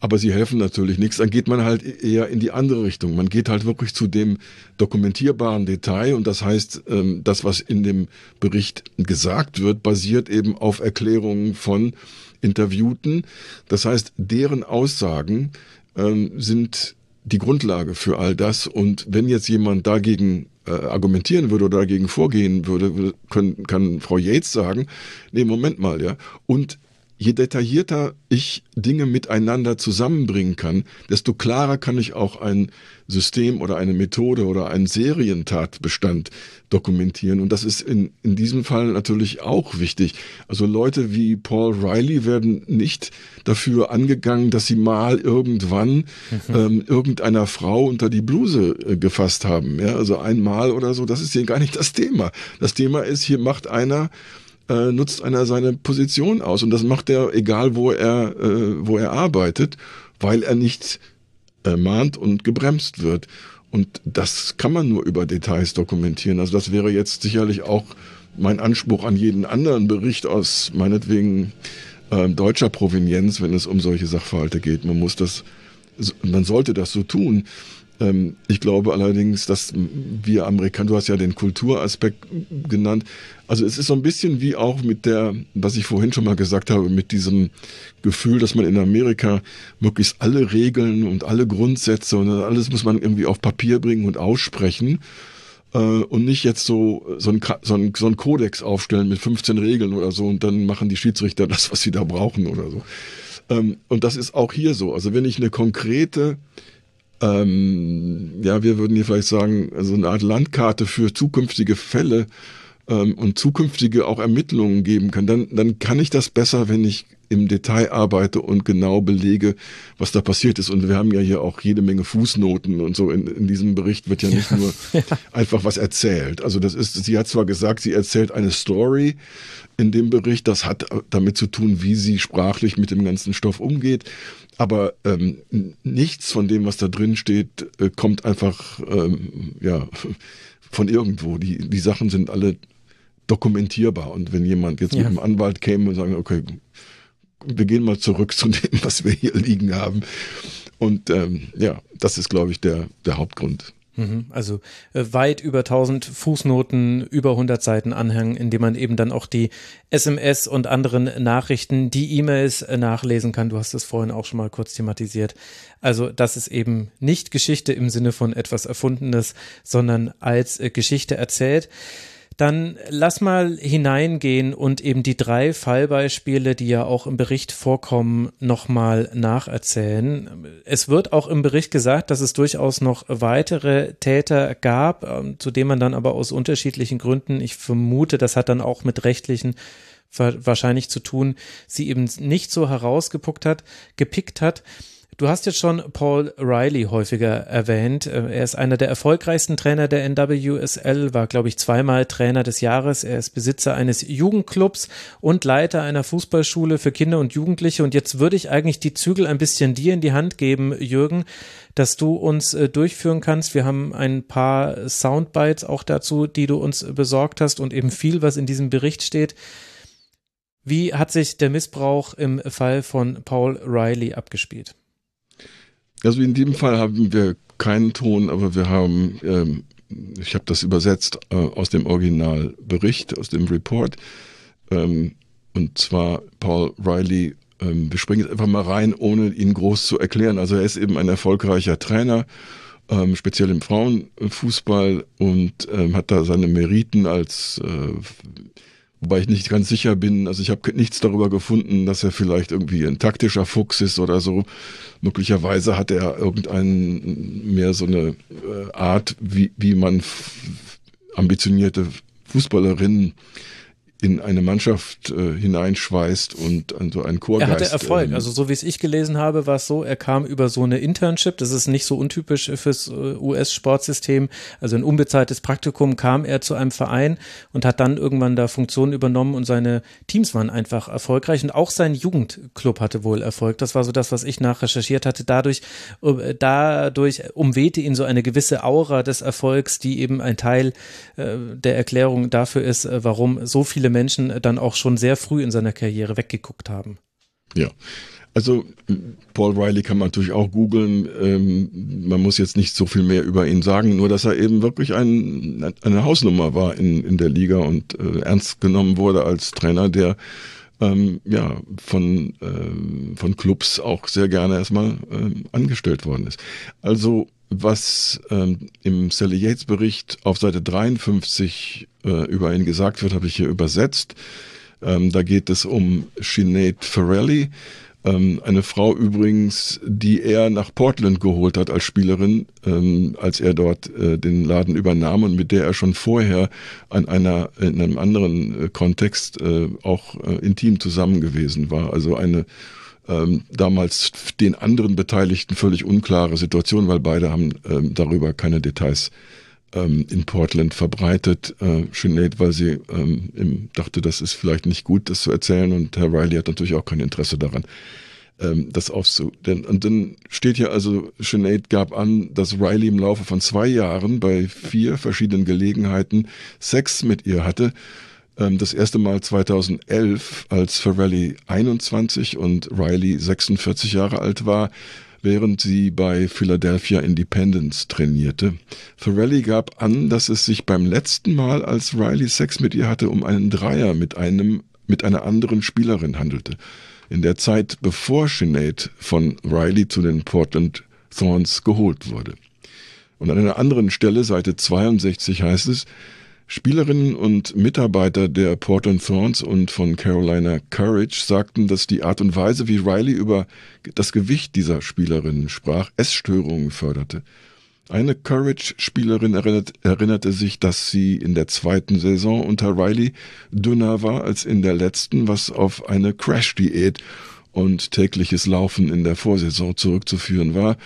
aber sie helfen natürlich nichts. Dann geht man halt eher in die andere Richtung. Man geht halt wirklich zu dem dokumentierbaren Detail und das heißt, ähm, das, was in dem Bericht gesagt wird, basiert eben auf Erklärungen von Interviewten. Das heißt, deren Aussagen ähm, sind die Grundlage für all das. Und wenn jetzt jemand dagegen äh, argumentieren würde oder dagegen vorgehen würde, können, kann Frau Yates sagen, nee, Moment mal, ja. Und je detaillierter ich Dinge miteinander zusammenbringen kann, desto klarer kann ich auch ein System oder eine Methode oder einen Serientatbestand dokumentieren. Und das ist in, in diesem Fall natürlich auch wichtig. Also Leute wie Paul Riley werden nicht dafür angegangen, dass sie mal irgendwann mhm. ähm, irgendeiner Frau unter die Bluse äh, gefasst haben. Ja, also einmal oder so, das ist hier gar nicht das Thema. Das Thema ist, hier macht einer äh, nutzt einer seine Position aus. Und das macht er, egal wo er, äh, wo er arbeitet, weil er nicht ermahnt und gebremst wird. Und das kann man nur über Details dokumentieren. Also das wäre jetzt sicherlich auch mein Anspruch an jeden anderen Bericht aus meinetwegen äh, deutscher Provenienz, wenn es um solche Sachverhalte geht. Man muss das, man sollte das so tun. Ähm, ich glaube allerdings, dass wir Amerikaner, du hast ja den Kulturaspekt genannt, also es ist so ein bisschen wie auch mit der, was ich vorhin schon mal gesagt habe, mit diesem Gefühl, dass man in Amerika möglichst alle Regeln und alle Grundsätze und alles muss man irgendwie auf Papier bringen und aussprechen äh, und nicht jetzt so so ein, so, ein, so ein Kodex aufstellen mit 15 Regeln oder so und dann machen die Schiedsrichter das, was sie da brauchen oder so. Ähm, und das ist auch hier so. Also wenn ich eine konkrete ähm, ja, wir würden hier vielleicht sagen, also eine Art Landkarte für zukünftige Fälle ähm, und zukünftige auch Ermittlungen geben kann, dann, dann kann ich das besser, wenn ich im Detail arbeite und genau belege, was da passiert ist. Und wir haben ja hier auch jede Menge Fußnoten und so. In, in diesem Bericht wird ja nicht nur ja. einfach was erzählt. Also das ist, sie hat zwar gesagt, sie erzählt eine Story in dem Bericht. Das hat damit zu tun, wie sie sprachlich mit dem ganzen Stoff umgeht. Aber ähm, nichts von dem, was da drin steht, äh, kommt einfach ähm, ja von irgendwo. Die, die Sachen sind alle dokumentierbar. Und wenn jemand jetzt ja. mit einem Anwalt käme und sagen, okay, wir gehen mal zurück zu dem, was wir hier liegen haben. Und ähm, ja, das ist, glaube ich, der, der Hauptgrund. Mhm. Also äh, weit über 1000 Fußnoten, über 100 Seiten Anhang, in dem man eben dann auch die SMS und anderen Nachrichten, die E-Mails äh, nachlesen kann. Du hast es vorhin auch schon mal kurz thematisiert. Also das ist eben nicht Geschichte im Sinne von etwas Erfundenes, sondern als äh, Geschichte erzählt. Dann lass mal hineingehen und eben die drei Fallbeispiele, die ja auch im Bericht vorkommen, nochmal nacherzählen. Es wird auch im Bericht gesagt, dass es durchaus noch weitere Täter gab, ähm, zu denen man dann aber aus unterschiedlichen Gründen, ich vermute, das hat dann auch mit rechtlichen wahrscheinlich zu tun, sie eben nicht so herausgepuckt hat, gepickt hat. Du hast jetzt schon Paul Riley häufiger erwähnt. Äh, er ist einer der erfolgreichsten Trainer der NWSL, war, glaube ich, zweimal Trainer des Jahres. Er ist Besitzer eines Jugendclubs und Leiter einer Fußballschule für Kinder und Jugendliche. Und jetzt würde ich eigentlich die Zügel ein bisschen dir in die Hand geben, Jürgen, dass du uns äh, durchführen kannst. Wir haben ein paar Soundbites auch dazu, die du uns besorgt hast und eben viel, was in diesem Bericht steht. Wie hat sich der Missbrauch im Fall von Paul Riley abgespielt? Also in dem Fall haben wir keinen Ton, aber wir haben, ähm, ich habe das übersetzt äh, aus dem Originalbericht, aus dem Report. Ähm, und zwar Paul Riley, ähm, wir springen jetzt einfach mal rein, ohne ihn groß zu erklären. Also er ist eben ein erfolgreicher Trainer, ähm, speziell im Frauenfußball und ähm, hat da seine Meriten als äh, Wobei ich nicht ganz sicher bin, also ich habe nichts darüber gefunden, dass er vielleicht irgendwie ein taktischer Fuchs ist oder so. Möglicherweise hat er irgendeinen mehr so eine äh, Art, wie, wie man ambitionierte Fußballerinnen in eine Mannschaft äh, hineinschweißt und an so einen Chorgeist. Er hatte Erfolg. Ähm, also so wie es ich gelesen habe, war es so, er kam über so eine Internship. Das ist nicht so untypisch fürs äh, US-Sportsystem. Also ein unbezahltes Praktikum kam er zu einem Verein und hat dann irgendwann da Funktionen übernommen und seine Teams waren einfach erfolgreich und auch sein Jugendclub hatte wohl Erfolg. Das war so das, was ich nachrecherchiert hatte. Dadurch, äh, dadurch umwehte ihn so eine gewisse Aura des Erfolgs, die eben ein Teil äh, der Erklärung dafür ist, äh, warum so viele viele Menschen dann auch schon sehr früh in seiner Karriere weggeguckt haben. Ja. Also Paul Riley kann man natürlich auch googeln. Ähm, man muss jetzt nicht so viel mehr über ihn sagen, nur dass er eben wirklich ein, eine Hausnummer war in, in der Liga und äh, ernst genommen wurde als Trainer, der ähm, ja von, äh, von Clubs auch sehr gerne erstmal äh, angestellt worden ist. Also was ähm, im Sally Yates Bericht auf Seite 53 äh, über ihn gesagt wird, habe ich hier übersetzt. Ähm, da geht es um Sinead Farrelly, ähm, eine Frau übrigens, die er nach Portland geholt hat als Spielerin, ähm, als er dort äh, den Laden übernahm und mit der er schon vorher an einer in einem anderen äh, Kontext äh, auch äh, intim zusammen gewesen war. Also eine ähm, damals den anderen Beteiligten völlig unklare Situation, weil beide haben ähm, darüber keine Details ähm, in Portland verbreitet. Äh, Sinead, weil sie ähm, dachte, das ist vielleicht nicht gut, das zu erzählen und Herr Riley hat natürlich auch kein Interesse daran ähm, das aufzu. Denn, und dann steht hier also, Sinead gab an, dass Riley im Laufe von zwei Jahren bei vier verschiedenen Gelegenheiten Sex mit ihr hatte das erste Mal 2011, als Farrelly 21 und Riley 46 Jahre alt war, während sie bei Philadelphia Independence trainierte. Farrelly gab an, dass es sich beim letzten Mal, als Riley Sex mit ihr hatte, um einen Dreier mit einem mit einer anderen Spielerin handelte. In der Zeit, bevor Sinead von Riley zu den Portland Thorns geholt wurde. Und an einer anderen Stelle, Seite 62 heißt es, Spielerinnen und Mitarbeiter der Portland Thorns und von Carolina Courage sagten, dass die Art und Weise, wie Riley über das Gewicht dieser Spielerinnen sprach, Essstörungen förderte. Eine Courage-Spielerin erinnert, erinnerte sich, dass sie in der zweiten Saison unter Riley dünner war als in der letzten, was auf eine Crash-Diät und tägliches Laufen in der Vorsaison zurückzuführen war.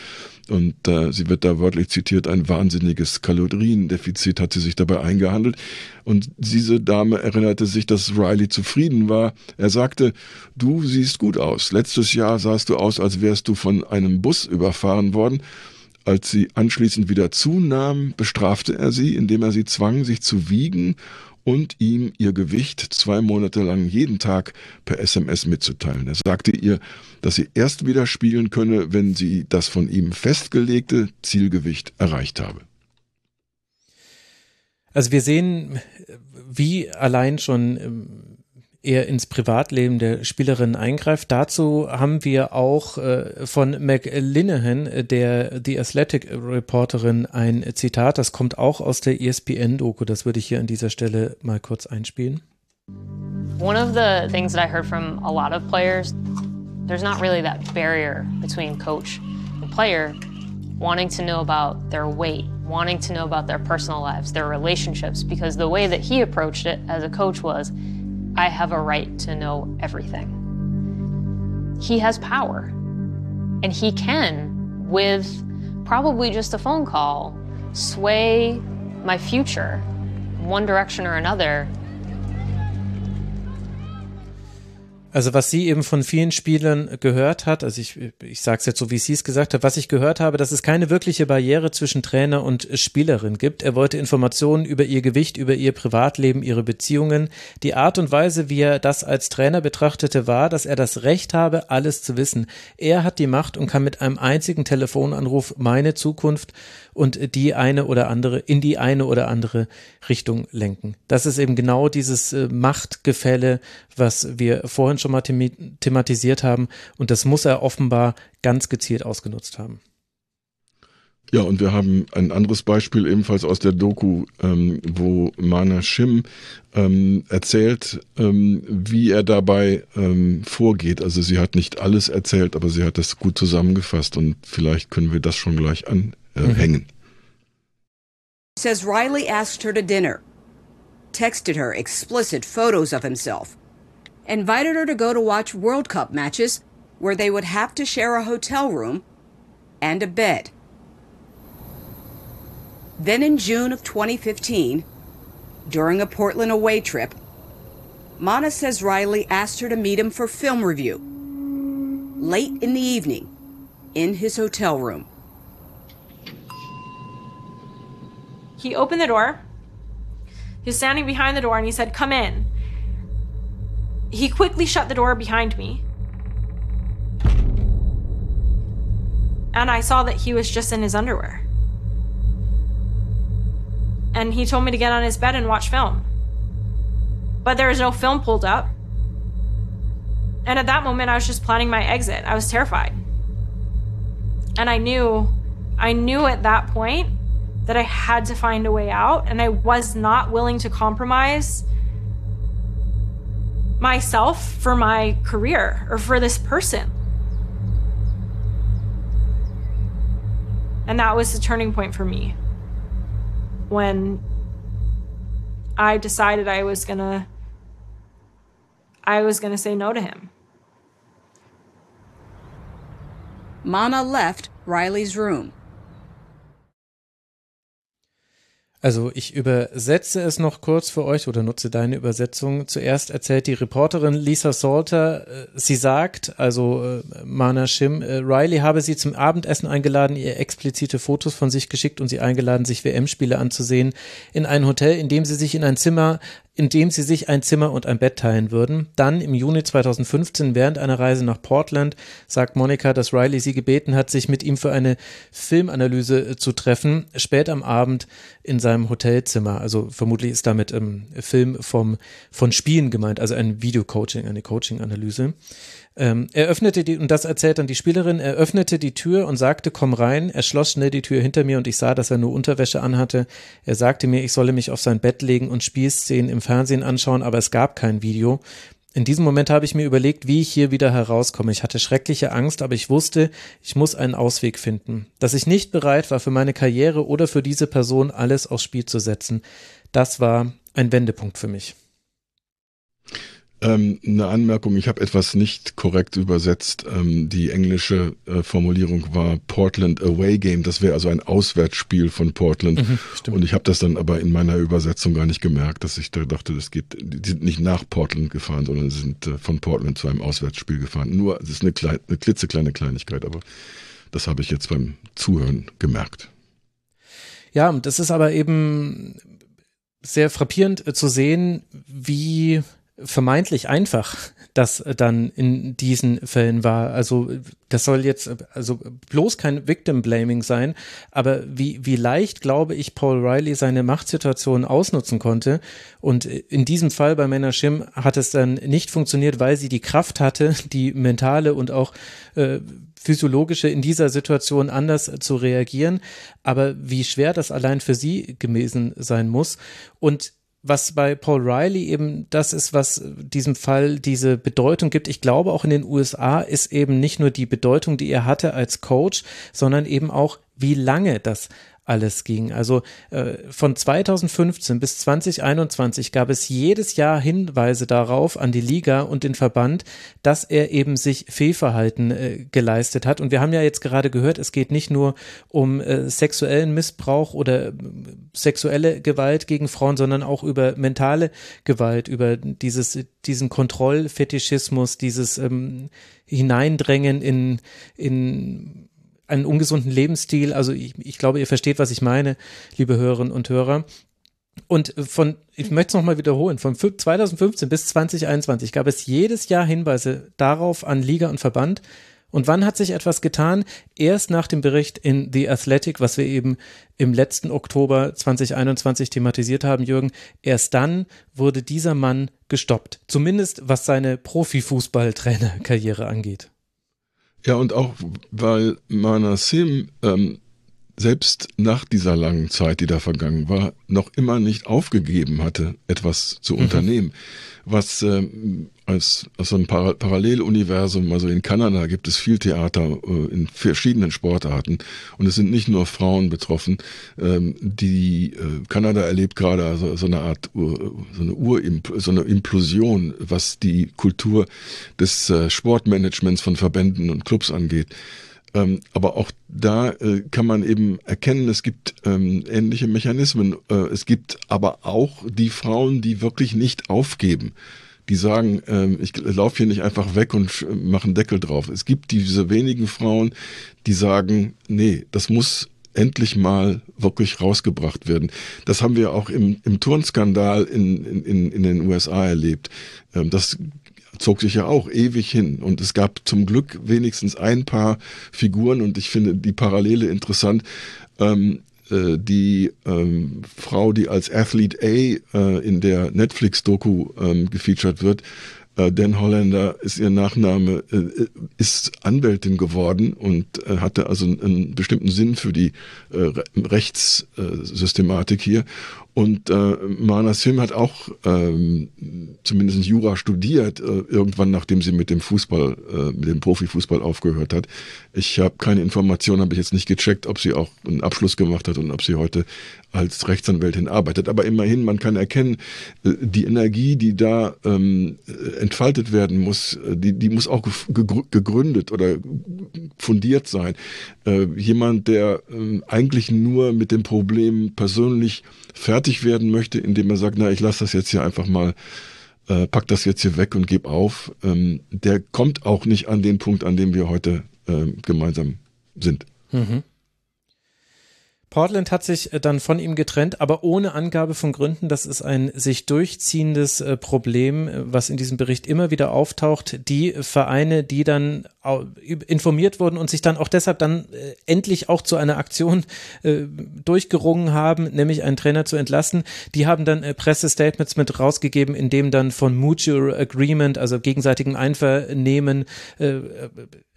Und äh, sie wird da wörtlich zitiert, ein wahnsinniges Kaloriendefizit hat sie sich dabei eingehandelt. Und diese Dame erinnerte sich, dass Riley zufrieden war. Er sagte, du siehst gut aus. Letztes Jahr sahst du aus, als wärst du von einem Bus überfahren worden. Als sie anschließend wieder zunahm, bestrafte er sie, indem er sie zwang, sich zu wiegen und ihm ihr Gewicht zwei Monate lang jeden Tag per SMS mitzuteilen. Er sagte ihr, dass sie erst wieder spielen könne, wenn sie das von ihm festgelegte Zielgewicht erreicht habe. Also wir sehen, wie allein schon er ins Privatleben der Spielerin eingreift. Dazu haben wir auch äh, von Mac Linehan, der The Athletic Reporterin, ein Zitat. Das kommt auch aus der ESPN-Doku. Das würde ich hier an dieser Stelle mal kurz einspielen. One of the things that I heard from a lot of players, there's not really that barrier between coach and player wanting to know about their weight, wanting to know about their personal lives, their relationships, because the way that he approached it as a coach was I have a right to know everything. He has power, and he can, with probably just a phone call, sway my future one direction or another Also was sie eben von vielen Spielern gehört hat, also ich, ich sage es jetzt so, wie sie es gesagt hat, was ich gehört habe, dass es keine wirkliche Barriere zwischen Trainer und Spielerin gibt. Er wollte Informationen über ihr Gewicht, über ihr Privatleben, ihre Beziehungen. Die Art und Weise, wie er das als Trainer betrachtete, war, dass er das Recht habe, alles zu wissen. Er hat die Macht und kann mit einem einzigen Telefonanruf meine Zukunft und die eine oder andere in die eine oder andere Richtung lenken. Das ist eben genau dieses äh, Machtgefälle, was wir vorhin schon mal thematisiert haben und das muss er offenbar ganz gezielt ausgenutzt haben. Ja, und wir haben ein anderes Beispiel ebenfalls aus der Doku, ähm, wo Mana Shim ähm, erzählt, ähm, wie er dabei ähm, vorgeht. Also sie hat nicht alles erzählt, aber sie hat das gut zusammengefasst und vielleicht können wir das schon gleich an, Uh, mm-hmm. äh, hängen. Says Riley asked her to dinner, texted her explicit photos of himself, invited her to go to watch World Cup matches where they would have to share a hotel room and a bed. Then in June of 2015, during a Portland away trip, Mana says Riley asked her to meet him for film review. Late in the evening, in his hotel room. He opened the door. He was standing behind the door and he said, Come in. He quickly shut the door behind me. And I saw that he was just in his underwear. And he told me to get on his bed and watch film. But there was no film pulled up. And at that moment, I was just planning my exit. I was terrified. And I knew, I knew at that point that I had to find a way out, and I was not willing to compromise myself for my career or for this person. And that was the turning point for me when I decided I was gonna I was gonna say no to him. Mana left Riley's room. Also ich übersetze es noch kurz für euch oder nutze deine Übersetzung. Zuerst erzählt die Reporterin Lisa Salter, äh, sie sagt, also äh, Mana Shim, äh, Riley habe sie zum Abendessen eingeladen, ihr explizite Fotos von sich geschickt und sie eingeladen, sich WM-Spiele anzusehen, in ein Hotel, in dem sie sich in ein Zimmer indem sie sich ein Zimmer und ein Bett teilen würden. Dann im Juni 2015 während einer Reise nach Portland sagt Monika, dass Riley sie gebeten hat, sich mit ihm für eine Filmanalyse äh, zu treffen, spät am Abend in seinem Hotelzimmer. Also vermutlich ist damit ähm, Film vom, von Spielen gemeint, also ein Videocoaching, eine Coaching-Analyse. Ähm, er öffnete die, und das erzählt dann die Spielerin, er öffnete die Tür und sagte, komm rein. Er schloss schnell die Tür hinter mir und ich sah, dass er nur Unterwäsche anhatte. Er sagte mir, ich solle mich auf sein Bett legen und Spielszenen im Fernsehen anschauen, aber es gab kein Video. In diesem Moment habe ich mir überlegt, wie ich hier wieder herauskomme. Ich hatte schreckliche Angst, aber ich wusste, ich muss einen Ausweg finden. Dass ich nicht bereit war, für meine Karriere oder für diese Person alles aufs Spiel zu setzen, das war ein Wendepunkt für mich. Ähm, eine Anmerkung, ich habe etwas nicht korrekt übersetzt. Ähm, die englische äh, Formulierung war Portland Away Game. Das wäre also ein Auswärtsspiel von Portland. Mhm, und ich habe das dann aber in meiner Übersetzung gar nicht gemerkt, dass ich da dachte, das geht, die sind nicht nach Portland gefahren, sondern sie sind äh, von Portland zu einem Auswärtsspiel gefahren. Nur, es ist eine, klein, eine klitzekleine Kleinigkeit, aber das habe ich jetzt beim Zuhören gemerkt. Ja, das ist aber eben sehr frappierend äh, zu sehen, wie vermeintlich einfach das dann in diesen Fällen war. Also das soll jetzt also bloß kein Victim Blaming sein, aber wie, wie leicht, glaube ich, Paul Riley seine Machtsituation ausnutzen konnte. Und in diesem Fall bei Männer Schim hat es dann nicht funktioniert, weil sie die Kraft hatte, die mentale und auch äh, physiologische in dieser Situation anders zu reagieren. Aber wie schwer das allein für sie gewesen sein muss. Und was bei Paul Riley eben das ist, was diesem Fall diese Bedeutung gibt. Ich glaube, auch in den USA ist eben nicht nur die Bedeutung, die er hatte als Coach, sondern eben auch, wie lange das alles ging. Also äh, von 2015 bis 2021 gab es jedes Jahr Hinweise darauf an die Liga und den Verband, dass er eben sich Fehlverhalten äh, geleistet hat. Und wir haben ja jetzt gerade gehört, es geht nicht nur um äh, sexuellen Missbrauch oder äh, sexuelle Gewalt gegen Frauen, sondern auch über mentale Gewalt, über dieses, diesen Kontrollfetischismus, dieses ähm, Hineindrängen in, in einen ungesunden Lebensstil. Also ich, ich glaube, ihr versteht, was ich meine, liebe Hörerinnen und Hörer. Und von, ich möchte es nochmal wiederholen, von 2015 bis 2021 gab es jedes Jahr Hinweise darauf an Liga und Verband. Und wann hat sich etwas getan? Erst nach dem Bericht in The Athletic, was wir eben im letzten Oktober 2021 thematisiert haben, Jürgen. Erst dann wurde dieser Mann gestoppt. Zumindest was seine Profifußballtrainerkarriere angeht. Ja, und auch weil Manassim ähm, selbst nach dieser langen Zeit, die da vergangen war, noch immer nicht aufgegeben hatte, etwas zu mhm. unternehmen. Was ähm, als, als ein Par Paralleluniversum, also in Kanada gibt es viel Theater äh, in verschiedenen Sportarten und es sind nicht nur Frauen betroffen. Ähm, die äh, Kanada erlebt gerade also so eine Art uh, so eine Ur so eine Implosion, was die Kultur des äh, Sportmanagements von Verbänden und Clubs angeht. Ähm, aber auch da äh, kann man eben erkennen, es gibt ähm, ähnliche Mechanismen. Äh, es gibt aber auch die Frauen, die wirklich nicht aufgeben. Die sagen, ähm, ich laufe hier nicht einfach weg und mache einen Deckel drauf. Es gibt diese wenigen Frauen, die sagen, nee, das muss endlich mal wirklich rausgebracht werden. Das haben wir auch im, im Turnskandal in, in, in den USA erlebt. Ähm, das zog sich ja auch ewig hin. Und es gab zum Glück wenigstens ein paar Figuren und ich finde die Parallele interessant. Ähm, äh, die ähm, Frau, die als Athlete A äh, in der Netflix-Doku ähm, gefeatured wird, äh, Dan Holländer ist ihr Nachname, äh, ist Anwältin geworden und äh, hatte also einen, einen bestimmten Sinn für die äh, Rechtssystematik hier. Und äh, Mana Sim hat auch ähm, zumindest Jura studiert, äh, irgendwann nachdem sie mit dem Fußball, äh, mit dem Profifußball aufgehört hat. Ich habe keine Informationen, habe ich jetzt nicht gecheckt, ob sie auch einen Abschluss gemacht hat und ob sie heute als Rechtsanwältin arbeitet. Aber immerhin, man kann erkennen, äh, die Energie, die da ähm, entfaltet werden muss, äh, die, die muss auch gegründet oder fundiert sein. Äh, jemand, der äh, eigentlich nur mit dem Problem persönlich fertig werden möchte, indem er sagt, na, ich lasse das jetzt hier einfach mal, äh, pack das jetzt hier weg und gebe auf, ähm, der kommt auch nicht an den Punkt, an dem wir heute äh, gemeinsam sind. Mhm. Portland hat sich äh, dann von ihm getrennt, aber ohne Angabe von Gründen. Das ist ein sich durchziehendes äh, Problem, äh, was in diesem Bericht immer wieder auftaucht. Die Vereine, die dann informiert wurden und sich dann auch deshalb dann endlich auch zu einer Aktion durchgerungen haben, nämlich einen Trainer zu entlassen, die haben dann Pressestatements mit rausgegeben, in dem dann von Mutual Agreement, also gegenseitigem Einvernehmen,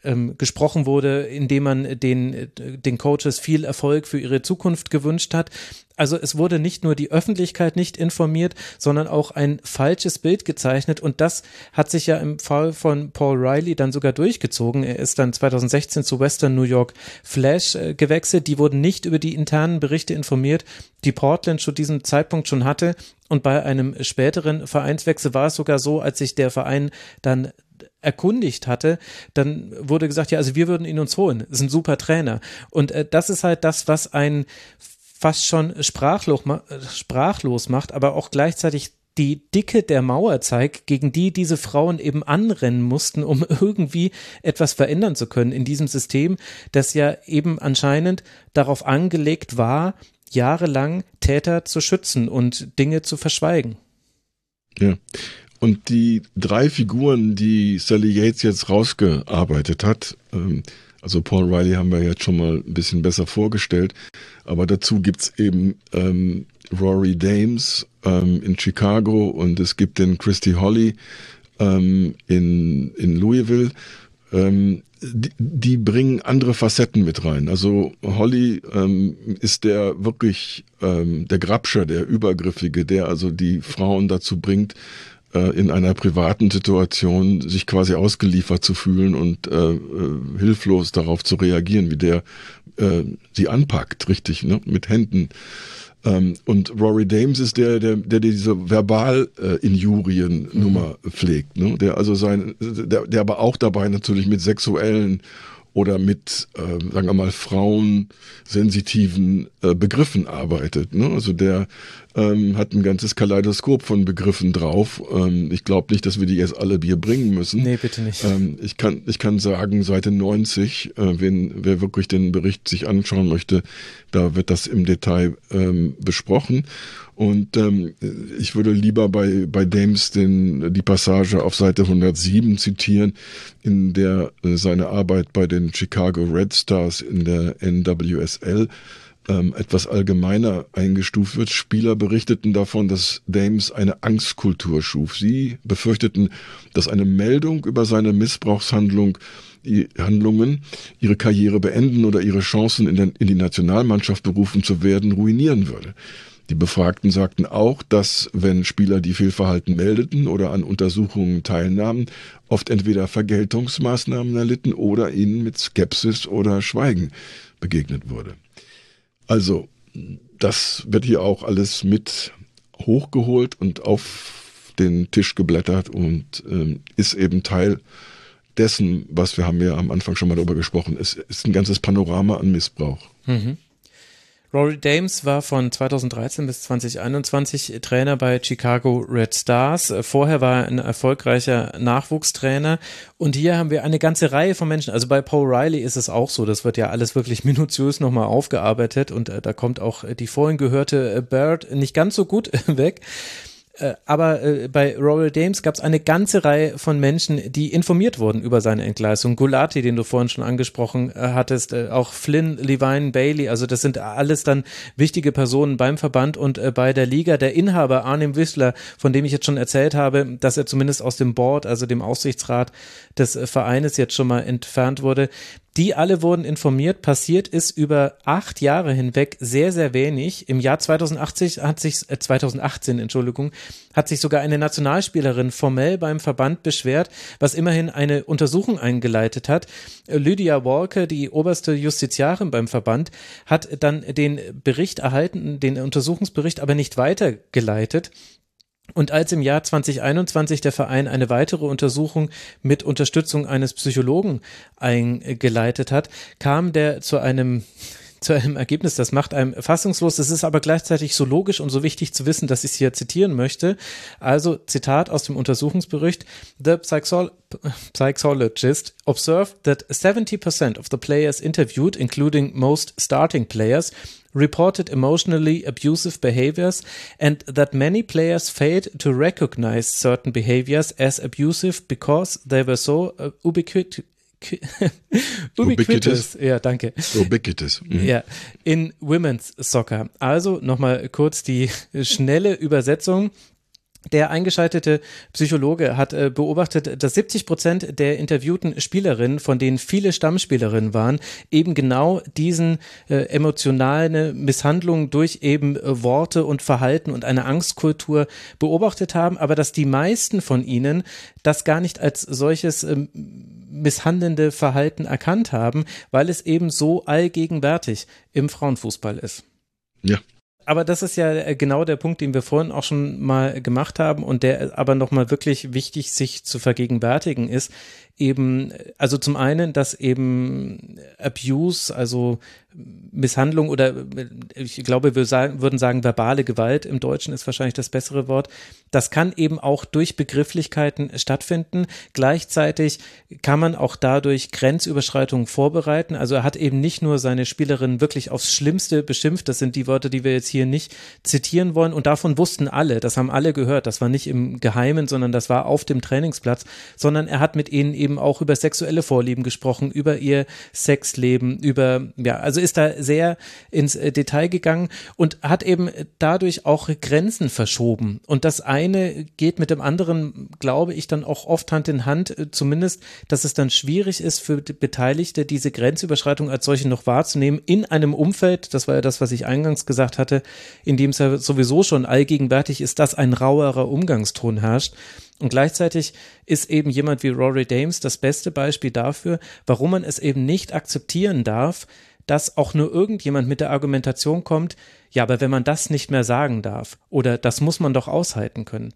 ähm, gesprochen wurde, indem man den, den Coaches viel Erfolg für ihre Zukunft gewünscht hat. Also es wurde nicht nur die Öffentlichkeit nicht informiert, sondern auch ein falsches Bild gezeichnet und das hat sich ja im Fall von Paul Riley dann sogar durchgezogen. Er ist dann 2016 zu Western New York Flash äh, gewechselt. Die wurden nicht über die internen Berichte informiert, die Portland zu diesem Zeitpunkt schon hatte. Und bei einem späteren Vereinswechsel war es sogar so, als sich der Verein dann erkundigt hatte, dann wurde gesagt, ja, also wir würden ihn uns holen. Das ist ein super Trainer. Und äh, das ist halt das, was einen fast schon sprachlos, sprachlos macht, aber auch gleichzeitig die Dicke der Mauer zeigt, gegen die diese Frauen eben anrennen mussten, um irgendwie etwas verändern zu können in diesem System, das ja eben anscheinend darauf angelegt war, jahrelang Täter zu schützen und Dinge zu verschweigen. Ja, Und die drei Figuren, die Sally Yates jetzt rausgearbeitet hat, ähm, also Paul Riley haben wir jetzt schon mal ein bisschen besser vorgestellt, aber dazu gibt's eben ähm, Rory Dames ähm, in Chicago und es gibt den Christy Holly ähm, in, in Louisville. Ähm, die, die bringen andere Facetten mit rein. Also Holly ähm, ist der wirklich ähm, der Grabscher, der Übergriffige, der also die Frauen dazu bringt, in einer privaten Situation sich quasi ausgeliefert zu fühlen und äh, äh, hilflos darauf zu reagieren, wie der äh, sie anpackt, richtig, ne? mit Händen. Ähm, und Rory Dames ist der, der, der diese Verbal-Injurien-Nummer äh, pflegt, ne? der also sein, der, der aber auch dabei natürlich mit sexuellen oder mit, äh, sagen wir mal, frauensensitiven äh, Begriffen arbeitet. Ne? Also der ähm, hat ein ganzes Kaleidoskop von Begriffen drauf. Ähm, ich glaube nicht, dass wir die jetzt alle Bier bringen müssen. Nee, bitte nicht. Ähm, ich, kann, ich kann sagen, Seite 90, äh, wenn, wer wirklich den Bericht sich anschauen möchte, da wird das im Detail ähm, besprochen. Und ähm, ich würde lieber bei, bei Dames den, die Passage auf Seite 107 zitieren, in der äh, seine Arbeit bei den Chicago Red Stars in der NWSL ähm, etwas allgemeiner eingestuft wird. Spieler berichteten davon, dass Dames eine Angstkultur schuf. Sie befürchteten, dass eine Meldung über seine Missbrauchshandlung Handlungen ihre Karriere beenden oder ihre Chancen in, den, in die Nationalmannschaft berufen zu werden ruinieren würde. Die Befragten sagten auch, dass wenn Spieler die Fehlverhalten meldeten oder an Untersuchungen teilnahmen, oft entweder Vergeltungsmaßnahmen erlitten oder ihnen mit Skepsis oder Schweigen begegnet wurde. Also, das wird hier auch alles mit hochgeholt und auf den Tisch geblättert und ähm, ist eben Teil dessen, was wir haben ja am Anfang schon mal darüber gesprochen, es ist ein ganzes Panorama an Missbrauch. Mhm. Rory Dames war von 2013 bis 2021 Trainer bei Chicago Red Stars. Vorher war er ein erfolgreicher Nachwuchstrainer. Und hier haben wir eine ganze Reihe von Menschen. Also bei Paul Riley ist es auch so. Das wird ja alles wirklich minutiös nochmal aufgearbeitet. Und äh, da kommt auch die vorhin gehörte Bird nicht ganz so gut weg. Äh, aber äh, bei Royal Dames gab es eine ganze Reihe von Menschen, die informiert wurden über seine Entgleisung. Gulati, den du vorhin schon angesprochen äh, hattest, äh, auch Flynn, Levine, Bailey, also das sind alles dann wichtige Personen beim Verband und äh, bei der Liga. Der Inhaber Arnim Wissler, von dem ich jetzt schon erzählt habe, dass er zumindest aus dem Board, also dem Aufsichtsrat des äh, Vereines jetzt schon mal entfernt wurde, die alle wurden informiert. Passiert ist über acht Jahre hinweg sehr, sehr wenig. Im Jahr 2080 hat sich, äh 2018, Entschuldigung, hat sich sogar eine Nationalspielerin formell beim Verband beschwert, was immerhin eine Untersuchung eingeleitet hat. Lydia Walker, die oberste Justiziarin beim Verband, hat dann den Bericht erhalten, den Untersuchungsbericht aber nicht weitergeleitet. Und als im Jahr 2021 der Verein eine weitere Untersuchung mit Unterstützung eines Psychologen eingeleitet hat, kam der zu einem zu einem Ergebnis, das macht einem fassungslos. Es ist aber gleichzeitig so logisch und so wichtig zu wissen, dass ich es hier zitieren möchte. Also Zitat aus dem Untersuchungsbericht. The psychol psychologist observed that 70% of the players interviewed, including most starting players, reported emotionally abusive behaviors and that many players failed to recognize certain behaviors as abusive because they were so uh, ubiquitous Ubiquitous. Ja, danke. Ubiquitous. Mhm. Ja, in Women's Soccer. Also nochmal kurz die schnelle Übersetzung. Der eingeschaltete Psychologe hat äh, beobachtet, dass 70 Prozent der interviewten Spielerinnen, von denen viele Stammspielerinnen waren, eben genau diesen äh, emotionalen Misshandlungen durch eben äh, Worte und Verhalten und eine Angstkultur beobachtet haben, aber dass die meisten von ihnen das gar nicht als solches ähm, misshandelnde Verhalten erkannt haben, weil es eben so allgegenwärtig im Frauenfußball ist. Ja, aber das ist ja äh, genau der Punkt, den wir vorhin auch schon mal gemacht haben und der aber nochmal wirklich wichtig, sich zu vergegenwärtigen ist. Eben, also zum einen, dass eben Abuse, also Misshandlung oder ich glaube, wir sagen, würden sagen, verbale Gewalt im Deutschen ist wahrscheinlich das bessere Wort. Das kann eben auch durch Begrifflichkeiten stattfinden. Gleichzeitig kann man auch dadurch Grenzüberschreitungen vorbereiten. Also er hat eben nicht nur seine Spielerin wirklich aufs Schlimmste beschimpft. Das sind die Worte, die wir jetzt hier nicht zitieren wollen. Und davon wussten alle. Das haben alle gehört. Das war nicht im Geheimen, sondern das war auf dem Trainingsplatz. Sondern er hat mit ihnen eben auch über sexuelle Vorlieben gesprochen, über ihr Sexleben, über, ja, also ist da sehr ins äh, Detail gegangen und hat eben dadurch auch Grenzen verschoben. Und das eine geht mit dem anderen, glaube ich, dann auch oft Hand in Hand, äh, zumindest, dass es dann schwierig ist für Beteiligte, diese Grenzüberschreitung als solche noch wahrzunehmen in einem Umfeld, das war ja das, was ich eingangs gesagt hatte, in dem es ja sowieso schon allgegenwärtig ist, dass ein rauerer Umgangston herrscht. Und gleichzeitig ist eben jemand wie Rory Dames das beste Beispiel dafür, warum man es eben nicht akzeptieren darf, dass auch nur irgendjemand mit der Argumentation kommt, ja, aber wenn man das nicht mehr sagen darf oder das muss man doch aushalten können.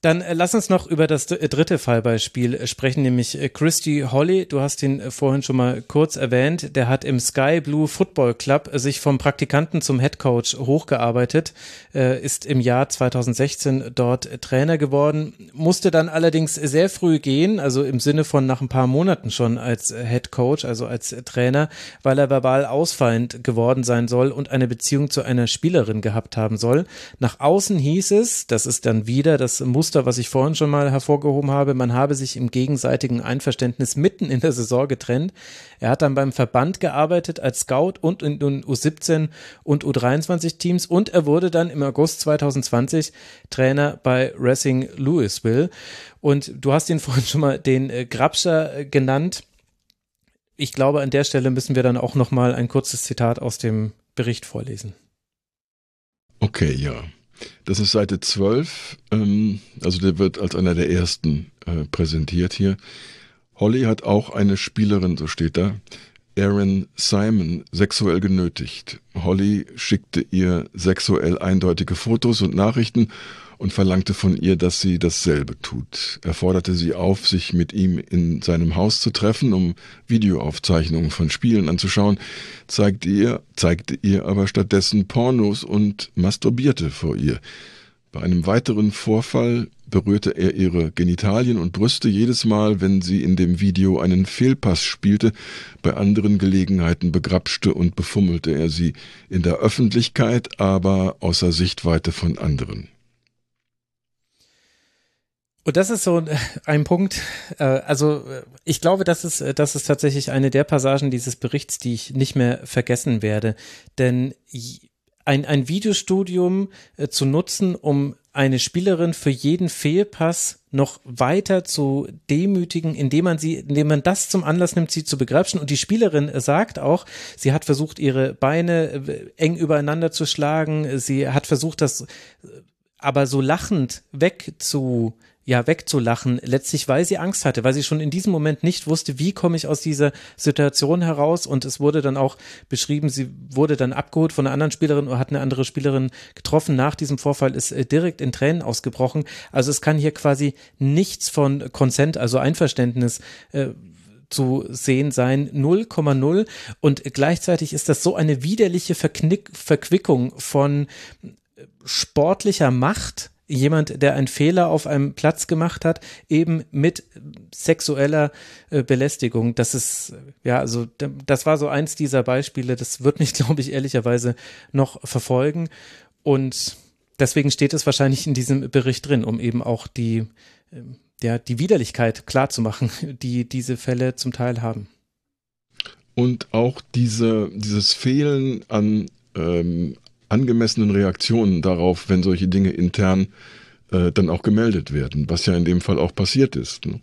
Dann äh, lass uns noch über das äh, dritte Fallbeispiel äh, sprechen, nämlich Christy Holly. Du hast ihn vorhin schon mal kurz erwähnt. Der hat im Sky Blue Football Club sich vom Praktikanten zum Head Coach hochgearbeitet, ist im Jahr 2016 dort Trainer geworden, musste dann allerdings sehr früh gehen, also im Sinne von nach ein paar Monaten schon als Head Coach, also als Trainer, weil er verbal ausfallend geworden sein soll und eine Beziehung zu einer Spielerin gehabt haben soll. Nach außen hieß es, das ist dann wieder das Muster Muster, was ich vorhin schon mal hervorgehoben habe. Man habe sich im gegenseitigen Einverständnis mitten in der Saison getrennt. Er hat dann beim Verband gearbeitet als Scout und in den U17 und U23 Teams und er wurde dann im August 2020 Trainer bei Racing Louisville. Und du hast ihn vorhin schon mal den äh, Grabscher äh, genannt. Ich glaube, an der Stelle müssen wir dann auch noch mal ein kurzes Zitat aus dem Bericht vorlesen. Okay, ja. Das ist Seite 12, ähm, also der wird als einer der ersten äh, präsentiert hier. Holly hat auch eine Spielerin, so steht da, Aaron Simon, sexuell genötigt. Holly schickte ihr sexuell eindeutige Fotos und Nachrichten und verlangte von ihr, dass sie dasselbe tut. Er forderte sie auf, sich mit ihm in seinem Haus zu treffen, um Videoaufzeichnungen von Spielen anzuschauen, zeigte ihr, zeigte ihr aber stattdessen Pornos und masturbierte vor ihr. Bei einem weiteren Vorfall berührte er ihre Genitalien und Brüste jedes Mal, wenn sie in dem Video einen Fehlpass spielte. Bei anderen Gelegenheiten begrapschte und befummelte er sie in der Öffentlichkeit, aber außer Sichtweite von anderen. Und das ist so ein Punkt, äh, also ich glaube, das ist, das ist tatsächlich eine der Passagen dieses Berichts, die ich nicht mehr vergessen werde. Denn ein, ein Videostudium äh, zu nutzen, um eine Spielerin für jeden Fehlpass noch weiter zu demütigen, indem man sie, indem man das zum Anlass nimmt, sie zu begrapschen. Und die Spielerin sagt auch, sie hat versucht, ihre Beine äh, eng übereinander zu schlagen. Sie hat versucht, das aber so lachend wegzu, ja wegzulachen, letztlich weil sie Angst hatte, weil sie schon in diesem Moment nicht wusste, wie komme ich aus dieser Situation heraus und es wurde dann auch beschrieben, sie wurde dann abgeholt von einer anderen Spielerin oder hat eine andere Spielerin getroffen. Nach diesem Vorfall ist äh, direkt in Tränen ausgebrochen. Also es kann hier quasi nichts von Consent, also Einverständnis äh, zu sehen sein, 0,0 und gleichzeitig ist das so eine widerliche Verknick Verquickung von sportlicher Macht, jemand, der einen Fehler auf einem Platz gemacht hat, eben mit sexueller äh, Belästigung. Das ist, ja, also das war so eins dieser Beispiele. Das wird mich, glaube ich, ehrlicherweise noch verfolgen. Und deswegen steht es wahrscheinlich in diesem Bericht drin, um eben auch die, äh, ja, die Widerlichkeit klarzumachen, die diese Fälle zum Teil haben. Und auch diese, dieses Fehlen an ähm, angemessenen Reaktionen darauf, wenn solche Dinge intern äh, dann auch gemeldet werden, was ja in dem Fall auch passiert ist. Ne?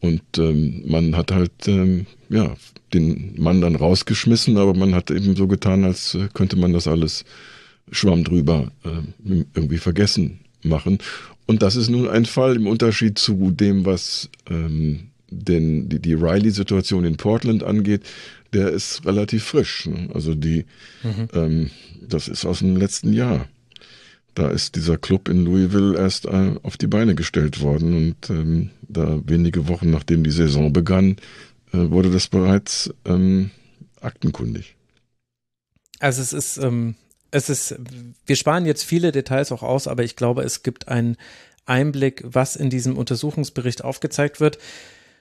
Und ähm, man hat halt ähm, ja den Mann dann rausgeschmissen, aber man hat eben so getan, als äh, könnte man das alles Schwamm drüber äh, irgendwie vergessen machen. Und das ist nun ein Fall im Unterschied zu dem, was ähm, den, die, die Riley-Situation in Portland angeht, der ist relativ frisch. Ne? Also die, mhm. ähm, das ist aus dem letzten Jahr. Da ist dieser Club in Louisville erst äh, auf die Beine gestellt worden und ähm, da wenige Wochen nachdem die Saison begann, äh, wurde das bereits ähm, aktenkundig. Also es ist, ähm, es ist, wir sparen jetzt viele Details auch aus, aber ich glaube, es gibt einen Einblick, was in diesem Untersuchungsbericht aufgezeigt wird.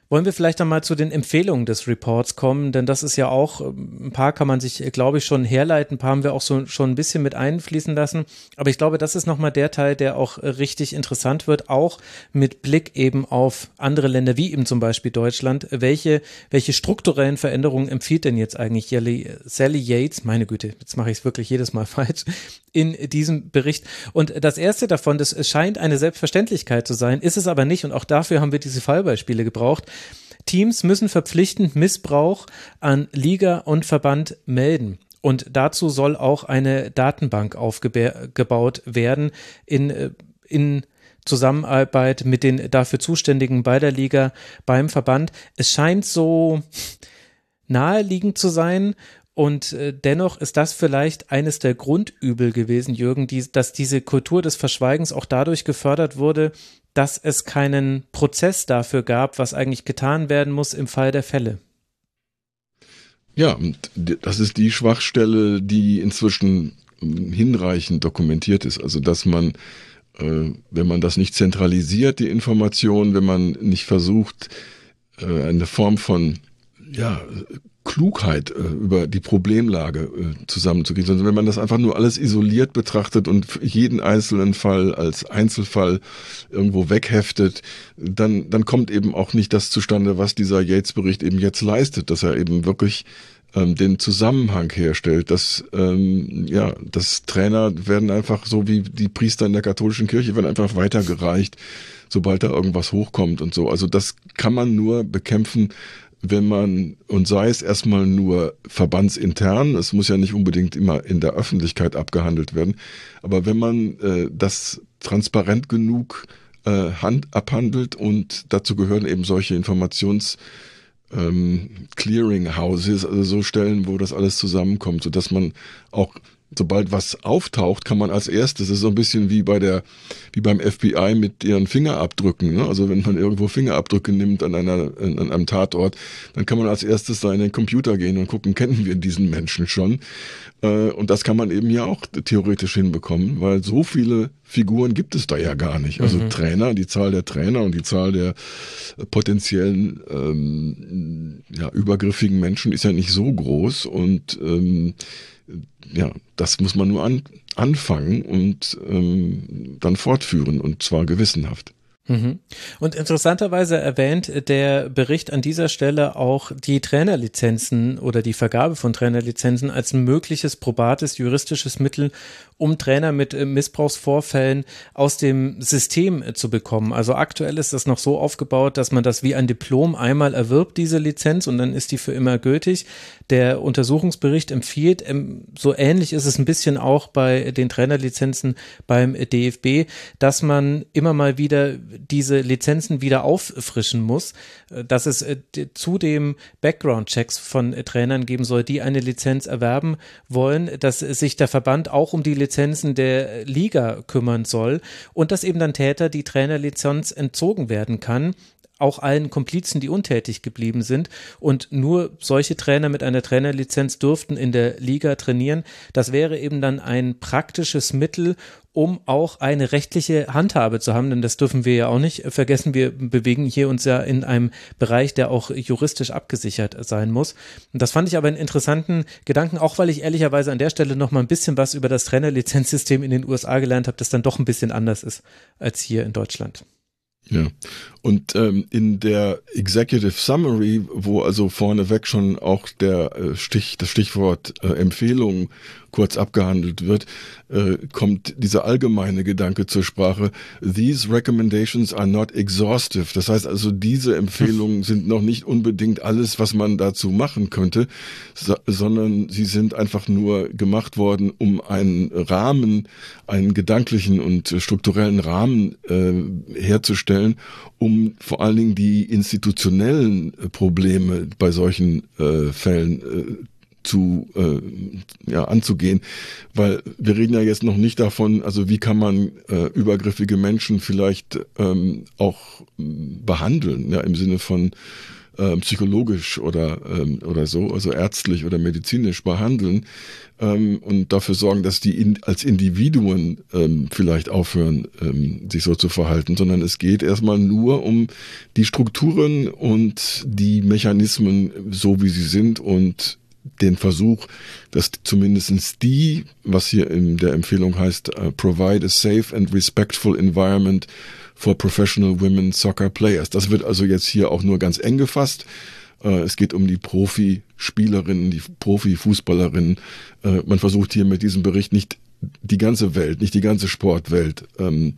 Wollen wir vielleicht einmal zu den Empfehlungen des Reports kommen, denn das ist ja auch, ein paar kann man sich, glaube ich, schon herleiten, ein paar haben wir auch so schon ein bisschen mit einfließen lassen. Aber ich glaube, das ist nochmal der Teil, der auch richtig interessant wird, auch mit Blick eben auf andere Länder, wie eben zum Beispiel Deutschland. Welche, welche strukturellen Veränderungen empfiehlt denn jetzt eigentlich Sally Yates, meine Güte, jetzt mache ich es wirklich jedes Mal falsch, in diesem Bericht. Und das erste davon, das scheint eine Selbstverständlichkeit zu sein, ist es aber nicht. Und auch dafür haben wir diese Fallbeispiele gebraucht. Teams müssen verpflichtend Missbrauch an Liga und Verband melden. Und dazu soll auch eine Datenbank aufgebaut werden in, in Zusammenarbeit mit den dafür Zuständigen bei der Liga, beim Verband. Es scheint so naheliegend zu sein und äh, dennoch ist das vielleicht eines der Grundübel gewesen, Jürgen, die, dass diese Kultur des Verschweigens auch dadurch gefördert wurde, dass es keinen Prozess dafür gab, was eigentlich getan werden muss im Fall der Fälle. Ja, und das ist die Schwachstelle, die inzwischen hm, hinreichend dokumentiert ist. Also, dass man, äh, wenn man das nicht zentralisiert, die Information, wenn man nicht versucht, äh, eine Form von ja, Klugheit äh, über die Problemlage äh, zusammenzukriegen, sondern wenn man das einfach nur alles isoliert betrachtet und jeden einzelnen Fall als Einzelfall irgendwo wegheftet, dann, dann kommt eben auch nicht das zustande, was dieser Yates-Bericht eben jetzt leistet, dass er eben wirklich ähm, den Zusammenhang herstellt, dass ähm, ja, dass Trainer werden einfach so wie die Priester in der katholischen Kirche werden einfach weitergereicht, sobald da irgendwas hochkommt und so. Also das kann man nur bekämpfen, wenn man, und sei es erstmal nur verbandsintern, es muss ja nicht unbedingt immer in der Öffentlichkeit abgehandelt werden, aber wenn man äh, das transparent genug äh, hand, abhandelt und dazu gehören eben solche Informations- ähm, Clearinghouses, also so Stellen, wo das alles zusammenkommt, so dass man auch sobald was auftaucht, kann man als erstes, das ist so ein bisschen wie bei der, wie beim FBI mit ihren Fingerabdrücken. Ne? Also wenn man irgendwo Fingerabdrücke nimmt an einer, an einem Tatort, dann kann man als erstes da in den Computer gehen und gucken, kennen wir diesen Menschen schon? Äh, und das kann man eben ja auch theoretisch hinbekommen, weil so viele Figuren gibt es da ja gar nicht. Also mhm. Trainer, die Zahl der Trainer und die Zahl der potenziellen ähm, ja, übergriffigen Menschen ist ja nicht so groß und ähm, ja, das muss man nur an, anfangen und ähm, dann fortführen und zwar gewissenhaft. Mhm. Und interessanterweise erwähnt der Bericht an dieser Stelle auch die Trainerlizenzen oder die Vergabe von Trainerlizenzen als mögliches probates juristisches Mittel, um Trainer mit äh, Missbrauchsvorfällen aus dem System äh, zu bekommen. Also aktuell ist das noch so aufgebaut, dass man das wie ein Diplom einmal erwirbt, diese Lizenz, und dann ist die für immer gültig. Der Untersuchungsbericht empfiehlt, ähm, so ähnlich ist es ein bisschen auch bei den Trainerlizenzen beim DFB, dass man immer mal wieder diese Lizenzen wieder auffrischen muss, äh, dass es zudem Background-Checks von Trainern geben soll, die eine Lizenz erwerben wollen, dass sich der Verband auch um die Lizenzen der Liga kümmern soll und dass eben dann Täter die Trainerlizenz entzogen werden kann auch allen Komplizen, die untätig geblieben sind. Und nur solche Trainer mit einer Trainerlizenz durften in der Liga trainieren. Das wäre eben dann ein praktisches Mittel, um auch eine rechtliche Handhabe zu haben, denn das dürfen wir ja auch nicht vergessen. Wir bewegen hier uns ja in einem Bereich, der auch juristisch abgesichert sein muss. Und das fand ich aber einen interessanten Gedanken, auch weil ich ehrlicherweise an der Stelle noch mal ein bisschen was über das Trainerlizenzsystem in den USA gelernt habe, das dann doch ein bisschen anders ist als hier in Deutschland. Ja, und ähm, in der Executive Summary, wo also vorneweg schon auch der äh, Stich, das Stichwort äh, Empfehlung kurz abgehandelt wird, äh, kommt dieser allgemeine Gedanke zur Sprache. These recommendations are not exhaustive. Das heißt also, diese Empfehlungen sind noch nicht unbedingt alles, was man dazu machen könnte, so, sondern sie sind einfach nur gemacht worden, um einen Rahmen, einen gedanklichen und strukturellen Rahmen äh, herzustellen, um vor allen Dingen die institutionellen Probleme bei solchen äh, Fällen äh, zu äh, ja, anzugehen, weil wir reden ja jetzt noch nicht davon, also wie kann man äh, übergriffige Menschen vielleicht ähm, auch behandeln, ja, im Sinne von äh, psychologisch oder, ähm, oder so, also ärztlich oder medizinisch behandeln ähm, und dafür sorgen, dass die in, als Individuen ähm, vielleicht aufhören, ähm, sich so zu verhalten, sondern es geht erstmal nur um die Strukturen und die Mechanismen, so wie sie sind und den Versuch, dass zumindestens die, was hier in der Empfehlung heißt, uh, provide a safe and respectful environment for professional women soccer players. Das wird also jetzt hier auch nur ganz eng gefasst. Uh, es geht um die Profispielerinnen, die Profifußballerinnen. Uh, man versucht hier mit diesem Bericht nicht die ganze Welt, nicht die ganze Sportwelt ähm,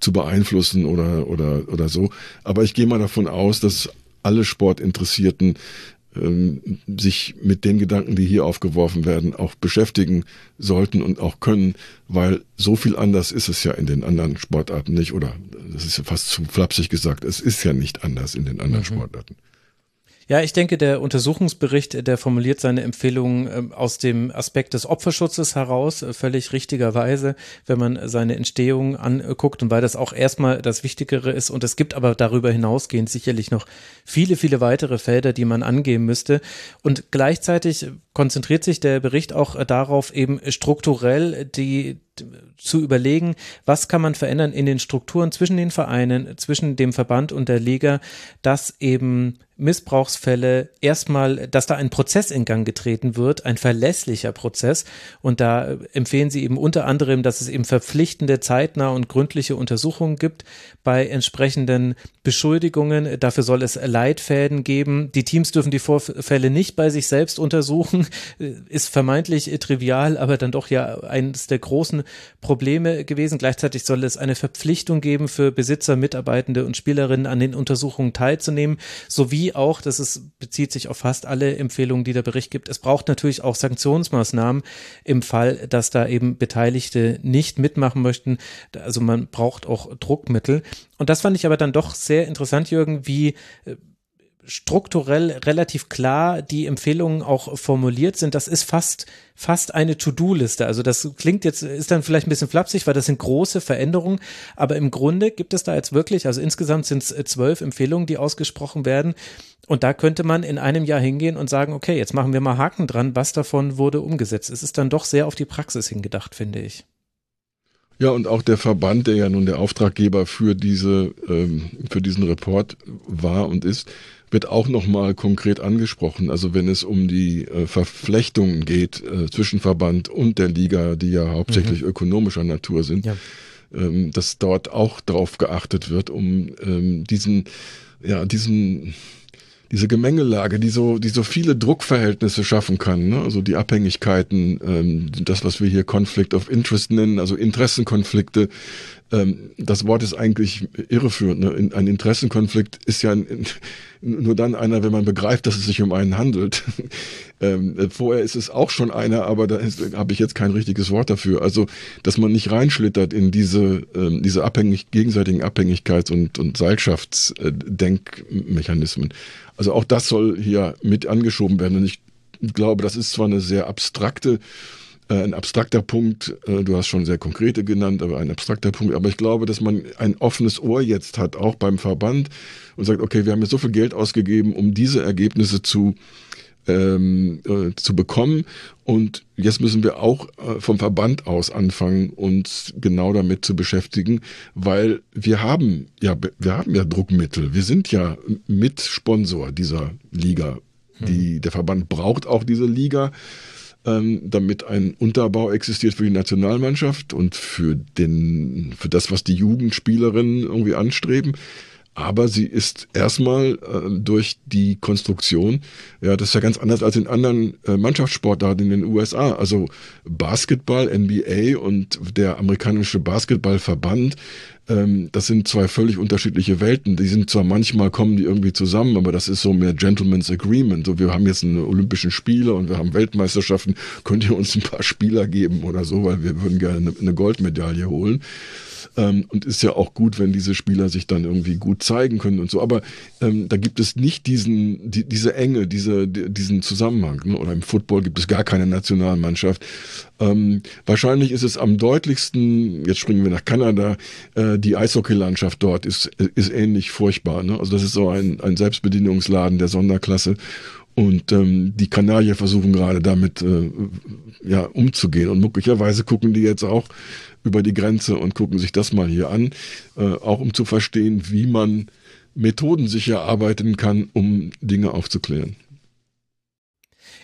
zu beeinflussen oder, oder, oder so. Aber ich gehe mal davon aus, dass alle Sportinteressierten ähm, sich mit den Gedanken, die hier aufgeworfen werden, auch beschäftigen sollten und auch können, weil so viel anders ist es ja in den anderen Sportarten nicht, oder das ist ja fast zu flapsig gesagt, es ist ja nicht anders in den anderen mhm. Sportarten. Ja, ich denke, der Untersuchungsbericht, der formuliert seine Empfehlungen ähm, aus dem Aspekt des Opferschutzes heraus, äh, völlig richtigerweise, wenn man seine Entstehung anguckt und weil das auch erstmal das Wichtigere ist. Und es gibt aber darüber hinausgehend sicherlich noch viele, viele weitere Felder, die man angehen müsste. Und gleichzeitig konzentriert sich der Bericht auch darauf, eben strukturell die zu überlegen, was kann man verändern in den Strukturen zwischen den Vereinen, zwischen dem Verband und der Liga, dass eben Missbrauchsfälle erstmal, dass da ein Prozess in Gang getreten wird, ein verlässlicher Prozess. Und da empfehlen sie eben unter anderem, dass es eben verpflichtende, zeitnah und gründliche Untersuchungen gibt bei entsprechenden Beschuldigungen. Dafür soll es Leitfäden geben. Die Teams dürfen die Vorfälle nicht bei sich selbst untersuchen. Ist vermeintlich trivial, aber dann doch ja eines der großen Probleme gewesen. Gleichzeitig soll es eine Verpflichtung geben für Besitzer, Mitarbeitende und Spielerinnen an den Untersuchungen teilzunehmen, sowie auch, das ist, bezieht sich auf fast alle Empfehlungen, die der Bericht gibt, es braucht natürlich auch Sanktionsmaßnahmen im Fall, dass da eben Beteiligte nicht mitmachen möchten. Also man braucht auch Druckmittel. Und das fand ich aber dann doch sehr interessant, Jürgen, wie äh, strukturell relativ klar die Empfehlungen auch formuliert sind. Das ist fast, fast eine To-Do-Liste. Also das klingt jetzt, ist dann vielleicht ein bisschen flapsig, weil das sind große Veränderungen. Aber im Grunde gibt es da jetzt wirklich, also insgesamt sind es zwölf Empfehlungen, die ausgesprochen werden. Und da könnte man in einem Jahr hingehen und sagen, okay, jetzt machen wir mal Haken dran, was davon wurde umgesetzt. Es ist dann doch sehr auf die Praxis hingedacht, finde ich. Ja, und auch der Verband, der ja nun der Auftraggeber für diese, ähm, für diesen Report war und ist, wird auch nochmal konkret angesprochen. Also wenn es um die äh, Verflechtungen geht äh, zwischen Verband und der Liga, die ja hauptsächlich mhm. ökonomischer Natur sind, ja. ähm, dass dort auch drauf geachtet wird, um ähm, diesen, ja, diesen diese Gemengelage, die so, die so viele Druckverhältnisse schaffen kann, ne? also die Abhängigkeiten, ähm, das, was wir hier Conflict of Interest nennen, also Interessenkonflikte, ähm, das Wort ist eigentlich irreführend. Ne? Ein Interessenkonflikt ist ja ein, nur dann einer, wenn man begreift, dass es sich um einen handelt. ähm, vorher ist es auch schon einer, aber da habe ich jetzt kein richtiges Wort dafür. Also, dass man nicht reinschlittert in diese, ähm, diese abhängig, gegenseitigen Abhängigkeits- und, und Seilschaftsdenkmechanismen. Also auch das soll hier mit angeschoben werden. Und ich glaube, das ist zwar eine sehr abstrakte äh, ein abstrakter Punkt, äh, du hast schon sehr konkrete genannt, aber ein abstrakter Punkt. Aber ich glaube, dass man ein offenes Ohr jetzt hat, auch beim Verband und sagt, okay, wir haben jetzt so viel Geld ausgegeben, um diese Ergebnisse zu ähm, äh, zu bekommen. Und jetzt müssen wir auch äh, vom Verband aus anfangen, uns genau damit zu beschäftigen, weil wir haben ja, wir haben ja Druckmittel. Wir sind ja Mitsponsor dieser Liga. Die, hm. der Verband braucht auch diese Liga damit ein Unterbau existiert für die Nationalmannschaft und für den, für das, was die Jugendspielerinnen irgendwie anstreben. Aber sie ist erstmal äh, durch die Konstruktion, ja, das ist ja ganz anders als in anderen äh, Mannschaftssportarten in den USA. Also Basketball, NBA und der amerikanische Basketballverband ähm, das sind zwei völlig unterschiedliche Welten. Die sind zwar manchmal kommen die irgendwie zusammen, aber das ist so mehr Gentleman's Agreement. So, wir haben jetzt einen Olympischen Spiele und wir haben Weltmeisterschaften. Könnt ihr uns ein paar Spieler geben oder so, weil wir würden gerne eine Goldmedaille holen. Ähm, und ist ja auch gut, wenn diese Spieler sich dann irgendwie gut zeigen können und so. Aber ähm, da gibt es nicht diesen, die, diese Enge, diese, diesen Zusammenhang. Ne? Oder im Football gibt es gar keine Nationalmannschaft. Ähm, wahrscheinlich ist es am deutlichsten, jetzt springen wir nach Kanada, äh, die Eishockeylandschaft dort ist, ist ähnlich furchtbar. Ne? Also das ist so ein, ein Selbstbedienungsladen der Sonderklasse. Und ähm, die Kanadier versuchen gerade damit äh, ja, umzugehen. Und möglicherweise gucken die jetzt auch über die Grenze und gucken sich das mal hier an, äh, auch um zu verstehen, wie man methodensicher arbeiten kann, um Dinge aufzuklären.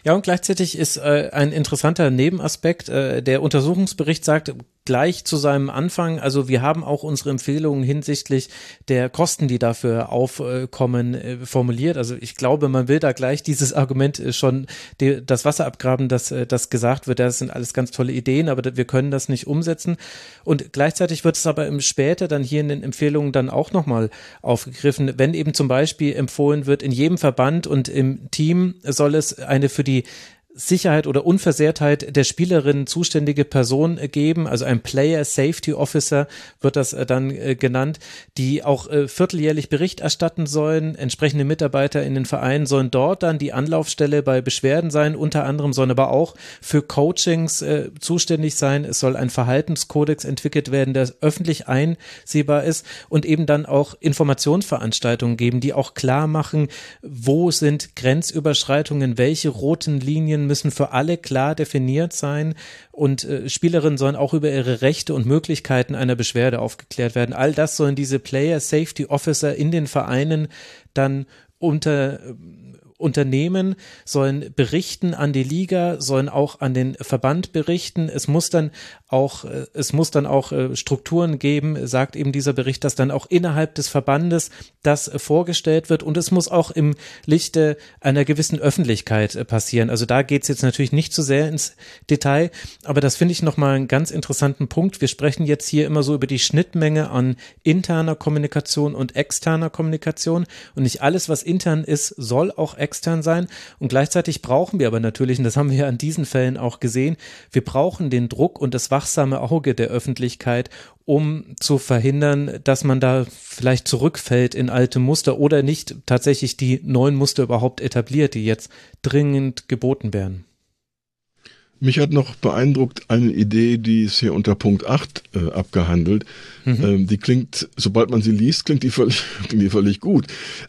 Ja, und gleichzeitig ist äh, ein interessanter Nebenaspekt, äh, der Untersuchungsbericht sagt, gleich zu seinem Anfang, also wir haben auch unsere Empfehlungen hinsichtlich der Kosten, die dafür aufkommen, äh, formuliert. Also ich glaube, man will da gleich dieses Argument äh, schon das Wasser abgraben, dass äh, das gesagt wird, das sind alles ganz tolle Ideen, aber wir können das nicht umsetzen. Und gleichzeitig wird es aber im später dann hier in den Empfehlungen dann auch nochmal aufgegriffen, wenn eben zum Beispiel empfohlen wird, in jedem Verband und im Team soll es eine für die Sicherheit oder Unversehrtheit der Spielerin zuständige Person geben, also ein Player Safety Officer wird das äh, dann äh, genannt, die auch äh, vierteljährlich Bericht erstatten sollen. Entsprechende Mitarbeiter in den Vereinen sollen dort dann die Anlaufstelle bei Beschwerden sein. Unter anderem sollen aber auch für Coachings zuständig sein. Es soll ein Verhaltenskodex entwickelt werden, der öffentlich einsehbar ist und eben dann auch Informationsveranstaltungen geben, die auch klar machen, wo sind Grenzüberschreitungen, welche roten Linien müssen für alle klar definiert sein und äh, Spielerinnen sollen auch über ihre Rechte und Möglichkeiten einer Beschwerde aufgeklärt werden. All das sollen diese Player Safety Officer in den Vereinen dann unter Unternehmen sollen berichten an die Liga, sollen auch an den Verband berichten. Es muss dann auch, äh, es muss dann auch äh, Strukturen geben, sagt eben dieser Bericht, dass dann auch innerhalb des Verbandes das vorgestellt wird und es muss auch im Lichte einer gewissen Öffentlichkeit äh, passieren. Also da geht es jetzt natürlich nicht zu so sehr ins Detail, aber das finde ich nochmal einen ganz interessanten Punkt. Wir sprechen jetzt hier immer so über die Schnittmenge an interner Kommunikation und externer Kommunikation und nicht alles, was intern ist, soll auch extern sein und gleichzeitig brauchen wir aber natürlich, und das haben wir an diesen Fällen auch gesehen, wir brauchen den Druck und das wachsame Auge der Öffentlichkeit, um zu verhindern, dass man da vielleicht zurückfällt in alte Muster oder nicht tatsächlich die neuen Muster überhaupt etabliert, die jetzt dringend geboten werden. Mich hat noch beeindruckt eine Idee, die ist hier unter Punkt 8 äh, abgehandelt. Mhm. Ähm, die klingt, sobald man sie liest, klingt die völlig, klingt die völlig gut.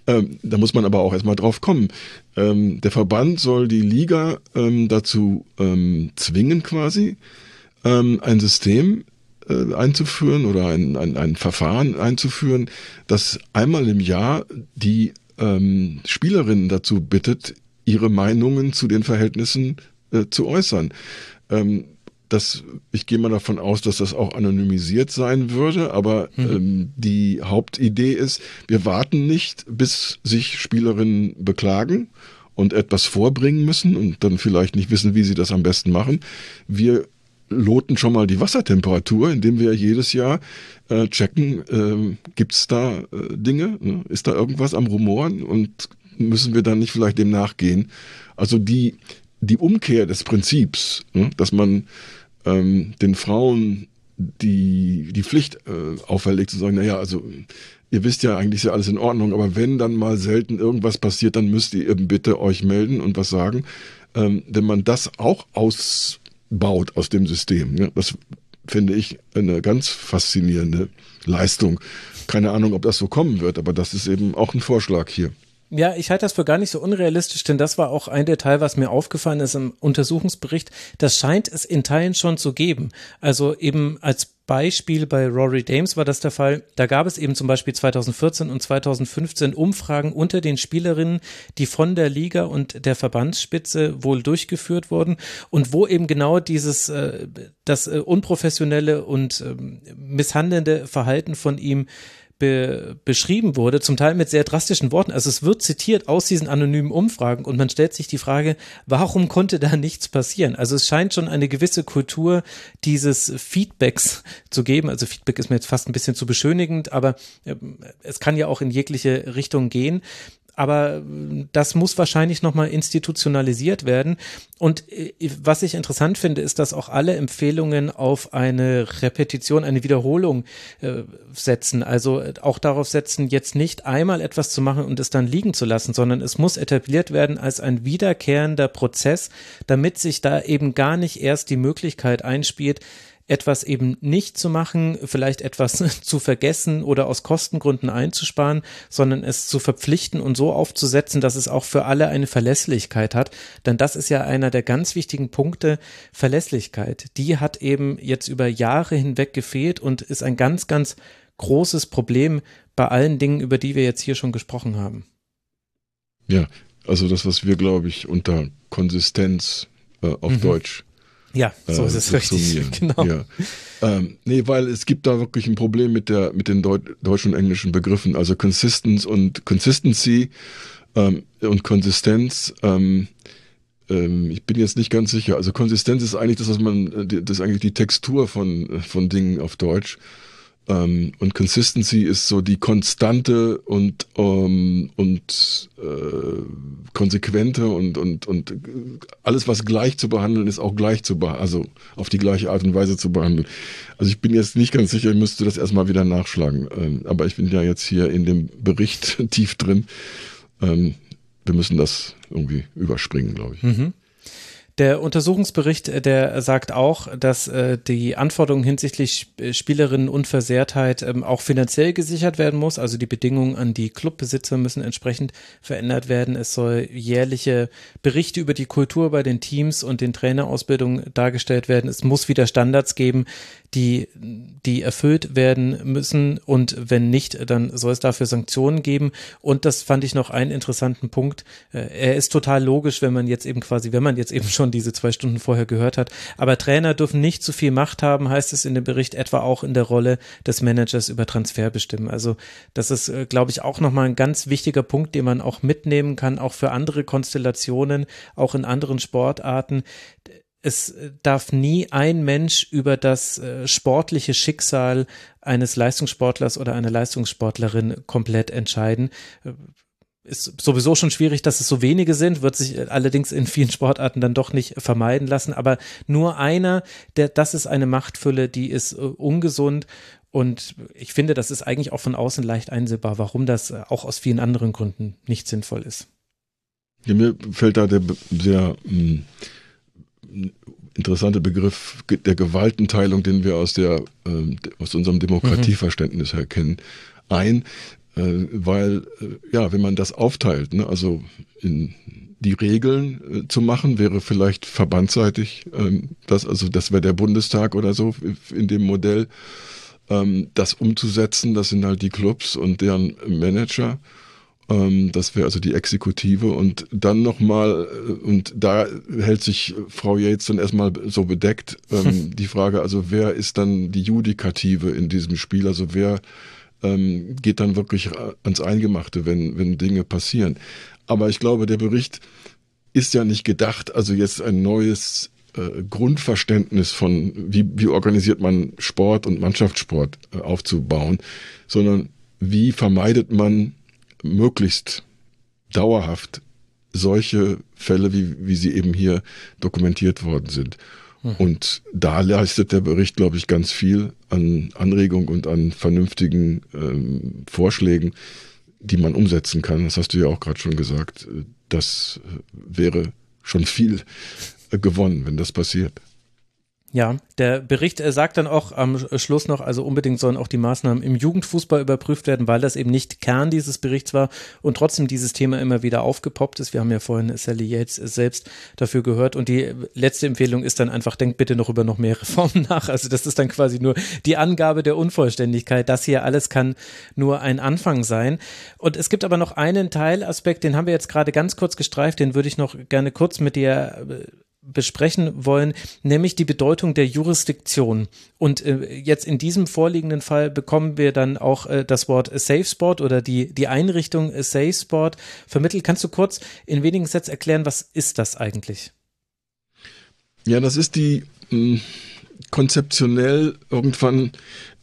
Ähm, da muss man aber auch erstmal drauf kommen. Ähm, der Verband soll die Liga ähm, dazu ähm, zwingen quasi, ähm, ein System äh, einzuführen oder ein, ein, ein Verfahren einzuführen, das einmal im Jahr die Spielerinnen dazu bittet, ihre Meinungen zu den Verhältnissen äh, zu äußern. Ähm, das, ich gehe mal davon aus, dass das auch anonymisiert sein würde, aber mhm. ähm, die Hauptidee ist, wir warten nicht, bis sich Spielerinnen beklagen und etwas vorbringen müssen und dann vielleicht nicht wissen, wie sie das am besten machen. Wir loten schon mal die Wassertemperatur, indem wir jedes Jahr äh, checken, äh, gibt es da äh, Dinge, ne? ist da irgendwas am Rumoren und müssen wir dann nicht vielleicht dem nachgehen. Also die, die Umkehr des Prinzips, ne? dass man ähm, den Frauen die, die Pflicht äh, auferlegt zu sagen, naja, also ihr wisst ja eigentlich ist ja alles in Ordnung, aber wenn dann mal selten irgendwas passiert, dann müsst ihr eben bitte euch melden und was sagen. Ähm, wenn man das auch aus baut aus dem System. Ja, das finde ich eine ganz faszinierende Leistung. Keine Ahnung, ob das so kommen wird, aber das ist eben auch ein Vorschlag hier. Ja, ich halte das für gar nicht so unrealistisch, denn das war auch ein Detail, was mir aufgefallen ist im Untersuchungsbericht. Das scheint es in Teilen schon zu geben. Also eben als Beispiel bei Rory Dames war das der Fall. Da gab es eben zum Beispiel 2014 und 2015 Umfragen unter den Spielerinnen, die von der Liga und der Verbandsspitze wohl durchgeführt wurden und wo eben genau dieses, äh, das äh, unprofessionelle und ähm, misshandelnde Verhalten von ihm be beschrieben wurde, zum Teil mit sehr drastischen Worten. Also es wird zitiert aus diesen anonymen Umfragen und man stellt sich die Frage, warum konnte da nichts passieren? Also es scheint schon eine gewisse Kultur dieses Feedbacks zu geben. Also Feedback ist mir jetzt fast ein bisschen zu beschönigend, aber äh, es kann ja auch in jegliche Richtung gehen. Aber das muss wahrscheinlich nochmal institutionalisiert werden. Und äh, was ich interessant finde, ist, dass auch alle Empfehlungen auf eine Repetition, eine Wiederholung äh, setzen. Also auch darauf setzen, jetzt nicht einmal etwas zu machen und es dann liegen zu lassen, sondern es muss etabliert werden als ein wiederkehrender Prozess, damit sich da eben gar nicht erst die Möglichkeit einspielt, etwas eben nicht zu machen, vielleicht etwas zu vergessen oder aus Kostengründen einzusparen, sondern es zu verpflichten und so aufzusetzen, dass es auch für alle eine Verlässlichkeit hat. Denn das ist ja einer der ganz wichtigen Punkte, Verlässlichkeit. Die hat eben jetzt über Jahre hinweg gefehlt und ist ein ganz, ganz großes Problem bei allen Dingen, über die wir jetzt hier schon gesprochen haben. Ja, also das, was wir, glaube ich, unter Konsistenz äh, auf mhm. Deutsch ja, so äh, ist es richtig. Genau. Ja. Ähm, nee, weil es gibt da wirklich ein Problem mit der mit den Deut deutschen und englischen Begriffen. Also Consistence und Consistency ähm, und Konsistenz. Ähm, ähm, ich bin jetzt nicht ganz sicher. Also Konsistenz ist eigentlich das, was man, äh, das ist eigentlich die Textur von von Dingen auf Deutsch. Ähm, und Consistency ist so die konstante und ähm, und äh, konsequente und und und alles was gleich zu behandeln ist auch gleich zu behandeln, also auf die gleiche Art und Weise zu behandeln. Also ich bin jetzt nicht ganz sicher, ich müsste das erstmal wieder nachschlagen. Ähm, aber ich bin ja jetzt hier in dem Bericht tief drin. Ähm, wir müssen das irgendwie überspringen, glaube ich. Mhm. Der Untersuchungsbericht, äh, der sagt auch, dass äh, die Anforderungen hinsichtlich äh, Spielerinnenunversehrtheit ähm, auch finanziell gesichert werden muss. Also die Bedingungen an die Clubbesitzer müssen entsprechend verändert werden. Es soll jährliche Berichte über die Kultur bei den Teams und den Trainerausbildungen dargestellt werden. Es muss wieder Standards geben, die, die erfüllt werden müssen und wenn nicht, dann soll es dafür Sanktionen geben. Und das fand ich noch einen interessanten Punkt. Äh, er ist total logisch, wenn man jetzt eben quasi, wenn man jetzt eben schon diese zwei Stunden vorher gehört hat. Aber Trainer dürfen nicht zu viel Macht haben, heißt es in dem Bericht, etwa auch in der Rolle des Managers über Transfer bestimmen. Also das ist, äh, glaube ich, auch nochmal ein ganz wichtiger Punkt, den man auch mitnehmen kann, auch für andere Konstellationen, auch in anderen Sportarten es darf nie ein Mensch über das äh, sportliche Schicksal eines Leistungssportlers oder einer Leistungssportlerin komplett entscheiden. Äh, ist sowieso schon schwierig, dass es so wenige sind, wird sich allerdings in vielen Sportarten dann doch nicht vermeiden lassen. Aber nur einer, der, das ist eine Machtfülle, die ist äh, ungesund. Und ich finde, das ist eigentlich auch von außen leicht einsehbar, warum das auch aus vielen anderen Gründen nicht sinnvoll ist. Ja, mir fällt da der sehr hm, interessante Begriff der Gewaltenteilung, den wir aus, der, äh, aus unserem Demokratieverständnis her kennen, ein, äh, weil, äh, ja, wenn man das aufteilt, ne, also in die Regeln äh, zu machen, wäre vielleicht verbandsseitig, ähm, das, also das wäre der Bundestag oder so in dem Modell, ähm, das umzusetzen, das sind halt die Clubs und deren Manager ähm, das wäre also die Exekutive. Und dann nochmal, äh, und da hält sich Frau Yates dann erstmal so bedeckt, ähm, die Frage, also wer ist dann die Judikative in diesem Spiel? Also wer ähm, geht dann wirklich ans Eingemachte, wenn, wenn Dinge passieren? Aber ich glaube, der Bericht ist ja nicht gedacht, also jetzt ein neues äh, Grundverständnis von, wie, wie organisiert man Sport und Mannschaftssport äh, aufzubauen, sondern wie vermeidet man möglichst dauerhaft solche Fälle, wie, wie sie eben hier dokumentiert worden sind. Mhm. Und da leistet der Bericht, glaube ich, ganz viel an Anregung und an vernünftigen ähm, Vorschlägen, die man umsetzen kann. Das hast du ja auch gerade schon gesagt. Das wäre schon viel gewonnen, wenn das passiert. Ja, der Bericht sagt dann auch am Schluss noch, also unbedingt sollen auch die Maßnahmen im Jugendfußball überprüft werden, weil das eben nicht Kern dieses Berichts war und trotzdem dieses Thema immer wieder aufgepoppt ist. Wir haben ja vorhin Sally Yates selbst dafür gehört und die letzte Empfehlung ist dann einfach, denkt bitte noch über noch mehr Reformen nach. Also das ist dann quasi nur die Angabe der Unvollständigkeit. Das hier alles kann nur ein Anfang sein. Und es gibt aber noch einen Teilaspekt, den haben wir jetzt gerade ganz kurz gestreift, den würde ich noch gerne kurz mit dir besprechen wollen, nämlich die Bedeutung der Jurisdiktion. Und äh, jetzt in diesem vorliegenden Fall bekommen wir dann auch äh, das Wort Safe Sport oder die, die Einrichtung Safe Sport vermittelt. Kannst du kurz in wenigen Sätzen erklären, was ist das eigentlich? Ja, das ist die mh, hm, konzeptionell irgendwann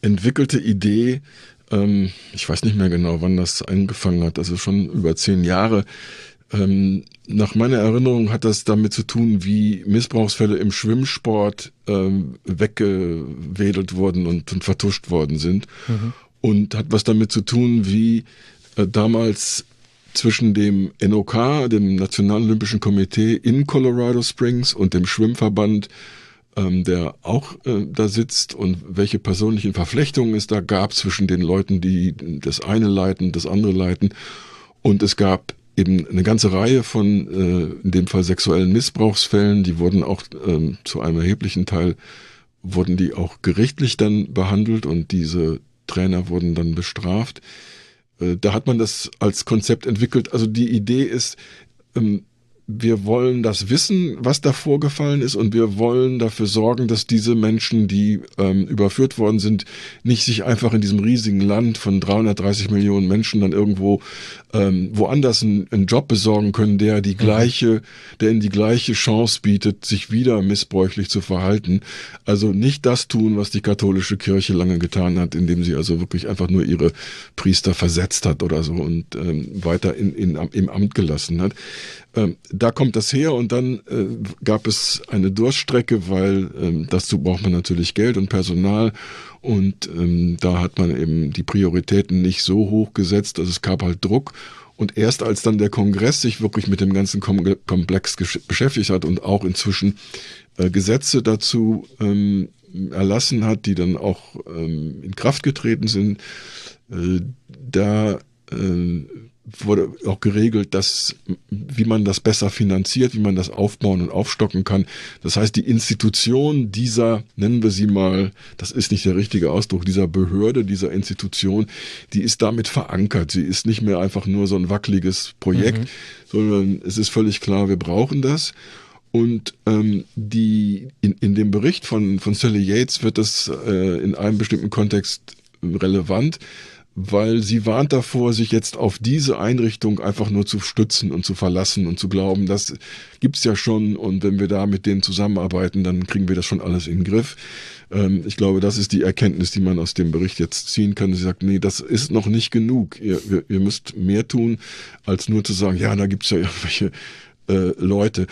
entwickelte Idee, ähm, ich weiß nicht mehr genau, wann das angefangen hat, also schon über zehn Jahre. Ähm, nach meiner Erinnerung hat das damit zu tun, wie Missbrauchsfälle im Schwimmsport ähm, weggewedelt wurden und, und vertuscht worden sind. Mhm. Und hat was damit zu tun, wie äh, damals zwischen dem NOK, dem Nationalen Olympischen Komitee in Colorado Springs und dem Schwimmverband, ähm, der auch äh, da sitzt und welche persönlichen Verflechtungen es da gab zwischen den Leuten, die das eine leiten, das andere leiten. Und es gab eben eine ganze Reihe von, äh, in dem Fall sexuellen Missbrauchsfällen, die wurden auch ähm, zu einem erheblichen Teil, wurden die auch gerichtlich dann behandelt und diese Trainer wurden dann bestraft. Äh, da hat man das als Konzept entwickelt. Also die Idee ist, ähm, wir wollen das wissen, was da vorgefallen ist und wir wollen dafür sorgen, dass diese Menschen, die ähm, überführt worden sind, nicht sich einfach in diesem riesigen Land von 330 Millionen Menschen dann irgendwo ähm, woanders einen, einen Job besorgen können, der die mhm. gleiche, der ihnen die gleiche Chance bietet, sich wieder missbräuchlich zu verhalten. Also nicht das tun, was die katholische Kirche lange getan hat, indem sie also wirklich einfach nur ihre Priester versetzt hat oder so und ähm, weiter in, in, im Amt gelassen hat. Da kommt das her und dann äh, gab es eine Durststrecke, weil ähm, dazu braucht man natürlich Geld und Personal und ähm, da hat man eben die Prioritäten nicht so hoch gesetzt, dass es gab halt Druck. Und erst als dann der Kongress sich wirklich mit dem ganzen Komplex beschäftigt hat und auch inzwischen äh, Gesetze dazu ähm, erlassen hat, die dann auch ähm, in Kraft getreten sind, äh, da äh, wurde auch geregelt, dass, wie man das besser finanziert, wie man das aufbauen und aufstocken kann. Das heißt, die Institution dieser, nennen wir sie mal, das ist nicht der richtige Ausdruck, dieser Behörde, dieser Institution, die ist damit verankert. Sie ist nicht mehr einfach nur so ein wackeliges Projekt, mhm. sondern es ist völlig klar, wir brauchen das. Und ähm, die in, in dem Bericht von, von Sally Yates wird das äh, in einem bestimmten Kontext relevant weil sie warnt davor, sich jetzt auf diese Einrichtung einfach nur zu stützen und zu verlassen und zu glauben, das gibt's ja schon und wenn wir da mit denen zusammenarbeiten, dann kriegen wir das schon alles in den Griff. Ähm, ich glaube, das ist die Erkenntnis, die man aus dem Bericht jetzt ziehen kann. Sie sagt, nee, das ist noch nicht genug. Ihr, ihr, ihr müsst mehr tun, als nur zu sagen, ja, da gibt's ja irgendwelche äh, Leute.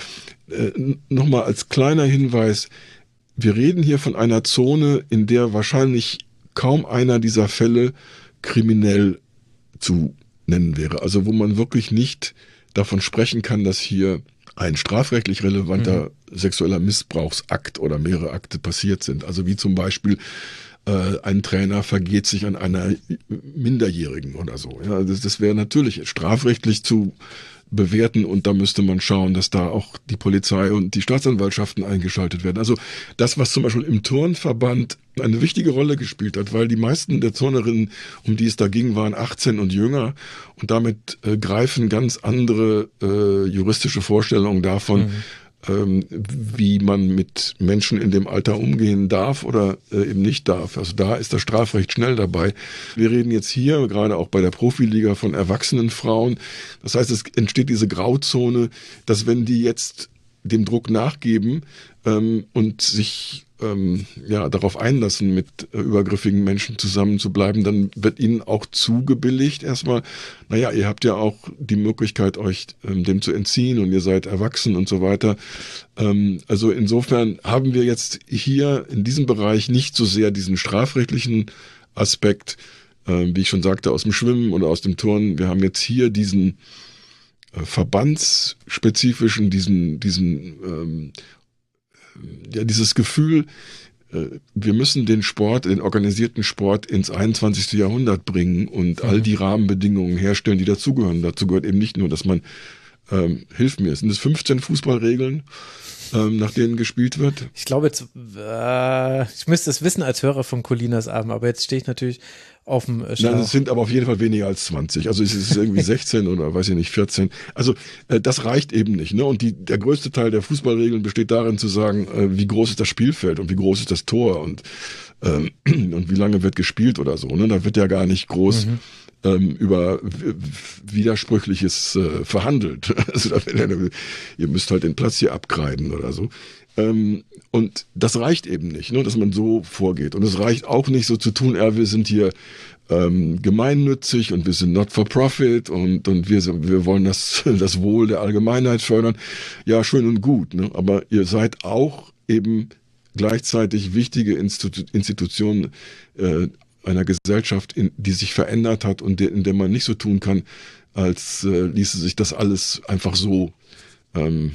Äh, Nochmal als kleiner Hinweis, wir reden hier von einer Zone, in der wahrscheinlich kaum einer dieser Fälle kriminell zu nennen wäre. Also wo man wirklich nicht davon sprechen kann, dass hier ein strafrechtlich relevanter mhm. sexueller Missbrauchsakt oder mehrere Akte passiert sind. Also wie zum Beispiel äh, ein Trainer vergeht sich an einer Minderjährigen oder so. Ja, das, das wäre natürlich strafrechtlich zu bewerten und da müsste man schauen, dass da auch die Polizei und die Staatsanwaltschaften eingeschaltet werden. Also das, was zum Beispiel im Turnverband eine wichtige Rolle gespielt hat, weil die meisten der Turnerinnen, um die es da ging, waren 18 und jünger und damit äh, greifen ganz andere äh, juristische Vorstellungen davon, mhm ähm, wie man mit Menschen in dem Alter umgehen darf oder äh, eben nicht darf. Also da ist das Strafrecht schnell dabei. Wir reden jetzt hier gerade auch bei der Profiliga von erwachsenen Frauen. Das heißt, es entsteht diese Grauzone, dass wenn die jetzt dem Druck nachgeben ähm, und sich ähm, ja, darauf einlassen, mit äh, übergriffigen Menschen zusammenzubleiben, dann wird ihnen auch zugebilligt erstmal, naja, ihr habt ja auch die Möglichkeit, euch ähm, dem zu entziehen und ihr seid erwachsen und so weiter. Ähm, also insofern haben wir jetzt hier in diesem Bereich nicht so sehr diesen strafrechtlichen Aspekt, äh, wie ich schon sagte, aus dem Schwimmen oder aus dem Turnen. Wir haben jetzt hier diesen äh, verbandsspezifischen, diesen, diesen ähm, ja, dieses Gefühl, äh, wir müssen den Sport, den organisierten Sport ins 21. Jahrhundert bringen und mhm. all die Rahmenbedingungen herstellen, die dazugehören. Dazu gehört eben nicht nur, dass man, ähm, hilft mir, sind es 15 Fußballregeln, ähm, nach denen gespielt wird? Ich glaube, jetzt, äh, ich müsste es wissen als Hörer von Colinas Abend, aber jetzt stehe ich natürlich auf dem äh, Nein, es sind aber auf jeden Fall weniger als 20. Also es ist irgendwie 16 oder weiß ich nicht, 14. Also äh, das reicht eben nicht. Ne? Und die, der größte Teil der Fußballregeln besteht darin zu sagen, äh, wie groß ist das Spielfeld und wie groß ist das Tor und, ähm, und wie lange wird gespielt oder so. Ne? Da wird ja gar nicht groß mhm. Ähm, über Widersprüchliches äh, verhandelt. Also da, ihr müsst halt den Platz hier abkreiden oder so. Ähm, und das reicht eben nicht, ne, dass man so vorgeht. Und es reicht auch nicht so zu tun, ja, wir sind hier ähm, gemeinnützig und wir sind not for profit und, und wir, wir wollen das, das Wohl der Allgemeinheit fördern. Ja, schön und gut, ne? aber ihr seid auch eben gleichzeitig wichtige Institu Institutionen äh, einer Gesellschaft, in, die sich verändert hat und de, in der man nicht so tun kann, als äh, ließe sich das alles einfach so ähm,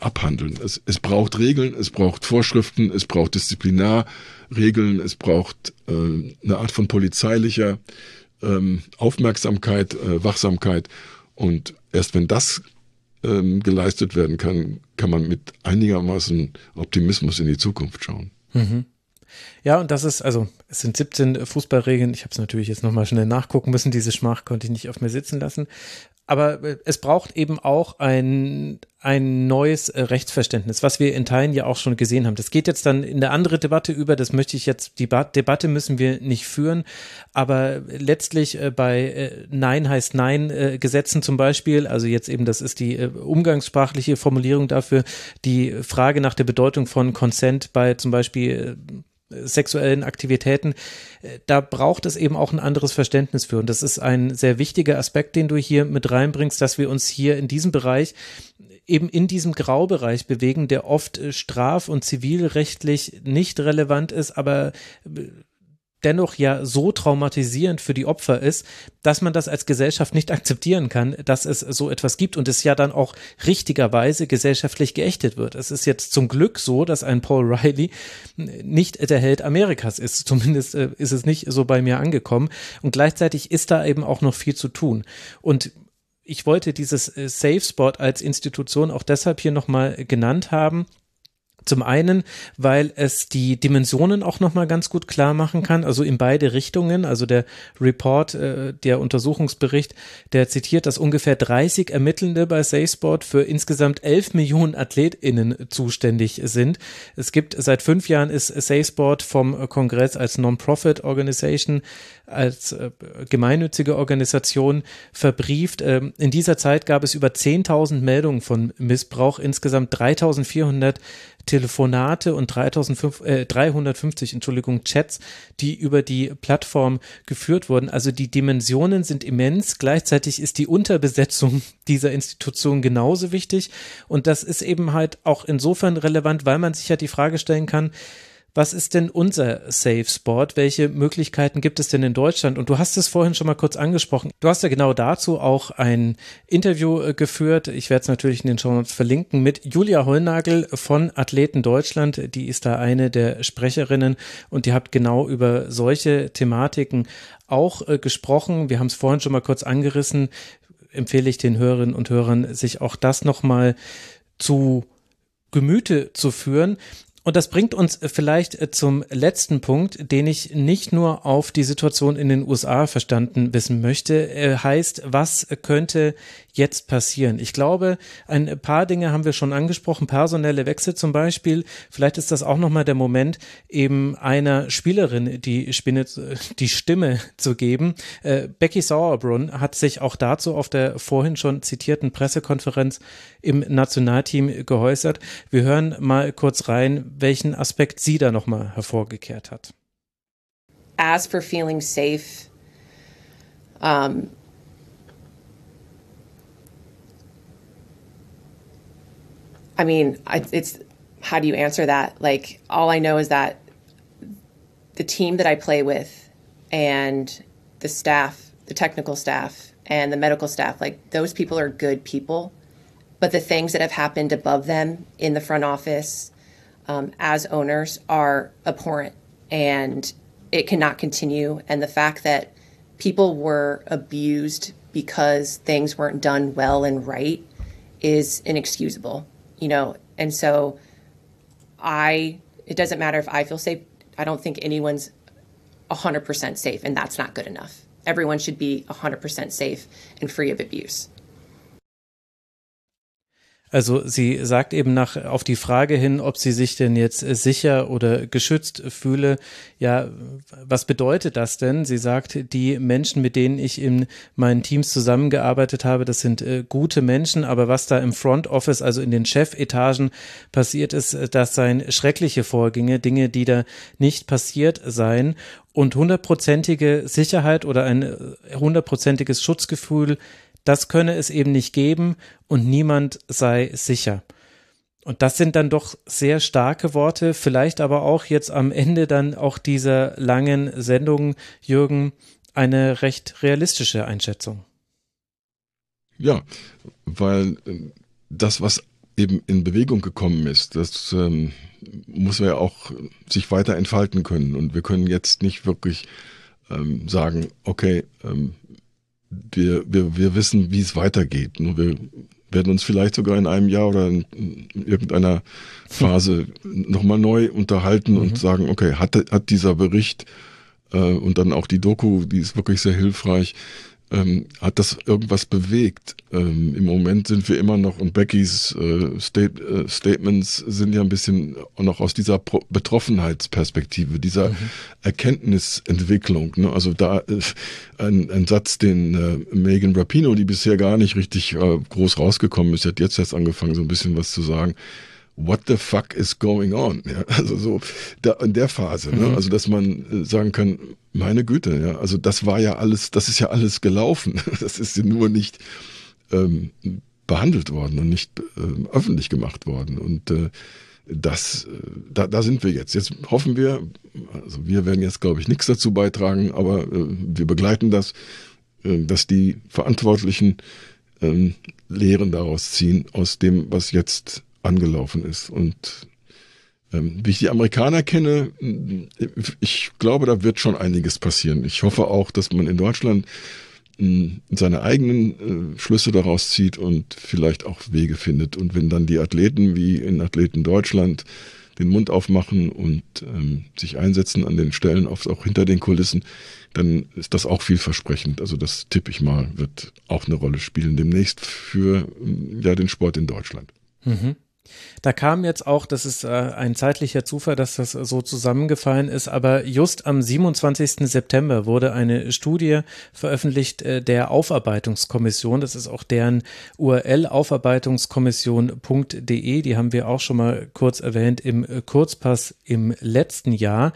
abhandeln. Es, es braucht Regeln, es braucht Vorschriften, es braucht Disziplinarregeln, es braucht äh, eine Art von polizeilicher ähm, Aufmerksamkeit, äh, Wachsamkeit. Und erst wenn das ähm, geleistet werden kann, kann man mit einigermaßen Optimismus in die Zukunft schauen. Mhm. Ja, und das ist, also es sind 17 Fußballregeln. Ich habe es natürlich jetzt nochmal schnell nachgucken müssen. Diese Schmach konnte ich nicht auf mir sitzen lassen aber äh, es braucht eben auch ein, ein neues äh, Rechtsverständnis, was wir in Teilen ja auch schon gesehen haben. Das geht jetzt dann in eine andere Debatte über, das möchte ich jetzt, die Debatte müssen wir nicht führen, aber letztlich äh, bei Nein heißt Nein Gesetzen zum Beispiel, also jetzt eben, das ist die umgangssprachliche Formulierung dafür, die Frage nach der Bedeutung von Consent bei zum Beispiel sexuellen Aktivitäten, äh, da braucht es eben auch ein anderes Verständnis für. Und das ist ein sehr wichtiger Aspekt, den du hier mit reinbringst, dass wir uns hier in diesem Bereich eben in diesem Graubereich bewegen, der oft äh, straf- und zivilrechtlich nicht relevant ist, aber äh, dennoch ja so traumatisierend für die Opfer ist, dass man das als Gesellschaft nicht akzeptieren kann, dass es so etwas gibt und es ja dann auch richtigerweise gesellschaftlich geächtet wird. Es ist jetzt zum Glück so, dass ein Paul Riley nicht der Held Amerikas ist. Zumindest äh, ist es nicht so bei mir angekommen. Und gleichzeitig ist da eben auch noch viel zu tun. Und ich wollte dieses äh, Safe Spot als Institution auch deshalb hier nochmal genannt haben, zum einen, weil es die Dimensionen auch nochmal ganz gut klar machen kann, also in beide Richtungen. Also der Report, äh, der Untersuchungsbericht, der zitiert, dass ungefähr 30 Ermittelnde bei SafeSport für insgesamt 11 Millionen AthletInnen zuständig sind. Es gibt seit fünf Jahren ist SafeSport vom Kongress als Non-Profit Organization als äh, gemeinnützige Organisation verbrieft. Ähm, in dieser Zeit gab es über 10.000 Meldungen von Missbrauch, insgesamt 3.400 Telefonate und 3.500, äh, 350 Entschuldigung, Chats, die über die Plattform geführt wurden. Also die Dimensionen sind immens. Gleichzeitig ist die Unterbesetzung dieser Institution genauso wichtig. Und das ist eben halt auch insofern relevant, weil man sich ja die Frage stellen kann, was ist denn unser Safe Sport? Welche Möglichkeiten gibt es denn in Deutschland? Und du hast es vorhin schon mal kurz angesprochen. Du hast ja genau dazu auch ein Interview äh, geführt. Ich werde es natürlich in den Show Notes verlinken mit Julia Hollnagel von Athleten Deutschland. Die ist da eine der Sprecherinnen und die habt genau über solche Thematiken auch äh, gesprochen. Wir haben es vorhin schon mal kurz angerissen. Empfehle ich den Hörerinnen und Hörern, sich auch das nochmal zu Gemüte zu führen. Und das bringt uns vielleicht äh, zum letzten Punkt, den ich nicht nur auf die Situation in den USA verstanden wissen möchte. Er heißt, was könnte jetzt passieren? Ich glaube, ein paar Dinge haben wir schon angesprochen, personelle Wechsel zum Beispiel. Vielleicht ist das auch nochmal der Moment, eben einer Spielerin die, Spinne, die Stimme zu geben. Äh, Becky Sauerbrunn hat sich auch dazu auf der vorhin schon zitierten Pressekonferenz im Nationalteam geäußert. Wir hören mal kurz rein, welchen Aspekt sie da nochmal hervorgekehrt hat. As for feeling safe, um, I mean, it's how do you answer that? Like, all I know is that the team that I play with and the staff, the technical staff, and the medical staff, like, those people are good people. But the things that have happened above them in the front office um, as owners are abhorrent and it cannot continue. And the fact that people were abused because things weren't done well and right is inexcusable you know, and so I, it doesn't matter if I feel safe. I don't think anyone's 100% safe, and that's not good enough. Everyone should be 100% safe and free of abuse. Also sie sagt eben nach auf die Frage hin, ob sie sich denn jetzt sicher oder geschützt fühle. Ja, was bedeutet das denn? Sie sagt, die Menschen, mit denen ich in meinen Teams zusammengearbeitet habe, das sind äh, gute Menschen, aber was da im Front Office, also in den Chefetagen passiert ist, äh, das seien schreckliche Vorgänge, Dinge, die da nicht passiert seien und hundertprozentige Sicherheit oder ein äh, hundertprozentiges Schutzgefühl das könne es eben nicht geben und niemand sei sicher. Und das sind dann doch sehr starke Worte, vielleicht aber auch jetzt am Ende dann auch dieser langen Sendung, Jürgen, eine recht realistische Einschätzung. Ja, weil äh, das, was eben in Bewegung gekommen ist, das ähm, muss ja auch sich weiter entfalten können. Und wir können jetzt nicht wirklich ähm, sagen, okay, ähm, wir, wir, wir wissen, wie es weitergeht. Und wir werden uns vielleicht sogar in einem Jahr oder in, irgendeiner Phase nochmal neu unterhalten mhm. und sagen, okay, hat, hat dieser Bericht äh, und dann auch die Doku, die ist wirklich sehr hilfreich, ähm, hat das irgendwas bewegt? Ähm, Im Moment sind wir immer noch, und Beckys äh, State, äh, Statements sind ja ein bisschen noch aus dieser Pro Betroffenheitsperspektive, dieser mhm. Erkenntnisentwicklung. Ne? Also da äh, ein, ein Satz, den äh, Megan Rapino, die bisher gar nicht richtig äh, groß rausgekommen ist, hat jetzt erst angefangen, so ein bisschen was zu sagen what the fuck is going on? Ja, also so da, in der Phase, ne? Mhm. also dass man äh, sagen kann, meine Güte, ja, also das war ja alles, das ist ja alles gelaufen. Das ist ja nur nicht ähm, behandelt worden und nicht ähm, öffentlich gemacht worden. Und äh, das, äh, da, da sind wir jetzt. Jetzt hoffen wir, also wir werden jetzt, glaube ich, nichts dazu beitragen, aber äh, wir begleiten das, äh, dass die Verantwortlichen ähm, Lehren daraus ziehen, aus dem, was jetzt angelaufen ist. Und ähm, wie ich die Amerikaner kenne, ich glaube, da wird schon einiges passieren. Ich hoffe auch, dass man in Deutschland äh, seine eigenen äh, Schlüsse daraus zieht und vielleicht auch Wege findet. Und wenn dann die Athleten wie in Athleten Deutschland den Mund aufmachen und ähm, sich einsetzen an den Stellen, oft auch hinter den Kulissen, dann ist das auch vielversprechend. Also das tippe ich mal, wird auch eine Rolle spielen demnächst für ja den Sport in Deutschland. Mhm. Da kam jetzt auch, das ist äh, ein zeitlicher Zufall, dass das so zusammengefallen ist, aber just am 27. September wurde eine Studie veröffentlicht äh, der Aufarbeitungskommission. Das ist auch deren URL aufarbeitungskommission.de. Die haben wir auch schon mal kurz erwähnt im äh, Kurzpass im letzten Jahr.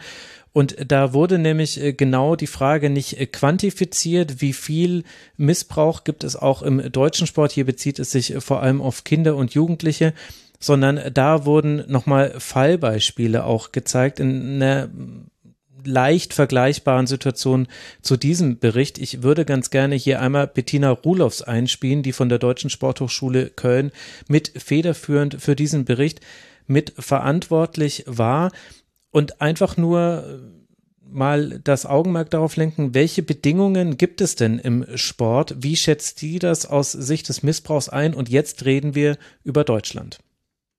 Und da wurde nämlich genau die Frage nicht quantifiziert, wie viel Missbrauch gibt es auch im deutschen Sport. Hier bezieht es sich vor allem auf Kinder und Jugendliche sondern da wurden nochmal Fallbeispiele auch gezeigt in einer leicht vergleichbaren Situation zu diesem Bericht. Ich würde ganz gerne hier einmal Bettina Ruloffs einspielen, die von der Deutschen Sporthochschule Köln mit federführend für diesen Bericht mit verantwortlich war und einfach nur mal das Augenmerk darauf lenken, welche Bedingungen gibt es denn im Sport? Wie schätzt die das aus Sicht des Missbrauchs ein? Und jetzt reden wir über Deutschland.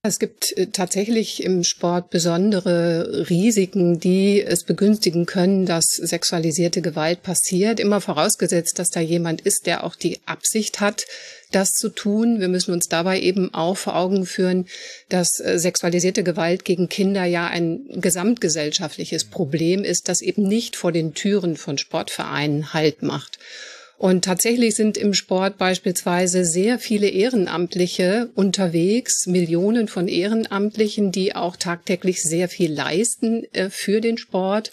Es gibt äh, tatsächlich im Sport besondere Risiken, die es begünstigen können, dass sexualisierte Gewalt passiert. Immer vorausgesetzt, dass da jemand ist, der auch die Absicht hat, das zu tun. Wir müssen uns dabei eben auch vor Augen führen, dass äh, sexualisierte Gewalt gegen Kinder ja ein gesamtgesellschaftliches Problem ist, das eben nicht vor den Türen von Sportvereinen Halt macht. Und tatsächlich sind im Sport beispielsweise sehr viele Ehrenamtliche unterwegs, Millionen von Ehrenamtlichen, die auch tagtäglich sehr viel leisten äh, für den Sport.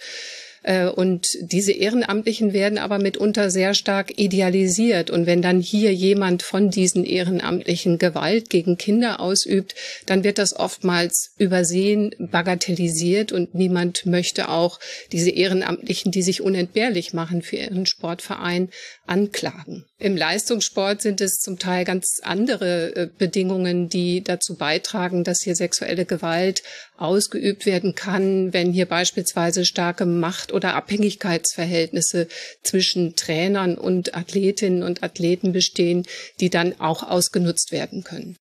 Äh, und diese Ehrenamtlichen werden aber mitunter sehr stark idealisiert. Und wenn dann hier jemand von diesen Ehrenamtlichen Gewalt gegen Kinder ausübt, dann wird das oftmals übersehen, bagatellisiert und niemand möchte auch diese Ehrenamtlichen, die sich unentbehrlich machen für ihren Sportverein, anklagen. Im Leistungssport sind es zum Teil ganz andere äh, Bedingungen, die dazu beitragen, dass hier sexuelle Gewalt ausgeübt werden kann, wenn hier beispielsweise starke Macht- oder Abhängigkeitsverhältnisse zwischen Trainern und Athletinnen und Athleten bestehen, die dann auch ausgenutzt werden können.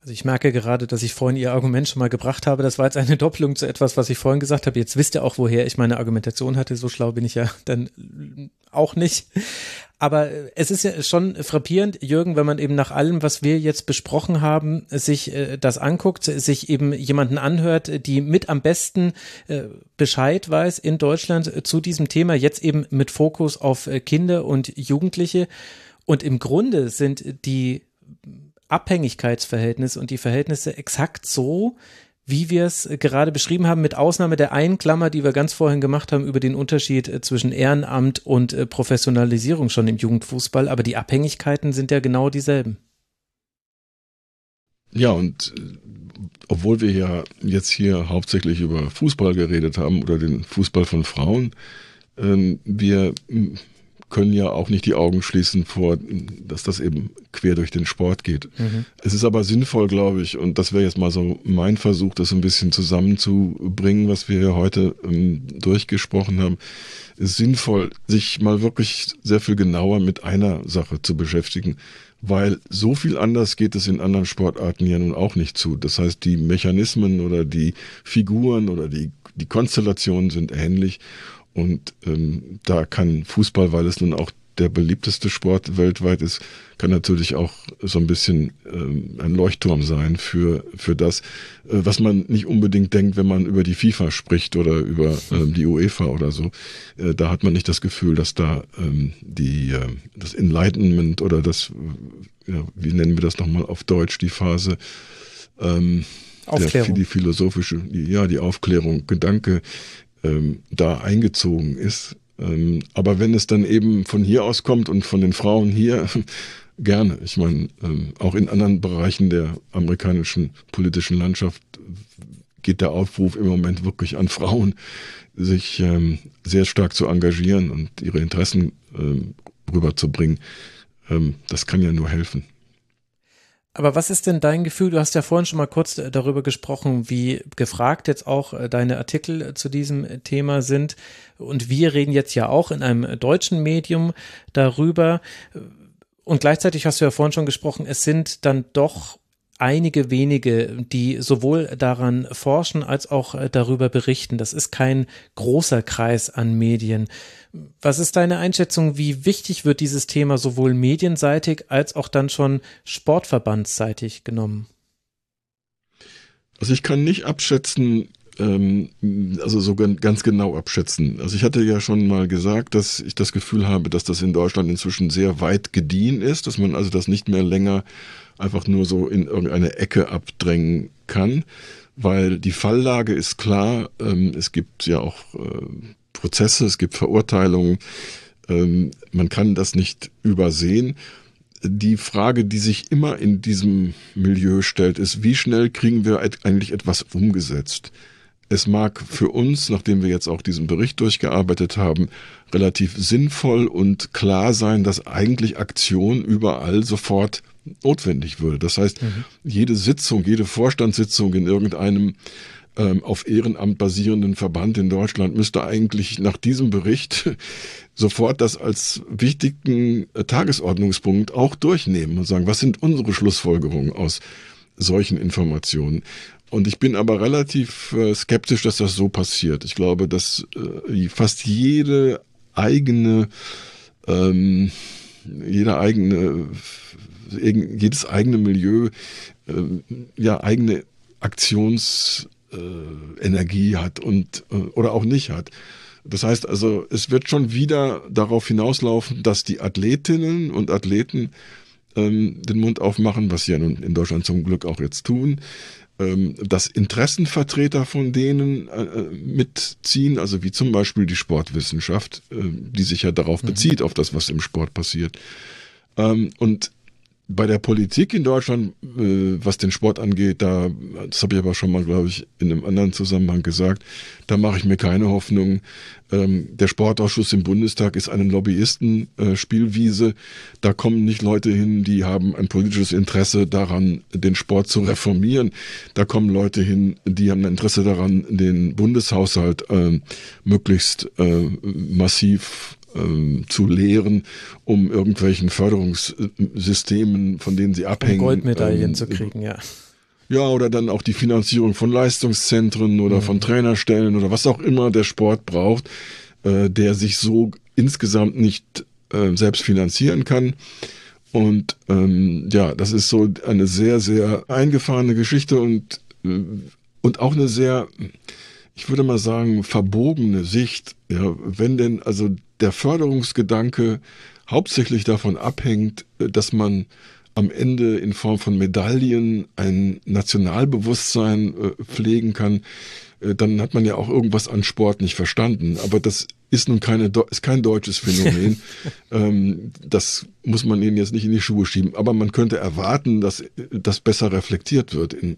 Also ich merke gerade, dass ich vorhin Ihr Argument schon mal gebracht habe. Das war jetzt eine Doppelung zu etwas, was ich vorhin gesagt habe. Jetzt wisst ihr auch, woher ich meine Argumentation hatte. So schlau bin ich ja dann auch nicht. Aber es ist ja schon frappierend, Jürgen, wenn man eben nach allem, was wir jetzt besprochen haben, sich äh, das anguckt, sich eben jemanden anhört, die mit am besten äh, Bescheid weiß in Deutschland äh, zu diesem Thema, jetzt eben mit Fokus auf Kinder und Jugendliche. Und im Grunde sind die Abhängigkeitsverhältnisse und die Verhältnisse exakt so, wie wir es gerade beschrieben haben, mit Ausnahme der einen Klammer, die wir ganz vorhin gemacht haben über den Unterschied äh, zwischen Ehrenamt und äh, Professionalisierung schon im Jugendfußball. Aber die Abhängigkeiten sind ja genau dieselben. Ja, und äh, obwohl wir ja jetzt hier hauptsächlich über Fußball geredet haben oder den Fußball von Frauen, ähm, wir können ja auch nicht die Augen schließen vor, dass das eben quer durch den Sport geht. Mhm. Es ist aber sinnvoll, glaube ich, und das wäre jetzt mal so mein Versuch, das ein bisschen zusammenzubringen, was wir heute ähm, durchgesprochen haben. Es ist sinnvoll, sich mal wirklich sehr viel genauer mit einer Sache zu beschäftigen, weil so viel anders geht es in anderen Sportarten ja nun auch nicht zu. Das heißt, die Mechanismen oder die Figuren oder die, die Konstellationen sind ähnlich und ähm, da kann Fußball, weil es nun auch der beliebteste Sport weltweit ist, kann natürlich auch so ein bisschen ähm, ein Leuchtturm sein für, für das, äh, was man nicht unbedingt denkt, wenn man über die FIFA spricht oder über ähm, die UEFA oder so. Äh, da hat man nicht das Gefühl, dass da ähm, die, äh, das Enlightenment oder das, ja, wie nennen wir das nochmal auf Deutsch, die Phase, ähm, Aufklärung. Der, die philosophische, die, ja, die Aufklärung, Gedanke ähm, da eingezogen ist. Ähm, aber wenn es dann eben von hier aus kommt und von den Frauen hier, gerne. Ich meine, ähm, auch in anderen Bereichen der amerikanischen politischen Landschaft geht der Aufruf im Moment wirklich an Frauen, sich ähm, sehr stark zu engagieren und ihre Interessen ähm, rüberzubringen. Ähm, das kann ja nur helfen. Aber was ist denn dein Gefühl? Du hast ja vorhin schon mal kurz äh, darüber gesprochen, wie gefragt jetzt auch äh, deine Artikel äh, zu diesem Thema sind. Und wir reden jetzt ja auch in einem deutschen Medium darüber. Und gleichzeitig hast du ja vorhin schon gesprochen, es sind dann doch einige wenige, die sowohl daran forschen als auch darüber berichten. Das ist kein großer Kreis an Medien. Was ist deine Einschätzung? Wie wichtig wird dieses Thema sowohl medienseitig als auch dann schon sportverbandsseitig genommen? Also ich kann nicht abschätzen, ähm, also so ganz genau abschätzen. Also ich hatte ja schon mal gesagt, dass ich das Gefühl habe, dass das in Deutschland inzwischen sehr weit gediehen ist, dass man also das nicht mehr länger einfach nur so in irgendeine Ecke abdrängen kann, weil die Falllage ist klar. Ähm, es gibt ja auch äh, Prozesse, es gibt Verurteilungen. Ähm, man kann das nicht übersehen. Die Frage, die sich immer in diesem Milieu stellt, ist, wie schnell kriegen wir eigentlich etwas umgesetzt? Es mag für uns, nachdem wir jetzt auch diesen Bericht durchgearbeitet haben, relativ sinnvoll und klar sein, dass eigentlich Aktion überall sofort notwendig würde. Das heißt, mhm. jede Sitzung, jede Vorstandssitzung in irgendeinem ähm, auf Ehrenamt basierenden Verband in Deutschland müsste eigentlich nach diesem Bericht sofort das als wichtigen Tagesordnungspunkt auch durchnehmen und sagen, was sind unsere Schlussfolgerungen aus solchen Informationen? Und ich bin aber relativ äh, skeptisch, dass das so passiert. Ich glaube, dass äh, fast jede eigene, ähm, jeder eigene jedes eigene Milieu äh, ja eigene Aktionsenergie äh, hat und äh, oder auch nicht hat. Das heißt also, es wird schon wieder darauf hinauslaufen, dass die Athletinnen und Athleten ähm, den Mund aufmachen, was sie ja nun in Deutschland zum Glück auch jetzt tun, ähm, dass Interessenvertreter von denen äh, äh, mitziehen, also wie zum Beispiel die Sportwissenschaft, äh, die sich ja darauf mhm. bezieht, auf das, was im Sport passiert. Ähm, und bei der Politik in Deutschland, äh, was den Sport angeht, da, das habe ich aber schon mal, glaube ich, in einem anderen Zusammenhang gesagt, da mache ich mir keine Hoffnung. Ähm, der Sportausschuss im Bundestag ist eine Lobbyisten-Spielwiese. Äh, da kommen nicht Leute hin, die haben ein politisches Interesse daran, den Sport zu reformieren. Da kommen Leute hin, die haben ein Interesse daran, den Bundeshaushalt äh, möglichst äh, massiv ähm, zu lehren, um irgendwelchen Förderungssystemen, von denen sie abhängen. Um Goldmedaillen ähm, zu kriegen, ja. Ja, oder dann auch die Finanzierung von Leistungszentren oder mhm. von Trainerstellen oder was auch immer der Sport braucht, äh, der sich so insgesamt nicht äh, selbst finanzieren kann. Und ähm, ja, das ist so eine sehr, sehr eingefahrene Geschichte und, äh, und auch eine sehr, ich würde mal sagen, verbogene Sicht. Ja, wenn denn also der Förderungsgedanke hauptsächlich davon abhängt, äh, dass man am Ende in Form von Medaillen ein Nationalbewusstsein äh, pflegen kann, äh, dann hat man ja auch irgendwas an Sport nicht verstanden. Aber das ist nun keine, ist kein deutsches Phänomen. ähm, das muss man ihnen jetzt nicht in die Schuhe schieben. Aber man könnte erwarten, dass das besser reflektiert wird in,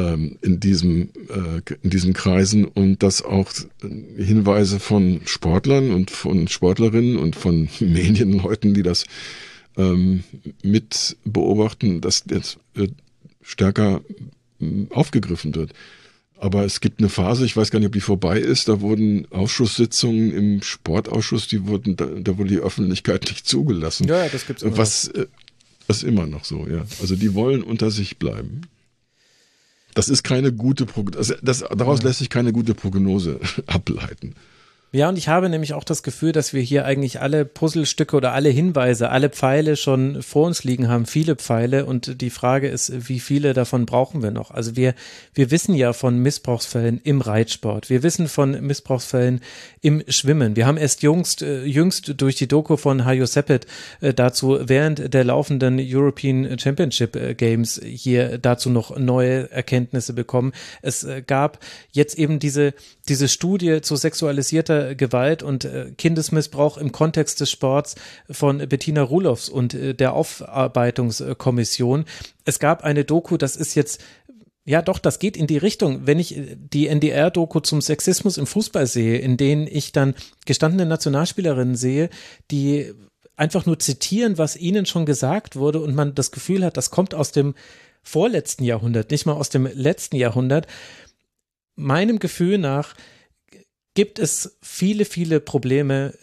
in, diesem, äh, in diesen Kreisen und dass auch Hinweise von Sportlern und von Sportlerinnen und von Medienleuten, die das ähm, mit beobachten, dass jetzt äh, stärker äh, aufgegriffen wird. Aber es gibt eine Phase, ich weiß gar nicht, ob die vorbei ist, da wurden Ausschusssitzungen im Sportausschuss, die wurden, da, da wurde die Öffentlichkeit nicht zugelassen. Ja, das gibt's immer Was, noch. Äh, das ist immer noch so, ja. Also die wollen unter sich bleiben. Das ist keine gute Prognose, das, das, daraus lässt sich keine gute Prognose ableiten. Ja, und ich habe nämlich auch das Gefühl, dass wir hier eigentlich alle Puzzlestücke oder alle Hinweise, alle Pfeile schon vor uns liegen haben, viele Pfeile. Und die Frage ist, wie viele davon brauchen wir noch? Also wir, wir wissen ja von Missbrauchsfällen im Reitsport. Wir wissen von Missbrauchsfällen im Schwimmen. Wir haben erst jüngst, äh, jüngst durch die Doku von Hajo Seppet äh, dazu während der laufenden European Championship äh, Games hier dazu noch neue Erkenntnisse bekommen. Es gab jetzt eben diese, diese Studie zu sexualisierter Gewalt und äh, Kindesmissbrauch im Kontext des Sports von Bettina Rulofs und äh, der Aufarbeitungskommission. Es gab eine Doku, das ist jetzt ja, doch, das geht in die Richtung. Wenn ich äh, die NDR-Doku zum Sexismus im Fußball sehe, in denen ich dann gestandene Nationalspielerinnen sehe, die einfach nur zitieren, was ihnen schon gesagt wurde und man das Gefühl hat, das kommt aus dem vorletzten Jahrhundert, nicht mal aus dem letzten Jahrhundert. Meinem Gefühl nach gibt es viele, viele Probleme,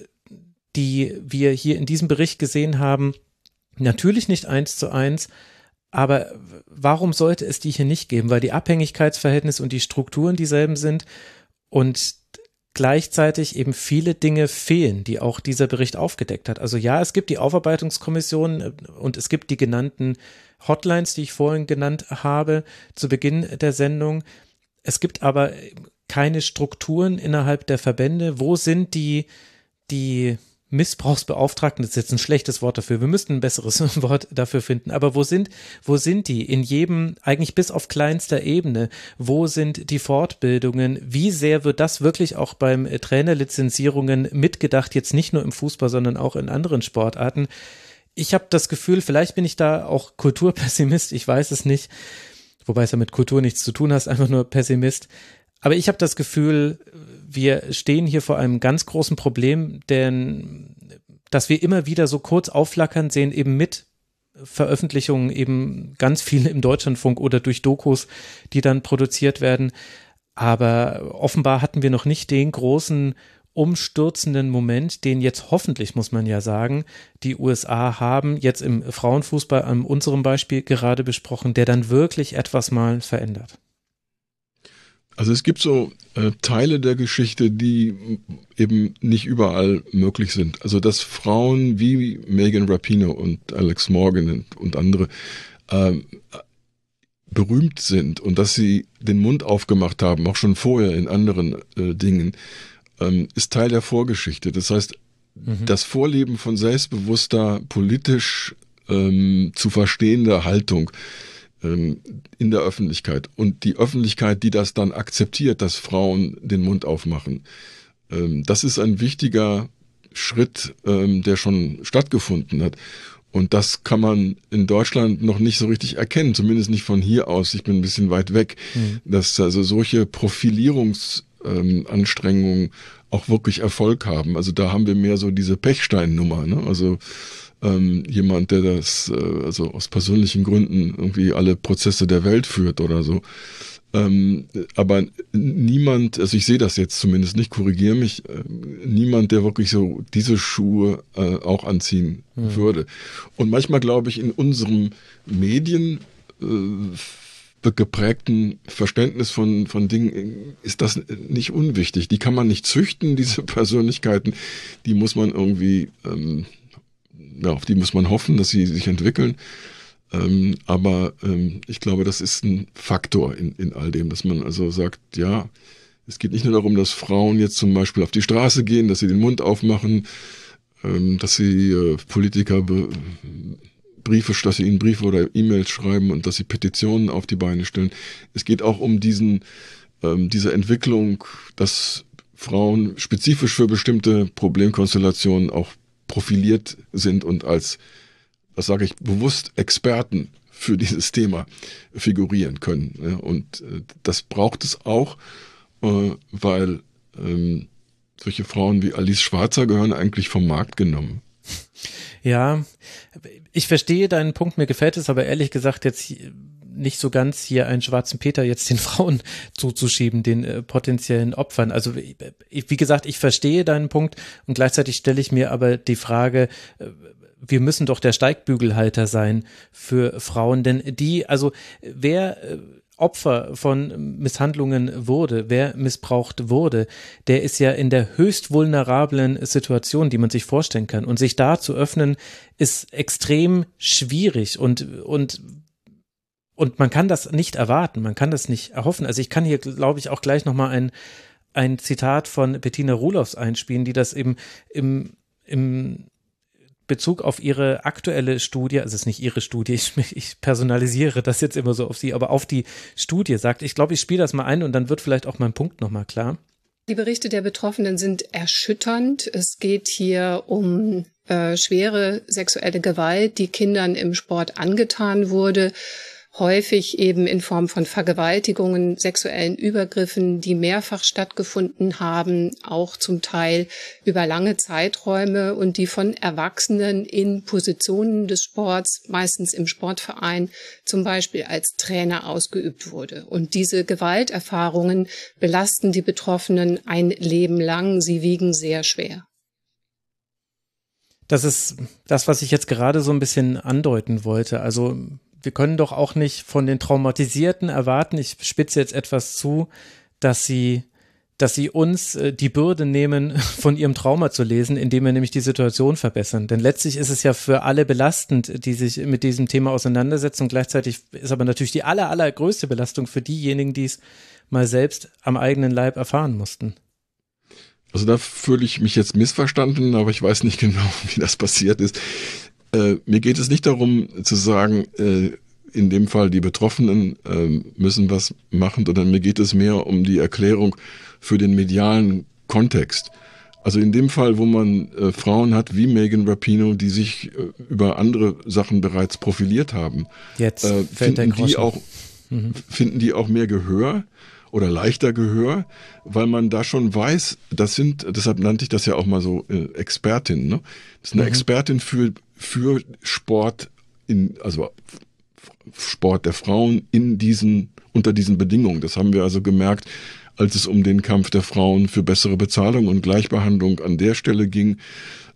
die wir hier in diesem Bericht gesehen haben. Natürlich nicht eins zu eins, aber warum sollte es die hier nicht geben? Weil die Abhängigkeitsverhältnisse und die Strukturen dieselben sind und gleichzeitig eben viele Dinge fehlen, die auch dieser Bericht aufgedeckt hat. Also ja, es gibt die Aufarbeitungskommission äh, und es gibt die genannten Hotlines, die ich vorhin genannt habe, zu Beginn der Sendung. Es gibt aber keine Strukturen innerhalb der Verbände? Wo sind die, die Missbrauchsbeauftragten, das ist jetzt ein schlechtes Wort dafür, wir müssten ein besseres Wort dafür finden, aber wo sind, wo sind die? In jedem, eigentlich bis auf kleinster Ebene, wo sind die Fortbildungen, wie sehr wird das wirklich auch beim Trainerlizenzierungen mitgedacht, jetzt nicht nur im Fußball, sondern auch in anderen Sportarten? Ich habe das Gefühl, vielleicht bin ich da auch Kulturpessimist, ich weiß es nicht, wobei es ja mit Kultur nichts zu tun hat, einfach nur Pessimist, aber ich habe das Gefühl, wir stehen hier vor einem ganz großen Problem, denn dass wir immer wieder so kurz aufflackern sehen, eben mit Veröffentlichungen eben ganz viel im Deutschlandfunk oder durch Dokus, die dann produziert werden. Aber offenbar hatten wir noch nicht den großen umstürzenden Moment, den jetzt hoffentlich, muss man ja sagen, die USA haben, jetzt im Frauenfußball an unserem Beispiel gerade besprochen, der dann wirklich etwas mal verändert. Also es gibt so äh, Teile der Geschichte, die eben nicht überall möglich sind. Also dass Frauen wie Megan Rapino und Alex Morgan und, und andere äh, berühmt sind und dass sie den Mund aufgemacht haben, auch schon vorher in anderen äh, Dingen, ähm, ist Teil der Vorgeschichte. Das heißt, mhm. das Vorleben von selbstbewusster, politisch ähm, zu verstehender Haltung ähm, in der Öffentlichkeit. Und die Öffentlichkeit, die das dann akzeptiert, dass Frauen den Mund aufmachen, ähm, das ist ein wichtiger Schritt, ähm, der schon stattgefunden hat. Und das kann man in Deutschland noch nicht so richtig erkennen, zumindest nicht von hier aus. Ich bin ein bisschen weit weg, mhm. dass also solche Profilierungsanstrengungen auch wirklich Erfolg haben. Also da haben wir mehr so diese Pechstein-Nummer. Ne? Also ähm, jemand, der das äh, also aus persönlichen Gründen irgendwie alle Prozesse der Welt führt oder so. Ähm, aber niemand, also ich sehe das jetzt zumindest nicht, korrigiere mich, äh, niemand, der wirklich so diese Schuhe äh, auch anziehen mhm. würde. Und manchmal glaube ich, in unserem Medien äh, geprägten Verständnis von, von Dingen ist das nicht unwichtig. Die kann man nicht züchten, diese Persönlichkeiten. Die muss man irgendwie, ähm, ja, auf die muss man hoffen, dass sie sich entwickeln. Ähm, aber ähm, ich glaube, das ist ein Faktor in, in all dem, dass man also sagt, ja, es geht nicht nur darum, dass Frauen jetzt zum Beispiel auf die Straße gehen, dass sie den Mund aufmachen, ähm, dass sie äh, Politiker Briefe, dass sie ihnen Briefe oder E-Mails schreiben und dass sie Petitionen auf die Beine stellen. Es geht auch um diesen, ähm, diese Entwicklung, dass Frauen spezifisch für bestimmte Problemkonstellationen auch profiliert sind und als, das sage ich bewusst, Experten für dieses Thema figurieren können. Und äh, das braucht es auch, äh, weil ähm, solche Frauen wie Alice Schwarzer gehören eigentlich vom Markt genommen. Ja, ich verstehe deinen Punkt, mir gefällt es aber ehrlich gesagt jetzt nicht so ganz hier einen schwarzen Peter jetzt den Frauen zuzuschieben, den äh, potenziellen Opfern. Also wie gesagt, ich verstehe deinen Punkt und gleichzeitig stelle ich mir aber die Frage, äh, wir müssen doch der Steigbügelhalter sein für Frauen, denn die, also wer äh, Opfer von Misshandlungen wurde, wer missbraucht wurde, der ist ja in der höchst vulnerablen Situation, die man sich vorstellen kann. Und sich da zu öffnen, ist extrem schwierig und, und und man kann das nicht erwarten, man kann das nicht erhoffen. Also ich kann hier, glaube ich, auch gleich nochmal ein, ein Zitat von Bettina Rulofs einspielen, die das eben im, im Bezug auf ihre aktuelle Studie, also es ist nicht ihre Studie, ich, ich, personalisiere das jetzt immer so auf sie, aber auf die Studie sagt, ich glaube, ich spiele das mal ein und dann wird vielleicht auch mein Punkt nochmal klar. Die Berichte der Betroffenen sind erschütternd. Es geht hier um äh, schwere sexuelle Gewalt, die Kindern im Sport angetan wurde häufig eben in Form von Vergewaltigungen, sexuellen Übergriffen, die mehrfach stattgefunden haben, auch zum Teil über lange Zeiträume und die von Erwachsenen in Positionen des Sports, meistens im Sportverein, zum Beispiel als Trainer ausgeübt wurde. Und diese Gewalterfahrungen belasten die Betroffenen ein Leben lang. Sie wiegen sehr schwer. Das ist das, was ich jetzt gerade so ein bisschen andeuten wollte. Also wir können doch auch nicht von den Traumatisierten erwarten, ich spitze jetzt etwas zu, dass sie dass sie uns äh, die Bürde nehmen, von ihrem Trauma zu lesen, indem wir nämlich die Situation verbessern. Denn letztlich ist es ja für alle belastend, die sich mit diesem Thema auseinandersetzen. Und gleichzeitig ist aber natürlich die aller, allergrößte Belastung für diejenigen, die es mal selbst am eigenen Leib erfahren mussten. Also da fühle ich mich jetzt missverstanden, aber ich weiß nicht genau, wie das passiert ist. Äh, mir geht es nicht darum zu sagen, äh, in dem Fall die Betroffenen äh, müssen was machen, sondern mir geht es mehr um die Erklärung für den medialen Kontext. Also in dem Fall, wo man äh, Frauen hat wie Megan Rapino, die sich äh, über andere Sachen bereits profiliert haben, Jetzt äh, finden die auch mhm. finden die auch mehr Gehör oder leichter Gehör, weil man da schon weiß, das sind, deshalb nannte ich das ja auch mal so äh, Expertin, ne? Das ist eine mhm. Expertin für für Sport in, also Sport der Frauen in diesen, unter diesen Bedingungen. Das haben wir also gemerkt, als es um den Kampf der Frauen für bessere Bezahlung und Gleichbehandlung an der Stelle ging.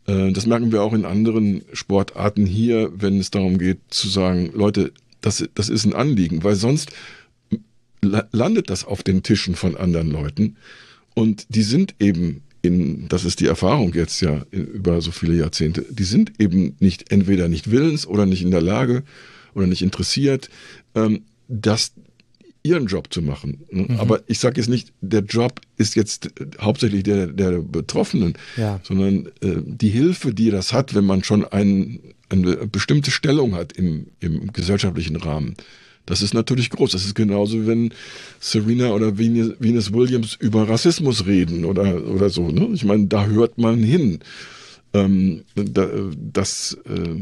Äh, das merken wir auch in anderen Sportarten hier, wenn es darum geht zu sagen, Leute, das, das ist ein Anliegen, weil sonst landet das auf den Tischen von anderen Leuten und die sind eben in, das ist die Erfahrung jetzt ja über so viele Jahrzehnte, die sind eben nicht entweder nicht willens oder nicht in der Lage oder nicht interessiert, ähm, das ihren Job zu machen. Ne? Mhm. Aber ich sage jetzt nicht, der Job ist jetzt hauptsächlich der der Betroffenen, ja. sondern äh, die Hilfe, die das hat, wenn man schon ein, eine bestimmte Stellung hat im, im gesellschaftlichen Rahmen. Das ist natürlich groß. Das ist genauso, wenn Serena oder Venus Williams über Rassismus reden oder, oder so. Ne? Ich meine, da hört man hin. Ähm, da, das, äh,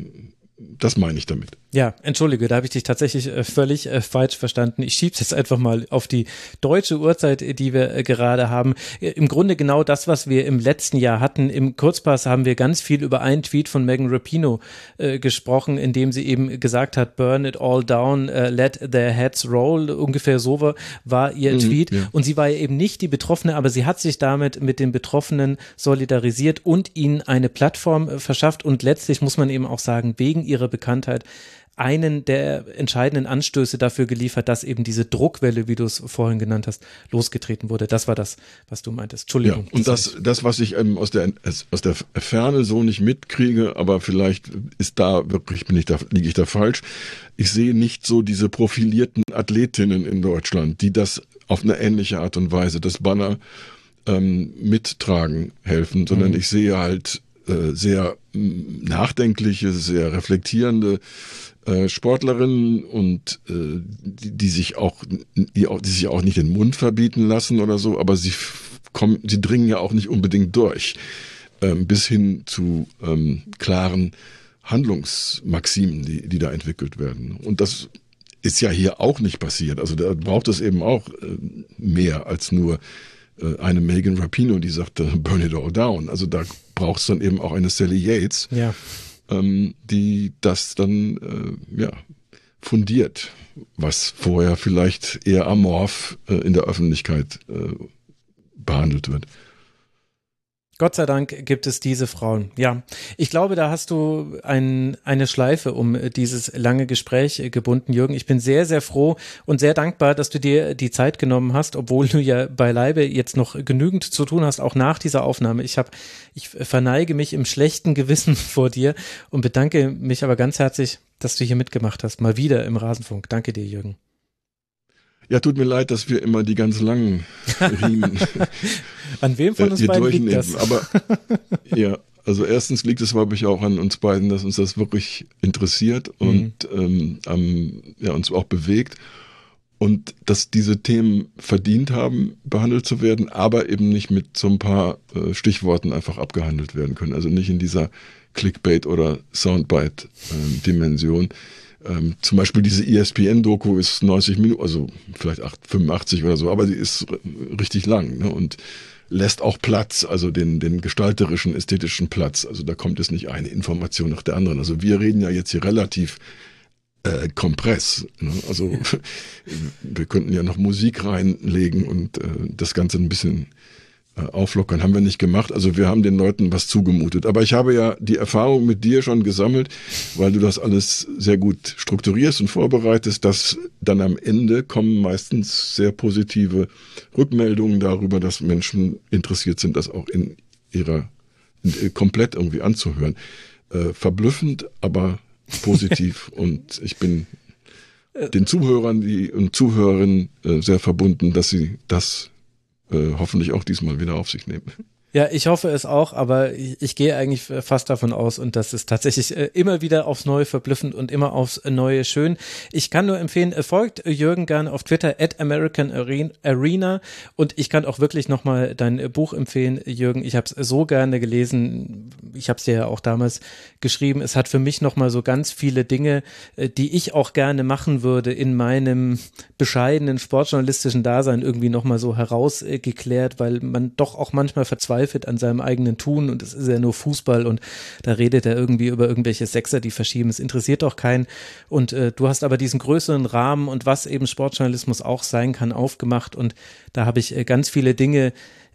das meine ich damit. Ja, entschuldige, da habe ich dich tatsächlich äh, völlig äh, falsch verstanden. Ich schieb's jetzt einfach mal auf die deutsche Uhrzeit, die wir äh, gerade haben. Äh, Im Grunde genau das, was wir im letzten Jahr hatten. Im Kurzpass haben wir ganz viel über einen Tweet von Megan Rapino äh, gesprochen, in dem sie eben gesagt hat, burn it all down, uh, let their heads roll. Ungefähr so war, war ihr mhm, Tweet. Ja. Und sie war ja eben nicht die Betroffene, aber sie hat sich damit mit den Betroffenen solidarisiert und ihnen eine Plattform verschafft. Und letztlich muss man eben auch sagen, wegen ihrer Bekanntheit einen der entscheidenden Anstöße dafür geliefert, dass eben diese Druckwelle, wie du es vorhin genannt hast, losgetreten wurde. Das war das, was du meintest. Entschuldigung. Ja, und das, das, was ich ähm, aus der aus der Ferne so nicht mitkriege, aber vielleicht ist da wirklich bin ich da liege ich da falsch. Ich sehe nicht so diese profilierten Athletinnen in Deutschland, die das auf eine ähnliche Art und Weise das Banner ähm, mittragen helfen, sondern mhm. ich sehe halt sehr mm, nachdenkliche, sehr reflektierende äh, Sportlerinnen und äh, die, die sich auch die, auch die sich auch nicht den Mund verbieten lassen oder so, aber sie kommen, sie dringen ja auch nicht unbedingt durch ähm, bis hin zu ähm, klaren Handlungsmaximen, die, die da entwickelt werden. Und das ist ja hier auch nicht passiert. Also da braucht es eben auch äh, mehr als nur äh, eine Megan Rapino, die sagte, burn it all down. Also da braucht es dann eben auch eine Sally Yates, ja. ähm, die das dann äh, ja, fundiert, was vorher vielleicht eher amorph äh, in der Öffentlichkeit äh, behandelt wird. Gott sei Dank gibt es diese Frauen. Ja, ich glaube, da hast du ein, eine Schleife um dieses lange Gespräch gebunden, Jürgen. Ich bin sehr, sehr froh und sehr dankbar, dass du dir die Zeit genommen hast, obwohl du ja beileibe jetzt noch genügend zu tun hast, auch nach dieser Aufnahme. Ich habe, ich verneige mich im schlechten Gewissen vor dir und bedanke mich aber ganz herzlich, dass du hier mitgemacht hast. Mal wieder im Rasenfunk. Danke dir, Jürgen. Ja, tut mir leid, dass wir immer die ganz langen Riemen An wem von uns äh, beiden liegt das? Aber ja, also erstens liegt es, glaube ich, auch an uns beiden, dass uns das wirklich interessiert mhm. und ähm, ähm, ja, uns auch bewegt. Und dass diese Themen verdient haben, behandelt zu werden, aber eben nicht mit so ein paar äh, Stichworten einfach abgehandelt werden können. Also nicht in dieser Clickbait- oder Soundbite-Dimension. Äh, ähm, zum Beispiel diese ESPN-Doku ist 90 Minuten, also vielleicht 8, 85 oder so, aber sie ist richtig lang ne? und lässt auch Platz, also den, den gestalterischen, ästhetischen Platz. Also da kommt es nicht eine Information nach der anderen. Also wir reden ja jetzt hier relativ äh, Kompress. Ne? Also wir könnten ja noch Musik reinlegen und äh, das Ganze ein bisschen auflockern. Haben wir nicht gemacht. Also wir haben den Leuten was zugemutet. Aber ich habe ja die Erfahrung mit dir schon gesammelt, weil du das alles sehr gut strukturierst und vorbereitest, dass dann am Ende kommen meistens sehr positive Rückmeldungen darüber, dass Menschen interessiert sind, das auch in ihrer in, äh, komplett irgendwie anzuhören. Äh, verblüffend, aber positiv und ich bin den Zuhörern die, und Zuhörerinnen äh, sehr verbunden, dass sie das äh, hoffentlich auch diesmal wieder auf sich nehmen. Ja, ich hoffe es auch, aber ich, ich, gehe eigentlich fast davon aus und das ist tatsächlich äh, immer wieder aufs Neue verblüffend und immer aufs Neue schön. Ich kann nur empfehlen, äh, folgt Jürgen gerne auf Twitter at American Arena und ich kann auch wirklich nochmal dein Buch empfehlen, Jürgen. Ich habe es so gerne gelesen. Ich habe es dir ja auch damals geschrieben. Es hat für mich nochmal so ganz viele Dinge, äh, die ich auch gerne machen würde in meinem bescheidenen sportjournalistischen Dasein irgendwie nochmal so herausgeklärt, weil man doch auch manchmal verzweifelt verzweifelt an seinem eigenen Tun und es ist ja nur Fußball und da redet er irgendwie über irgendwelche Sechser, die verschieben. Es interessiert doch keinen. Und äh, du hast aber diesen größeren Rahmen und was eben Sportjournalismus auch sein kann, aufgemacht. Und da habe ich äh, ganz viele Dinge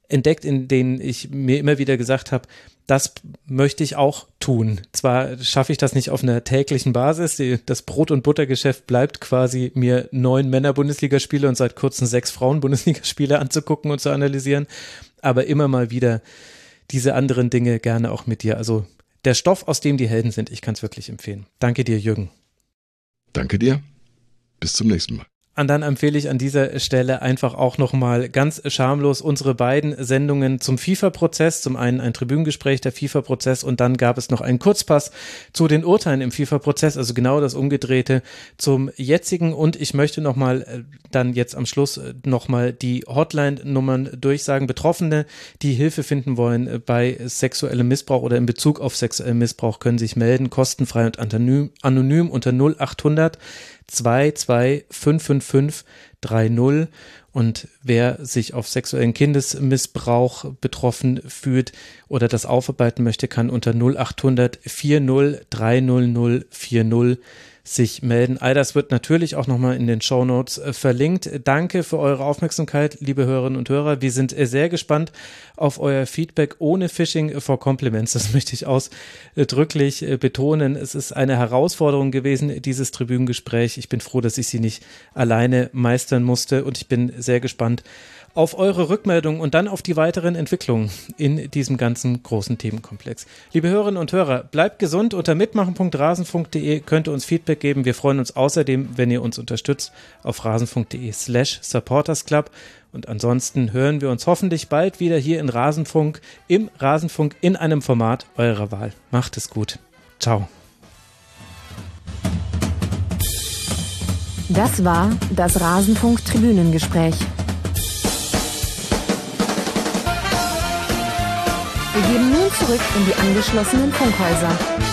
entdeckt, in denen ich mir immer wieder gesagt habe, das möchte ich auch tun. Zwar schaffe ich das nicht auf einer täglichen Basis. Das Brot- und Buttergeschäft bleibt quasi, mir neun Männer-Bundesligaspiele und seit kurzem sechs Frauen-Bundesligaspiele anzugucken und zu analysieren aber immer mal wieder diese anderen Dinge gerne auch mit dir. Also der Stoff, aus dem die Helden sind, ich kann es wirklich empfehlen. Danke dir, Jürgen. Danke dir. Bis zum nächsten Mal. Und dann empfehle ich an dieser Stelle einfach auch nochmal ganz schamlos unsere beiden Sendungen zum FIFA-Prozess. Zum einen ein Tribünengespräch, der FIFA-Prozess und dann gab es noch einen Kurzpass zu den Urteilen im FIFA-Prozess, also genau das Umgedrehte zum jetzigen. Und ich möchte nochmal äh, dann jetzt am Schluss äh, nochmal die Hotline-Nummern durchsagen. Betroffene, die Hilfe finden wollen bei sexuellem Missbrauch oder in Bezug auf sexuellen Missbrauch, können sich melden, kostenfrei und anonym, anonym unter 0800 2255530 und wer sich auf sexuellen Kindesmissbrauch betroffen fühlt oder das aufarbeiten möchte, kann unter 0800 40 300 40 sich melden. All das wird natürlich auch nochmal in den Show Notes äh, verlinkt. Danke für eure Aufmerksamkeit, liebe Hörerinnen und Hörer. Wir sind äh, sehr gespannt auf euer Feedback ohne Phishing for Compliments. Das möchte ich ausdrücklich äh, betonen. Es ist eine Herausforderung gewesen, dieses Tribünengespräch. Ich bin froh, dass ich sie nicht alleine meistern musste und ich bin sehr gespannt auf eure Rückmeldung und dann auf die weiteren Entwicklungen in diesem ganzen großen Themenkomplex. Liebe Hörerinnen und Hörer, bleibt gesund. Unter mitmachen.rasen.de könnt ihr uns Feedback geben. Wir freuen uns außerdem, wenn ihr uns unterstützt auf rasen.de slash supportersclub. Und ansonsten hören wir uns hoffentlich bald wieder hier in Rasenfunk, im Rasenfunk in einem Format eurer Wahl. Macht es gut. Ciao. Das war das Rasenfunk Tribünengespräch. Wir gehen nun zurück in die angeschlossenen Funkhäuser.